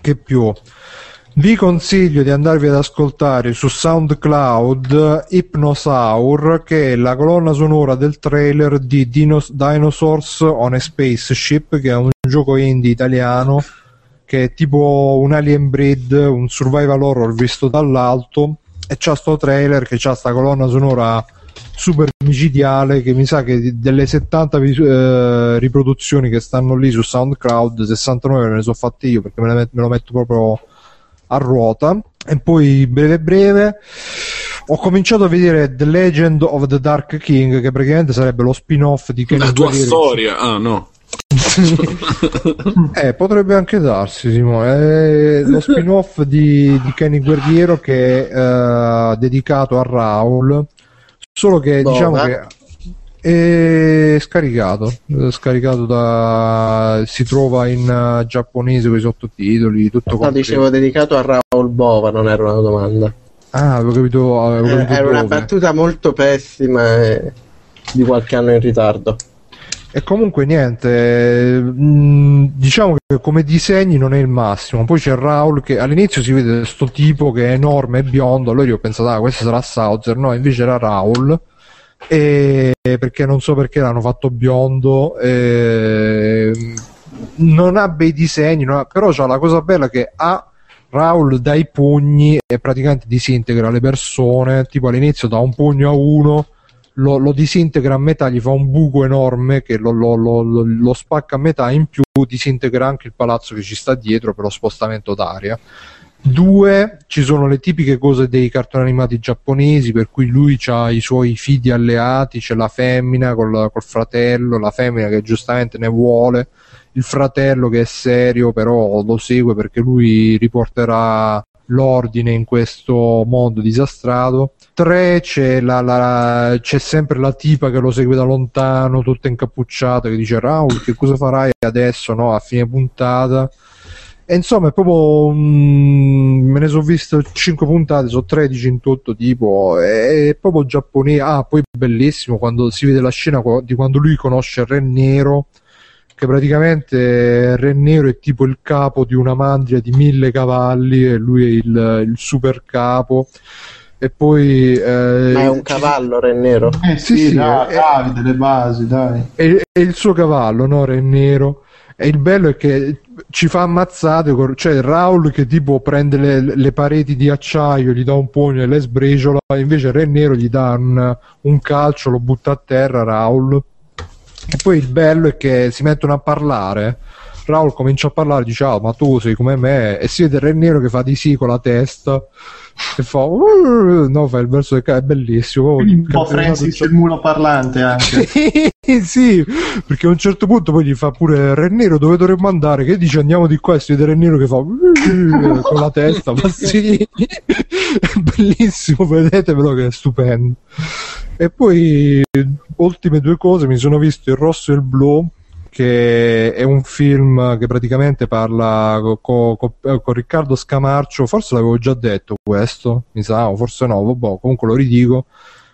che più vi consiglio di andarvi ad ascoltare su SoundCloud Hypnosaur, che è la colonna sonora del trailer di Dinos- Dinosaurs on a Spaceship, che è un gioco indie italiano che è tipo un Alien Breed, un survival horror visto dall'alto. E c'ha sto trailer che c'ha sta colonna sonora super micidiale che mi sa che delle 70 eh, riproduzioni che stanno lì su SoundCloud 69 me ne sono fatte io perché me, met- me lo metto proprio a ruota. E poi breve breve ho cominciato a vedere The Legend of the Dark King che praticamente sarebbe lo spin-off di
Kenny la tua Guerrieri. storia. Ah no.
Eh, potrebbe anche darsi Simone. È lo spin-off di, di Kenny Guerriero che è uh, dedicato a Raul solo che Boh, diciamo che è scaricato, scaricato da si trova in uh, giapponese con i sottotitoli, tutto
No, dicevo dedicato a Raul Bova, non era una domanda.
Ah, avevo capito, avevo
Eh,
capito
Era una battuta molto pessima e di qualche anno in ritardo.
E comunque niente, mh, diciamo che come disegni non è il massimo. Poi c'è Raul che all'inizio si vede sto tipo che è enorme e biondo, allora io ho pensato, ah, questo sarà Sauzer, no, invece era Raul. E perché non so perché l'hanno fatto biondo, e non ha bei disegni, ha- però c'ha la cosa bella che ha Raul dai pugni e praticamente disintegra le persone, tipo all'inizio da un pugno a uno lo, lo disintegra a metà, gli fa un buco enorme che lo- lo- lo spacca a metà, in più disintegra anche il palazzo che ci sta dietro per lo spostamento d'aria. Due, ci sono le tipiche cose dei cartoni animati giapponesi, per cui lui ha i suoi fidi alleati, c'è la femmina col, col fratello, la femmina che giustamente ne vuole, il fratello che è serio però lo segue perché lui riporterà l'ordine in questo mondo disastrato. 3 c'è, la- la- c'è sempre la tipa che lo segue da lontano, tutta incappucciata, che dice Raul, che cosa farai adesso, no? A fine puntata. E insomma, è proprio. mm, me ne sono viste 5 puntate, sono 13 in tutto. Tipo, è, è proprio giapponese. Ah, poi bellissimo quando si vede la scena di quando lui conosce Re Nero. Che praticamente Re Nero è tipo il capo di una mandria di mille cavalli e lui è il, il super capo. E poi. eh,
Ma è un cavallo, Re Nero.
Eh sì,
Sì, sì,
dai,
eh.
Davide, le basi, dai.
è, è il suo cavallo, no? Re Nero. E il bello è che ci fa ammazzate, cioè Raul che tipo prende le, le pareti di acciaio, gli dà un pugno e le sbriciola, invece Re Nero gli dà un, un calcio, lo butta a terra Raul. E poi il bello è che si mettono a parlare. Raul comincia a parlare, dice: Ah, ma tu sei come me. E si vede Re Nero che fa di sì con la testa. E fa, "Uh", no, fa il verso del ca- è bellissimo.
Quindi un po' Francis il mulo parlante anche.
sì, perché a un certo punto poi gli fa pure Re Nero dove dovremmo andare? Che dice andiamo di qua e si vede Re Nero che fa con la testa, ma sì, è bellissimo, vedetevelo che è stupendo. E poi ultime due cose, mi sono visto Il Rosso e il Blu che è un film che praticamente parla con Riccardo Scamarcio, forse l'avevo già detto questo, mi sa, o forse no, vabbè, comunque lo ridico,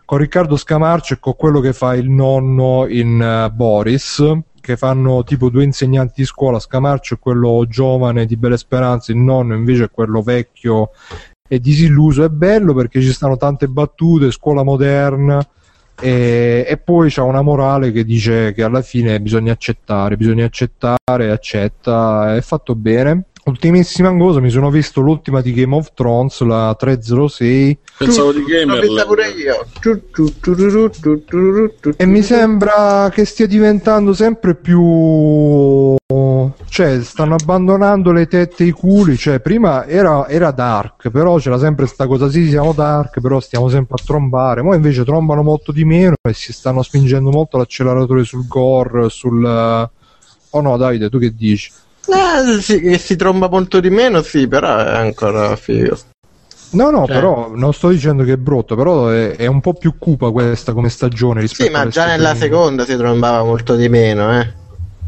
con Riccardo Scamarcio e con quello che fa il nonno in eh, Boris, che fanno tipo due insegnanti di scuola, Scamarcio è quello giovane di Belle Speranze, il nonno invece è quello vecchio e disilluso, è bello perché ci stanno tante battute, scuola moderna, e, e poi c'è una morale che dice che alla fine bisogna accettare, bisogna accettare, accetta, è fatto bene. Ultimissima cosa, mi sono visto l'ultima di Game of Thrones, la 306,
Pensavo di
L'ho
gamer.
e mi sembra che stia diventando sempre più... cioè stanno abbandonando le tette e i culi, cioè prima era, era dark, però c'era sempre sta cosa, sì siamo dark, però stiamo sempre a trombare, ora invece trombano molto di meno e si stanno spingendo molto l'acceleratore sul gore, sul... Oh no Davide, tu che dici?
Eh, sì, che si tromba molto di meno, sì, però è ancora figo.
No, no,
Cioè-
però non sto dicendo che è brutto, però è, è un po' più cupa questa come stagione rispetto
Sì, ma già nella seconda si trombava molto di meno, eh.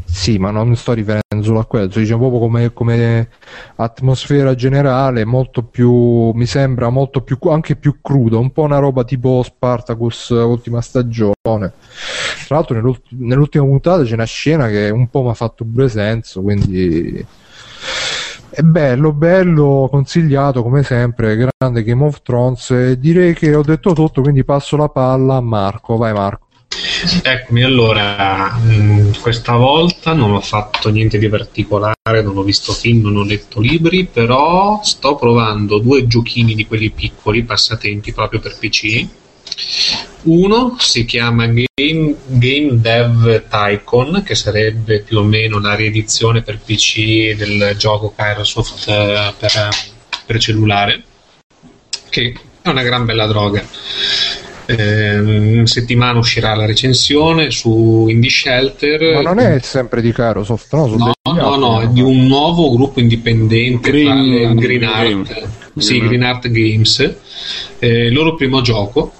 Sì, ma non sto riferendo solo a quello, dicendo proprio come, come atmosfera generale, molto più, mi sembra molto più, anche più crudo, un po' una roba tipo Spartacus ultima stagione. Tra l'altro nell'ult- nell'ultima puntata c'è una scena che un po' mi ha fatto pure senso, quindi è bello, bello, consigliato come sempre, grande Game of Thrones. Direi che ho detto tutto, quindi passo la palla a Marco, vai Marco.
Eccomi, allora, mh, questa volta non ho fatto niente di particolare, non ho visto film, non ho letto libri, però sto provando due giochini di quelli piccoli, passatempi proprio per PC. Uno si chiama Game, Game Dev Tycoon, che sarebbe più o meno la riedizione per PC del gioco Kairosoft eh, per, per cellulare, che è una gran bella droga. Eh, in settimana uscirà la recensione su Indie Shelter.
Ma non è sempre di Carosoft, no? Sono
No, no,
altri,
no, è di un nuovo gruppo indipendente
Green-
tra le- Green Art,
Game.
sì,
Green
Art Games, eh, il loro primo gioco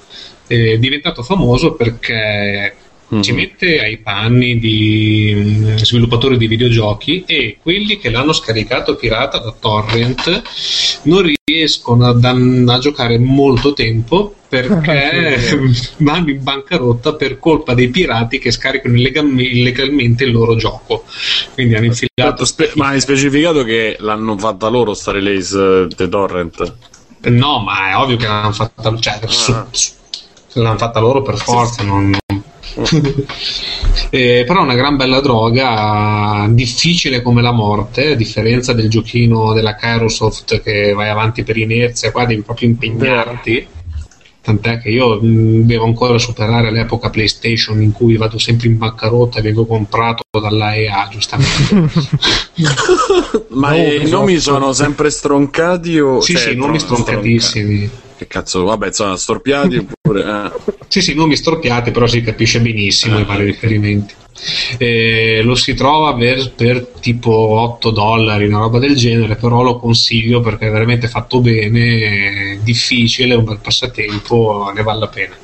è diventato famoso perché. Ci mette ai panni di mm, sviluppatori di videogiochi e quelli che l'hanno scaricato pirata da torrent non riescono a, a giocare molto tempo perché vanno in bancarotta per colpa dei pirati che scaricano illegalmente il loro gioco. Quindi hanno infilato.
Spe- ma hai specificato che l'hanno fatta loro sta release uh, The Torrent?
No, ma è ovvio che l'hanno fatta, cioè, ah. su, su, l'hanno fatta loro per forza. Non, eh, però è una gran bella droga, difficile come la morte, a differenza del giochino della Kairosoft che vai avanti per inerzia, qua devi proprio impegnarti. Tant'è che io mh, devo ancora superare l'epoca PlayStation in cui vado sempre in bancarotta e vengo comprato dalla EA, giustamente.
Ma no, i nomi sono sempre stroncati o...
Sì, cioè, sì, nomi stroncatissimi. Stroncati.
Che cazzo, vabbè, sono storpiati oppure... Eh.
Sì, sì, nomi storpiati, però si capisce benissimo eh. i vari riferimenti. Eh, lo si trova per, per, tipo 8 dollari, una roba del genere, però lo consiglio perché è veramente fatto bene, è difficile, è un bel passatempo, ne vale la pena.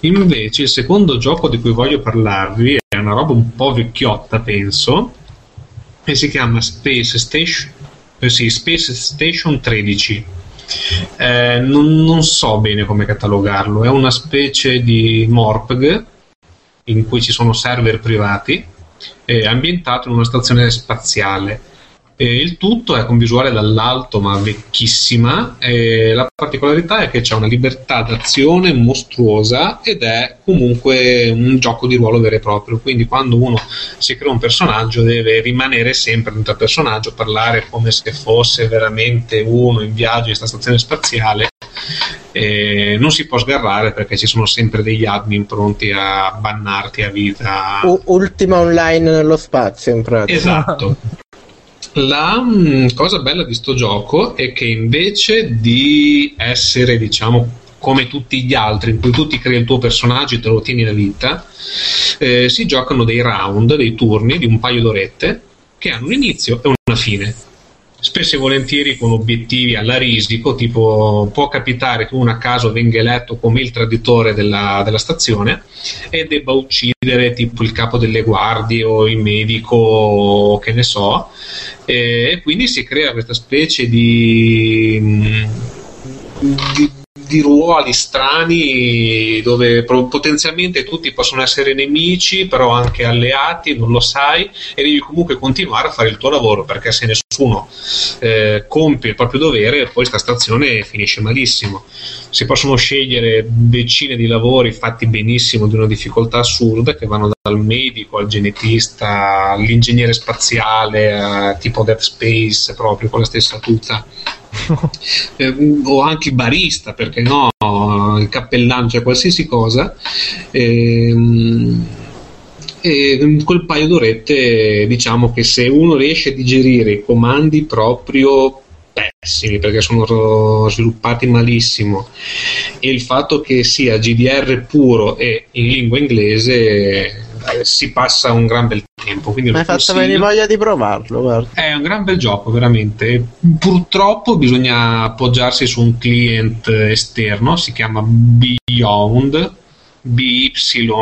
Invece il secondo gioco di cui voglio parlarvi è una roba un po' vecchiotta, penso, e si chiama Space Station, eh sì, Space Station 13 eh, non, non, so bene come catalogarlo, è una specie di Morpg in cui ci sono server privati, eh, ambientato in una stazione spaziale. E il tutto è con visuale dall'alto ma vecchissima e la particolarità è che c'è una libertà d'azione mostruosa ed è comunque un gioco di ruolo vero e proprio. Quindi quando uno si crea un personaggio deve rimanere sempre dentro il personaggio parlare come se fosse veramente uno in viaggio in questa stazione spaziale e non si può sgarrare perché ci sono sempre degli admin pronti a bannarti a vita.
U- ultima online nello spazio in pratica.
Esatto la mh, cosa bella di sto gioco è che invece di essere, diciamo, come tutti gli altri, in cui tu ti crei il tuo personaggio e te lo tieni la vita, eh, si giocano dei round, dei turni di un paio d'orette che hanno un inizio e una fine spesso e volentieri con obiettivi alla risico, tipo può capitare che uno a caso venga eletto come il traditore della, della stazione e debba uccidere tipo il capo delle guardie o il medico o che ne so, e quindi si crea questa specie di, di di ruoli strani dove potenzialmente tutti possono essere nemici, però anche alleati, non lo sai, e devi comunque continuare a fare il tuo lavoro perché se nessuno eh, compie il proprio dovere, poi sta stazione finisce malissimo. Si possono scegliere decine di lavori fatti benissimo di una difficoltà assurda che vanno dal medico al genetista all'ingegnere spaziale, a, tipo Death Space, proprio con la stessa tuta eh, o anche il barista, perché no, il cappellano, cioè qualsiasi cosa. Ehm, e quel paio d'orette diciamo che se uno riesce a digerire i comandi proprio pessimi perché sono sviluppati malissimo e il fatto che sia GDR puro e in lingua inglese eh, si passa un gran bel tempo. Quindi
Mi hai fatto venire voglia di provarlo. Guarda.
È un gran bel gioco, veramente. Purtroppo bisogna appoggiarsi su un client esterno, si chiama Beyond, B-Y-O-N-D.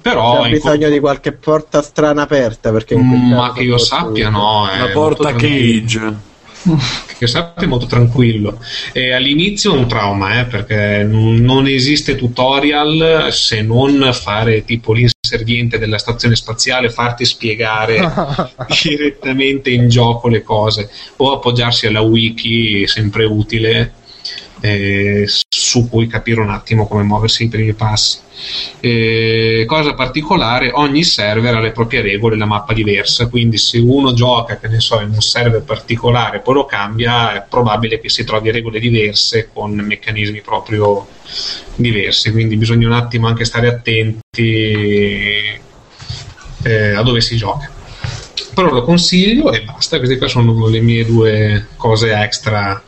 Però
c'è bisogno di qualche porta strana aperta perché
ma che io sappia no
la porta cage
che sapete molto tranquillo. E all'inizio un trauma eh, perché non esiste tutorial se non fare tipo l'inserviente della stazione spaziale farti spiegare direttamente in gioco le cose. O appoggiarsi alla wiki sempre utile eh, su cui capire un attimo come muoversi i primi passi. Eh, cosa particolare, ogni server ha le proprie regole, la mappa diversa, quindi se uno gioca, che ne so, in un server particolare, poi lo cambia, è probabile che si trovi regole diverse con meccanismi proprio diversi, quindi bisogna un attimo anche stare attenti eh, a dove si gioca. Però lo consiglio e basta, queste qua sono le mie due cose extra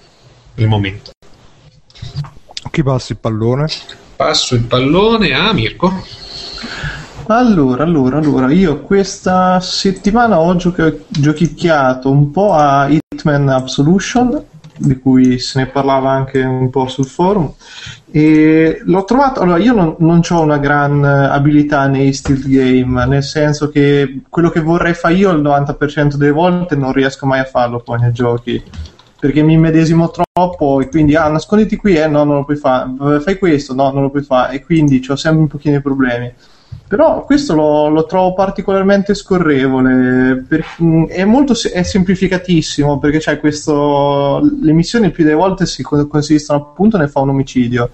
del momento.
Chi passa il pallone?
Passo il pallone a Mirko.
Allora, allora, allora, io questa settimana ho giochi- giochicchiato un po' a Hitman Absolution di cui se ne parlava anche un po' sul forum. E l'ho trovato. Allora, io non, non ho una gran abilità nei stealth game, nel senso che quello che vorrei fare io il 90% delle volte non riesco mai a farlo poi nei giochi perché mi immedesimo troppo e quindi ah nasconditi qui eh no non lo puoi fare fai questo no non lo puoi fare e quindi ho sempre un pochino di problemi. Però questo lo, lo trovo particolarmente scorrevole per, è molto è semplificatissimo perché c'è questo le missioni più delle volte si consistono appunto nel fare un omicidio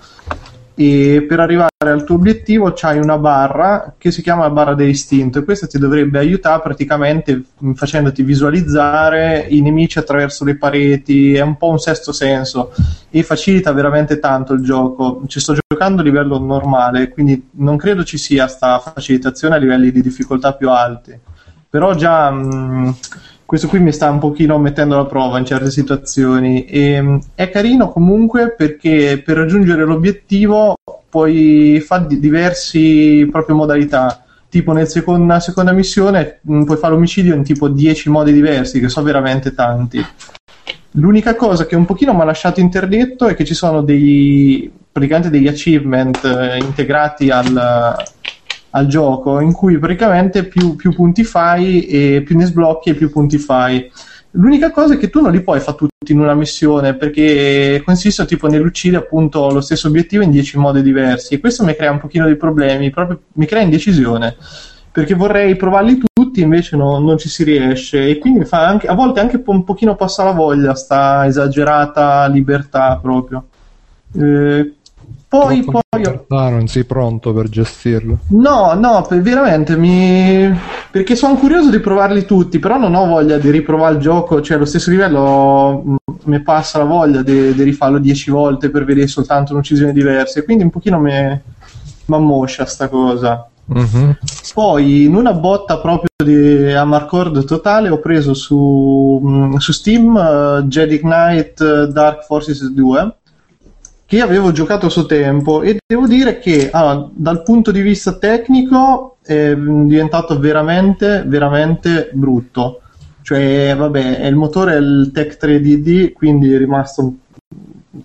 e per arrivare al tuo obiettivo c'hai una barra che si chiama barra dell'istinto e questa ti dovrebbe aiutare praticamente facendoti visualizzare i nemici attraverso le pareti, è un po' un sesto senso e facilita veramente tanto il gioco. Ci sto giocando a livello normale, quindi non credo ci sia sta facilitazione a livelli di difficoltà più alti. Però già mh, questo qui mi sta un pochino mettendo alla prova in certe situazioni. E mm, è carino comunque perché per raggiungere l'obiettivo puoi fare diverse proprie modalità. Tipo nel seconda, seconda missione mm, puoi fare l'omicidio in tipo 10 modi diversi che sono veramente tanti. L'unica cosa che un pochino mi ha lasciato interdetto è che ci sono dei praticamente degli achievement eh, integrati al, al gioco in cui praticamente più, più punti fai e più ne sblocchi e più punti fai. L'unica cosa è che tu non li puoi fare tutti in una missione perché consiste tipo nell'uccidere appunto lo stesso obiettivo in 10 modi diversi e questo mi crea un pochino di problemi, proprio mi crea indecisione perché vorrei provarli tutti invece no, non ci si riesce e quindi anche, a volte anche un pochino passa la voglia sta esagerata libertà proprio. Eh, poi, poi...
Ah, non sei pronto per gestirlo?
No, no, veramente mi... perché sono curioso di provarli tutti, però non ho voglia di riprovare il gioco, cioè allo stesso livello mm, mi passa la voglia di, di rifarlo dieci volte per vedere soltanto un'uccisione diversa, e quindi un pochino mi ammoscia sta cosa. Mm-hmm. Poi in una botta proprio di Amarcord totale ho preso su, mm, su Steam uh, Jedi Knight uh, Dark Forces 2 che avevo giocato a suo tempo e devo dire che allora, dal punto di vista tecnico è diventato veramente, veramente brutto. Cioè, vabbè, il motore è il Tech 3DD, quindi è rimasto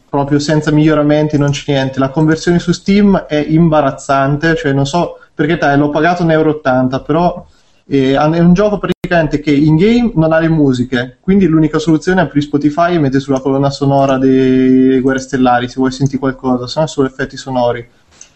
proprio senza miglioramenti, non c'è niente. La conversione su Steam è imbarazzante, cioè non so perché dai, l'ho pagato 1,80 euro, però eh, è un gioco praticamente che in game non ha le musiche, quindi l'unica soluzione è aprire Spotify e mettere sulla colonna sonora dei Guerre Stellari se vuoi sentire qualcosa, se no solo effetti sonori.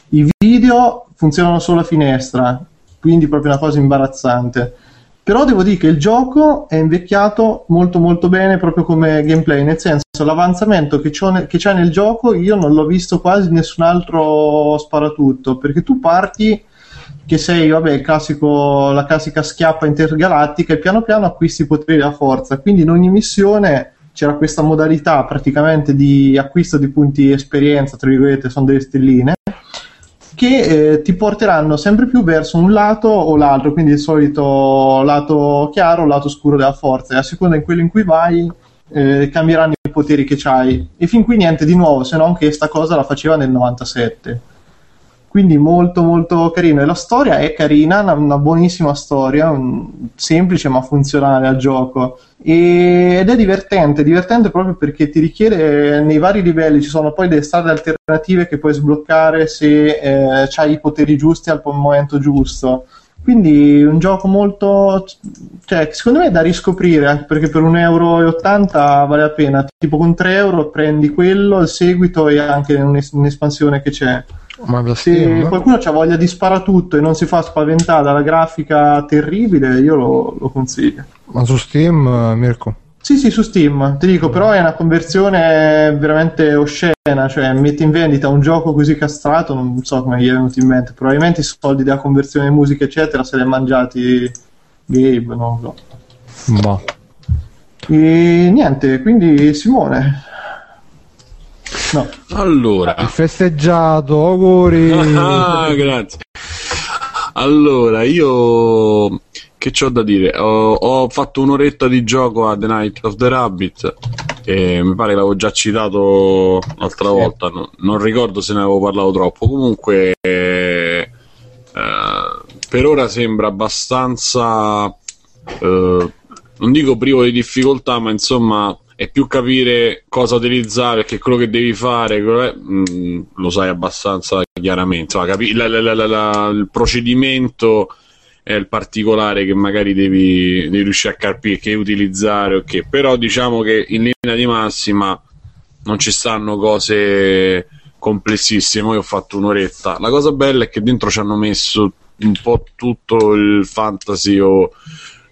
I video funzionano solo a finestra, quindi proprio una cosa imbarazzante. Però devo dire che il gioco è invecchiato molto molto bene proprio come gameplay, nel senso l'avanzamento che, ne- che c'è nel gioco io non l'ho visto quasi in nessun altro sparatutto, perché tu parti che sei, vabbè, classico, la classica schiappa intergalattica e piano piano acquisti poteri della forza. Quindi in ogni missione c'era questa modalità praticamente di acquisto di punti esperienza, tra virgolette, sono delle stelline, che eh, ti porteranno sempre più verso un lato o l'altro, quindi il solito lato chiaro lato scuro della forza, e a seconda in quello in cui vai eh, cambieranno i poteri che hai. E fin qui niente di nuovo, se non che questa cosa la faceva nel 97 quindi molto molto carino. E la storia è carina una, una buonissima storia un, semplice ma funzionale al gioco. E, ed è divertente divertente proprio perché ti richiede nei vari livelli ci sono poi delle strade alternative che puoi sbloccare se eh, hai i poteri giusti al momento giusto. Quindi un gioco molto cioè secondo me è da riscoprire anche perché per 1,80 euro vale la pena. Tipo con 3 euro prendi quello il seguito e anche un'espansione che c'è ma se Steam, qualcuno ha voglia di spara tutto e non si fa spaventare dalla grafica terribile, io lo, lo consiglio.
Ma su Steam, Mirko?
Sì, sì, su Steam, ti dico, però è una conversione veramente oscena, cioè metti in vendita un gioco così castrato, non so come gli è venuto in mente, probabilmente i soldi della conversione musica eccetera se li ha mangiati Gabe, non lo so. Ma. E niente, quindi Simone,
No. Allora,
il festeggiato, auguri.
Ah, grazie. Allora, io che ho da dire? Ho, ho, fatto un'oretta di gioco a The Night of the Rabbit. E mi pare che l'avevo già citato l'altra sì. volta. No, non ricordo se ne avevo parlato troppo. Comunque, eh, per ora sembra abbastanza. Eh, non dico privo di difficoltà, ma insomma è più capire cosa utilizzare perché quello che devi fare mh, mm, lo sai abbastanza chiaramente Insomma, capi- la, la, la, il procedimento è il particolare che magari devi, devi riuscire a capire che utilizzare okay. però diciamo che in linea di massima non ci stanno cose complessissime io ho fatto un'oretta la cosa bella è che dentro ci hanno messo un po' tutto il fantasy o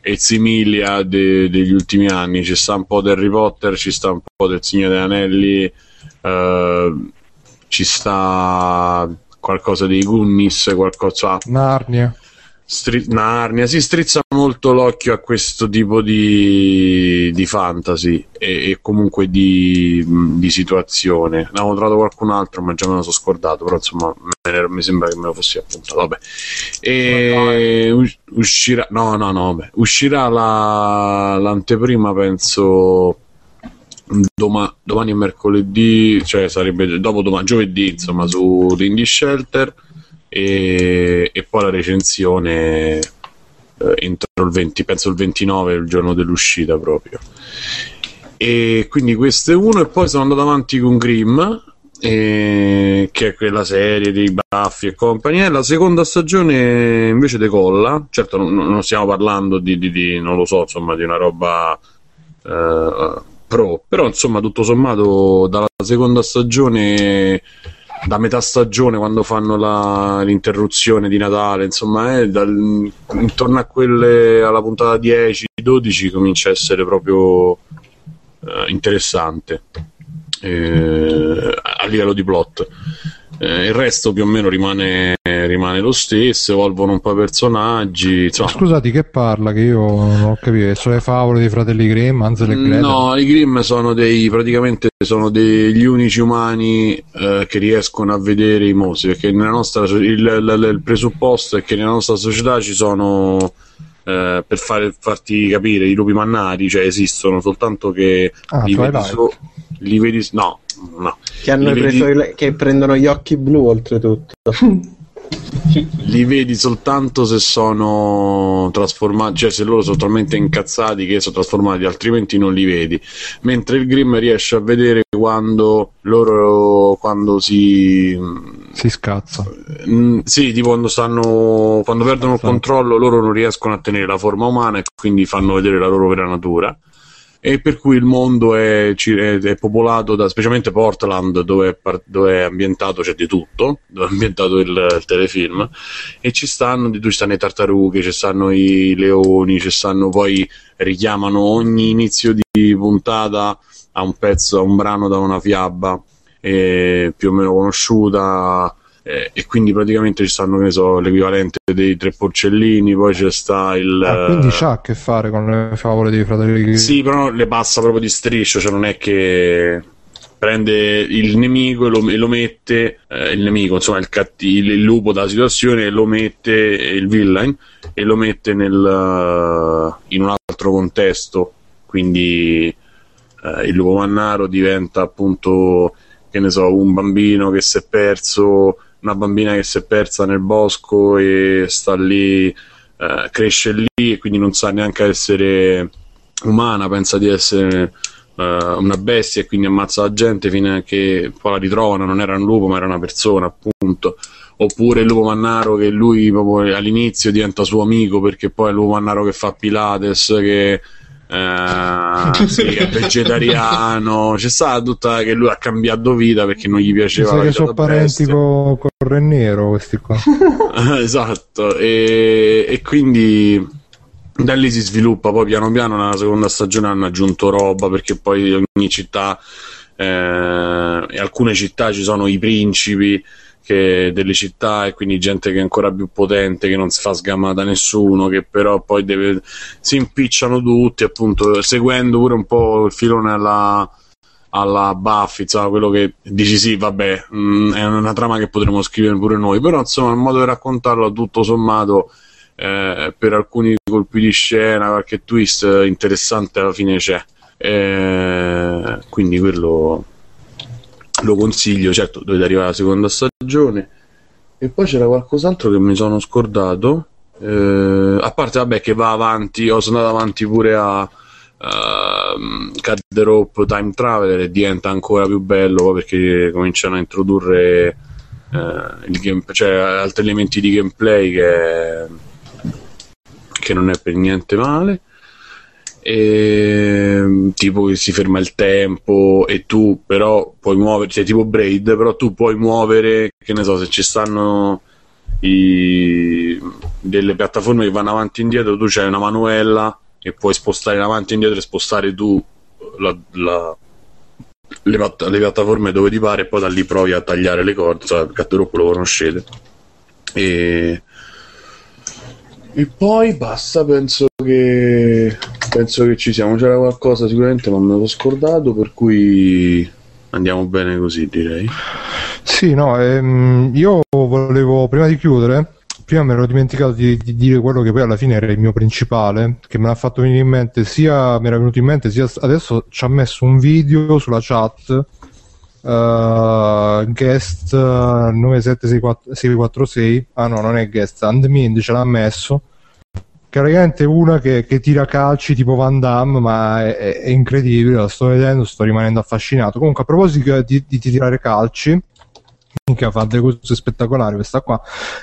e similia de, degli ultimi anni. Ci sta un po' di Harry Potter, ci sta un po' del Signore degli Anelli, uh, ci sta qualcosa dei Gunnis, qualcosa.
Narnia.
Stri- Narnia si strizza molto l'occhio a questo tipo di, di fantasy e, e comunque di, di, situazione. Ne avevo trovato qualcun altro, ma già me lo sono scordato. Però insomma, me, mi sembra che me lo fossi appuntato. Vabbè, e no, uscirà, no, no, no, vabbè. uscirà la, l'anteprima, penso. Doma, domani è mercoledì, cioè sarebbe dopo domani, giovedì, insomma, su Indie Shelter e, e poi la recensione eh, entro il 20, penso il 29 il giorno dell'uscita proprio. E quindi questo è uno, e poi sono andato avanti con Grimm, eh, che è quella serie dei baffi e compagnia. La seconda stagione invece decolla. Certo, non, non stiamo parlando di, di, di, non lo so, insomma, di una roba eh, pro, però insomma, tutto sommato, dalla seconda stagione da metà stagione quando fanno la, l'interruzione di Natale, insomma, eh, dal, intorno a quelle alla puntata 10-12 comincia a essere proprio eh, interessante eh, a livello di plot. Eh, il resto più o meno rimane, rimane, lo stesso, evolvono un po' i personaggi. Insomma.
Scusati, che parla? Che io non ho capito. Sono le favole dei fratelli Grimm, Hansel e Gretel?
No, i Grimm sono dei praticamente sono degli unici umani eh, che riescono a vedere i mostri. Perché nella nostra, il, il, il presupposto è che nella nostra società ci sono. Eh, per fare, farti capire i lupi mannari, cioè esistono soltanto che
ah, li, vedi so,
li vedi no, no.
Che, hanno preso vedi... il, che prendono gli occhi blu oltretutto.
li vedi soltanto se sono trasformati, cioè se loro sono talmente incazzati che sono trasformati, altrimenti non li vedi. Mentre il Grimm riesce a vedere quando loro quando si
si scazza.
Mm, sì, tipo quando stanno quando perdono il controllo, loro non riescono a tenere la forma umana e quindi fanno vedere la loro vera natura e per cui il mondo è, è, popolato da specialmente Portland dove è, dove è, ambientato c'è di tutto dove è ambientato il, il telefilm. E ci stanno ci stanno i tartarughe ci stanno i leoni ci stanno poi richiamano ogni inizio di puntata a un pezzo a un brano da una fiaba eh, più o meno conosciuta eh, e quindi praticamente ci stanno, che ne so, l'equivalente dei tre porcellini, poi c'è sta il...
Ah, quindi c'ha a che fare con le favole dei fratelli
Sì, però le passa proprio di striscio, cioè non è che prende il nemico e lo, e lo mette, eh, il nemico, insomma il, cattivo, il lupo della situazione, e lo mette, il villain, e lo mette nel, in un altro contesto, quindi eh, il lupo mannaro diventa appunto, che ne so, un bambino che si è perso una bambina che si è persa nel bosco e sta lì, eh, cresce lì e quindi non sa neanche essere umana, pensa di essere eh, una bestia e quindi ammazza la gente fino a che poi la ritrovano, non era un lupo ma era una persona appunto. Oppure il lupo mannaro che lui all'inizio diventa suo amico perché poi è il lupo mannaro che fa Pilates, che eh, sì, è vegetariano. C'è stata tutta che lui ha cambiato vita perché non gli piaceva.
Sai che sono parenti con co Re Nero questi qua.
esatto, e, e, quindi da lì si sviluppa. Poi piano piano nella seconda stagione hanno aggiunto roba perché poi ogni città, eh, in alcune città ci sono i principi che delle città e quindi gente che è ancora più potente, che non si fa sgamare da nessuno, che però poi deve, si impicciano tutti, appunto, seguendo pure un po' il filone alla, alla Buffy, insomma, quello che dici sì, vabbè, mh, mm, è una trama che potremmo scrivere pure noi, però insomma il modo di raccontarlo tutto sommato eh, per alcuni colpi di scena, qualche twist interessante alla fine c'è. Eh, quindi quello lo consiglio, certo dovete arrivare alla seconda stagione. E poi c'era qualcos'altro che mi sono scordato. Eh, a parte, vabbè, che va avanti, ho sono andato avanti pure a, uh, Cut the Rope Time Traveler e diventa ancora più bello perché cominciano a introdurre uh, game, cioè, altri elementi di gameplay che, che non è per niente male e, tipo che si ferma il tempo e tu però puoi muovere, cioè tipo Braid, però tu puoi muovere, che ne so, se ci stanno i, delle piattaforme che vanno avanti e indietro, tu c'hai una manuella e puoi spostare in avanti e indietro e spostare tu la, la, le, le, piattaforme dove ti pare e poi da lì provi a tagliare le corde, cioè, Gatteroppo lo conoscete. E, e poi basta, penso che penso che ci siamo. C'era qualcosa sicuramente, ma me l'ho scordato, per cui andiamo bene così, direi.
Sì, no, ehm, io volevo prima di chiudere. Prima mi ero dimenticato di, di, dire quello che poi alla fine era il mio principale, che me l'ha fatto venire in mente, sia mi era venuto in mente, sia adesso ci ha messo un video sulla chat Uh, guest uh, 97646 ah no non è guest Andmind ce l'ha messo praticamente è una che, che, tira calci tipo Van Damme ma è, è, è, incredibile la sto vedendo sto rimanendo affascinato comunque a proposito di, di tirare calci che fa delle cose spettacolari questa qua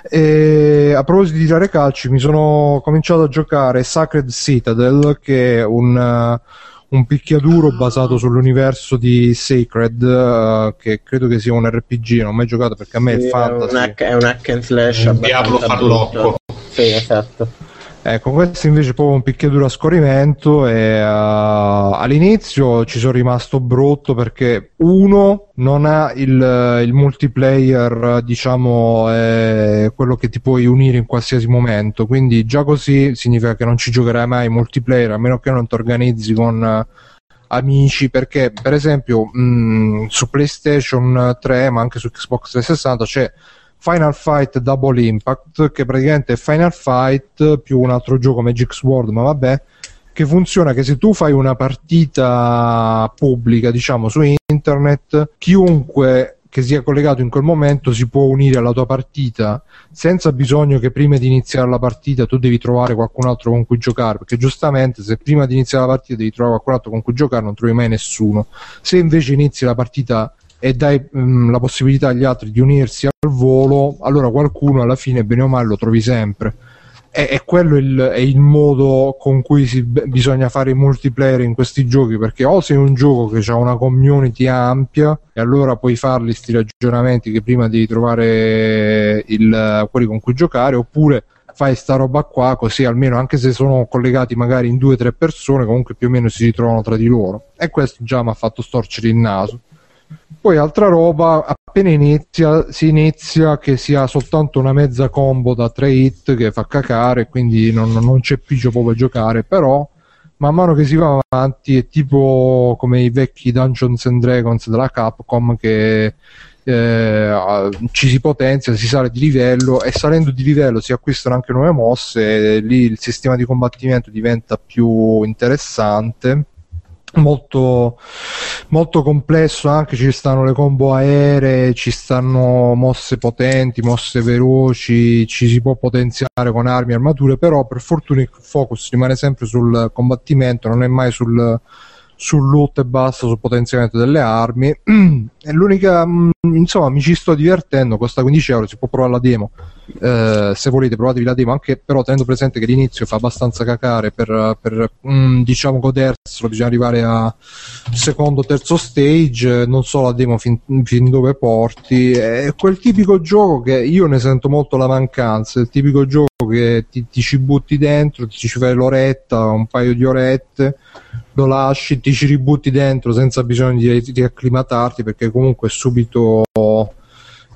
e a proposito di tirare calci mi sono cominciato a giocare Sacred Citadel che è un un picchiaduro basato sull'universo di Sacred, uh, che credo che sia un RPG, non ho mai giocato perché a me sì, è fantasy.
È un hack, è un hack and slash.
Un diavolo farlocco.
Sì, esatto.
Ecco, questo invece è proprio un picchiaduro a scorrimento e uh, all'inizio ci sono rimasto brutto perché uno non ha il, il multiplayer, diciamo, è quello che ti puoi unire in qualsiasi momento, quindi già così significa che non ci giocherai mai multiplayer a meno che non ti organizzi con uh, amici perché per esempio mh, su PlayStation 3 ma anche su Xbox 360 c'è Final Fight Double Impact, che praticamente è Final Fight più un altro gioco Magic Sword, ma vabbè, che funziona che se tu fai una partita pubblica, diciamo, su internet, chiunque che sia collegato in quel momento si può unire alla tua partita senza bisogno che prima di iniziare la partita tu devi trovare qualcun altro con cui giocare perché giustamente se prima di iniziare la partita devi trovare qualcun altro con cui giocare non trovi mai nessuno. Se invece inizi la partita e dai mh, mm, la possibilità agli altri di unirsi al volo, allora qualcuno alla fine, bene o male, lo trovi sempre. E, e quello il, è il modo con cui si, bisogna fare i multiplayer in questi giochi, perché o sei un gioco che ha una community ampia, e allora puoi farli questi ragionamenti che prima devi trovare il, quelli con cui giocare, oppure fai sta roba qua così almeno anche se sono collegati magari in due o tre persone comunque più o meno si ritrovano tra di loro e questo già mi ha fatto storcere il naso poi altra roba, appena inizia, si inizia che sia soltanto una mezza combo da 3 hit che fa cacare, quindi non, non c'è piccio proprio giocare, però man mano che si va avanti è tipo come i vecchi Dungeons and Dragons della Capcom che eh, ci si potenzia, si sale di livello e salendo di livello si acquistano anche nuove mosse e lì il sistema di combattimento diventa più interessante molto, molto complesso anche ci stanno le combo aeree ci stanno mosse potenti mosse veloci ci si può potenziare con armi e armature però per fortuna il focus rimane sempre sul combattimento non è mai sul, sul loot e basta sul potenziamento delle armi e l'unica mm, insomma mi ci sto divertendo costa 15 euro si può provare la demo. Eh, se volete provatevi la demo anche però tenendo presente che l'inizio fa abbastanza cacare per, per mm, diciamo goderselo bisogna arrivare a secondo terzo stage non so la demo fin, fin, dove porti. È quel tipico gioco che io ne sento molto la mancanza il tipico gioco che ti, ti ci butti dentro ti ci fai l'oretta un paio di orette lo lasci ti ci ributti dentro senza bisogno di, di acclimatarti perché comunque è subito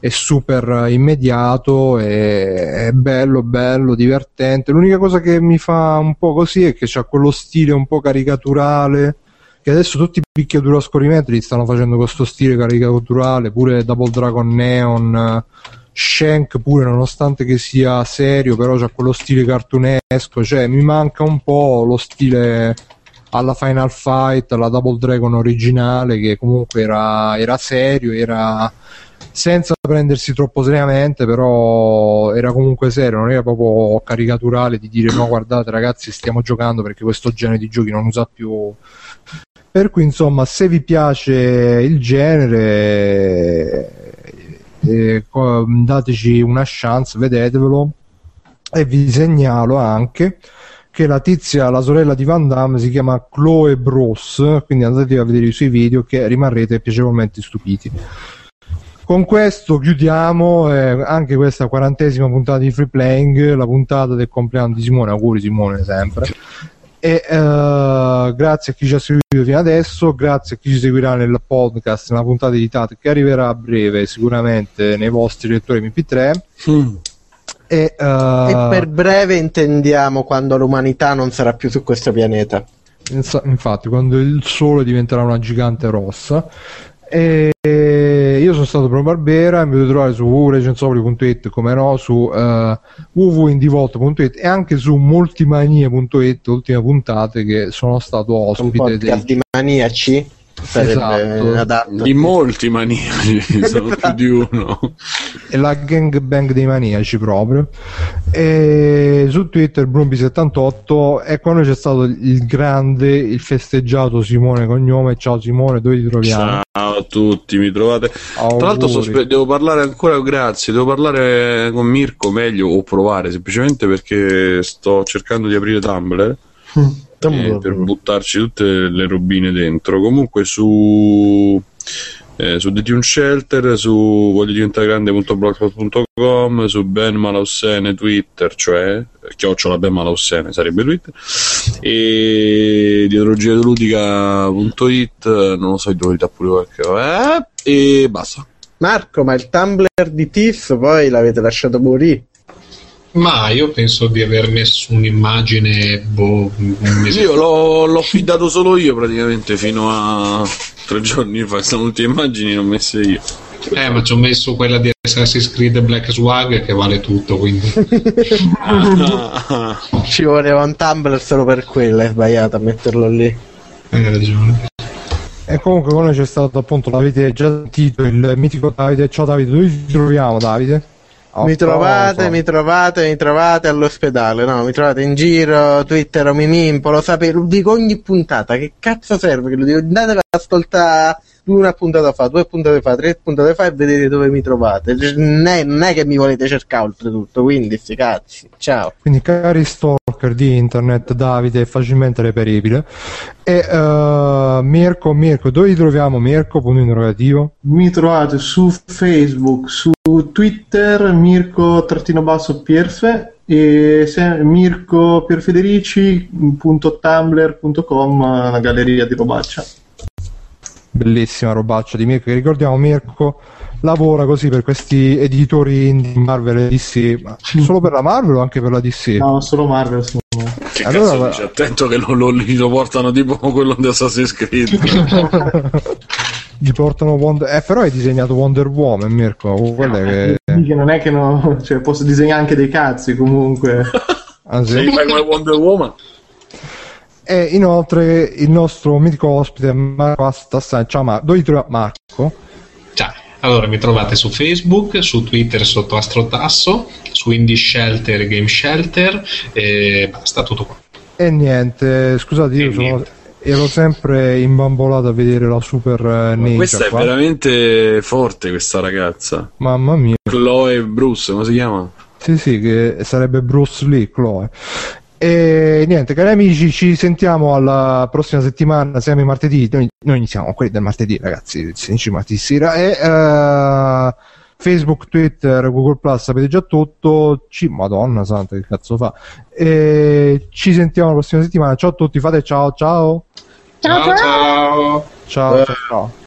è super immediato, è, è, bello, bello, divertente. L'unica cosa che mi fa un po' così è che c'ha quello stile un po' caricaturale. Che adesso tutti i picchiatura a scorrimento stanno facendo questo stile caricaturale, pure Double Dragon Neon, Shank pure nonostante che sia serio, però c'ha quello stile cartunesco, cioè mi manca un po' lo stile alla Final Fight, la Double Dragon originale che comunque era, era serio, era senza prendersi troppo seriamente, però era comunque serio, non era proprio caricaturale di dire no, guardate ragazzi, stiamo giocando perché questo genere di giochi non usa più. Per cui, insomma, se vi piace il genere, eh, dateci una chance, vedetevelo. E vi segnalo anche che la tizia, la sorella di Van Damme, si chiama Chloe Bros, quindi andate a vedere i suoi video che rimarrete piacevolmente stupiti. Con questo chiudiamo eh, anche questa quarantesima puntata di Free Playing, la puntata del compleanno di Simone, auguri Simone sempre. E uh, grazie a chi ci ha seguito fino adesso, grazie a chi ci seguirà nel podcast, nella puntata editata che arriverà a breve sicuramente nei vostri lettori MP3. Mm.
E, uh... e, per breve intendiamo quando l'umanità non sarà più su questo pianeta.
Infatti, quando il sole diventerà una gigante rossa. E io sono stato Pro Barbera, mi potete trovare su www.recensopoli.it come no, su uh, www.indivolt.it e anche su multimanie.it, ultime puntate che sono stato ospite
dei... di maniaci
esatto.
adatto. Di molti maniaci, sono più di uno.
È la gangbang dei maniaci proprio. E su Twitter Brumbi78 e quando c'è stato il grande, il festeggiato Simone Cognome. Ciao Simone, dove ti troviamo?
Ciao a tutti, mi trovate. Auguri. Tra l'altro sospe- devo parlare ancora, grazie, devo parlare con Mirko meglio o provare semplicemente perché sto cercando di aprire Tumblr. Mm eh, per buttarci tutte le robine dentro. Comunque su eh, su The Tune Shelter, su voglio diventare grande.blogspot.com, su Ben Malaussene Twitter, cioè chiocciola Ben Malaussene sarebbe Twitter, e dietologialudica.it, non lo so, dove pure qualche eh, e basta.
Marco, ma il Tumblr di Tiff poi l'avete lasciato morire?
Ma io penso di aver messo un'immagine. Boh, un
io l'ho, l'ho affidato solo io praticamente fino a tre giorni fa. Sono tutte immagini non messe io.
Eh, ma ci ho messo quella di Assassin's Creed Black Swag che vale tutto, quindi.
Ci voleva un Tumblr solo per quello, è sbagliato a metterlo lì.
Hai ragione.
E comunque con noi c'è stato appunto, l'avete già sentito, il mitico Davide. Ciao Davide, dove ci troviamo Davide?
Mi trovate, mi trovate, mi trovate all'ospedale, no, mi trovate in giro, Twitter o Mimimpo, lo sapete, dico ogni puntata, che cazzo serve che lo dico, andate ascoltare una puntata fa, due puntate fa, tre puntate fa e vedete dove mi trovate. Non è, non è che mi volete cercare oltretutto, quindi sti cazzi. Ciao.
Quindi cari stalker di internet, Davide è facilmente reperibile. E uh, Mirko, Mirko, dove ti troviamo Mirko? Punto interrogativo.
Mi trovate su Facebook, su Twitter, Mirko-Pierfe e se, Mirko Pierfederici.tumblr.com, una galleria di robaccia
bellissima robaccia di Mirko che ricordiamo Mirko lavora così per questi editori indie Marvel e DC ma solo per la Marvel o anche per la DC?
no solo Marvel solo
che allora, cazzo dice? attento che lo, lo, lo, portano tipo quello di Assassin's Creed
gli portano Wonder eh però hai disegnato Wonder Woman Mirko quello no,
che... che non è che no cioè posso disegnare anche dei cazzi comunque
ah, sì? sei fai come Wonder Woman
e inoltre il nostro mitico ospite Marco Astassan. Ciao Marco, dove ti trovi Marco?
Ciao, allora mi trovate su Facebook, su Twitter sotto Astrotasso, su Indie Shelter, Game Shelter e basta tutto qua.
E niente, scusate, io sono, ero sempre imbambolato a vedere la super eh, ninja.
Questa è veramente forte questa ragazza.
Mamma mia.
Chloe Bruce, come si chiama?
Sì, sì, che sarebbe Bruce Lee, Chloe. E niente, cari amici, ci sentiamo alla prossima settimana, siamo martedì, noi, noi iniziamo quelli del martedì, ragazzi, il martedì sera, e uh, Facebook, Twitter, Google Plus, sapete già tutto, ci, madonna santa che cazzo fa, e ci sentiamo la prossima settimana, ciao a tutti, fate ciao ciao!
Ciao ciao! Ciao
ciao! ciao, ciao.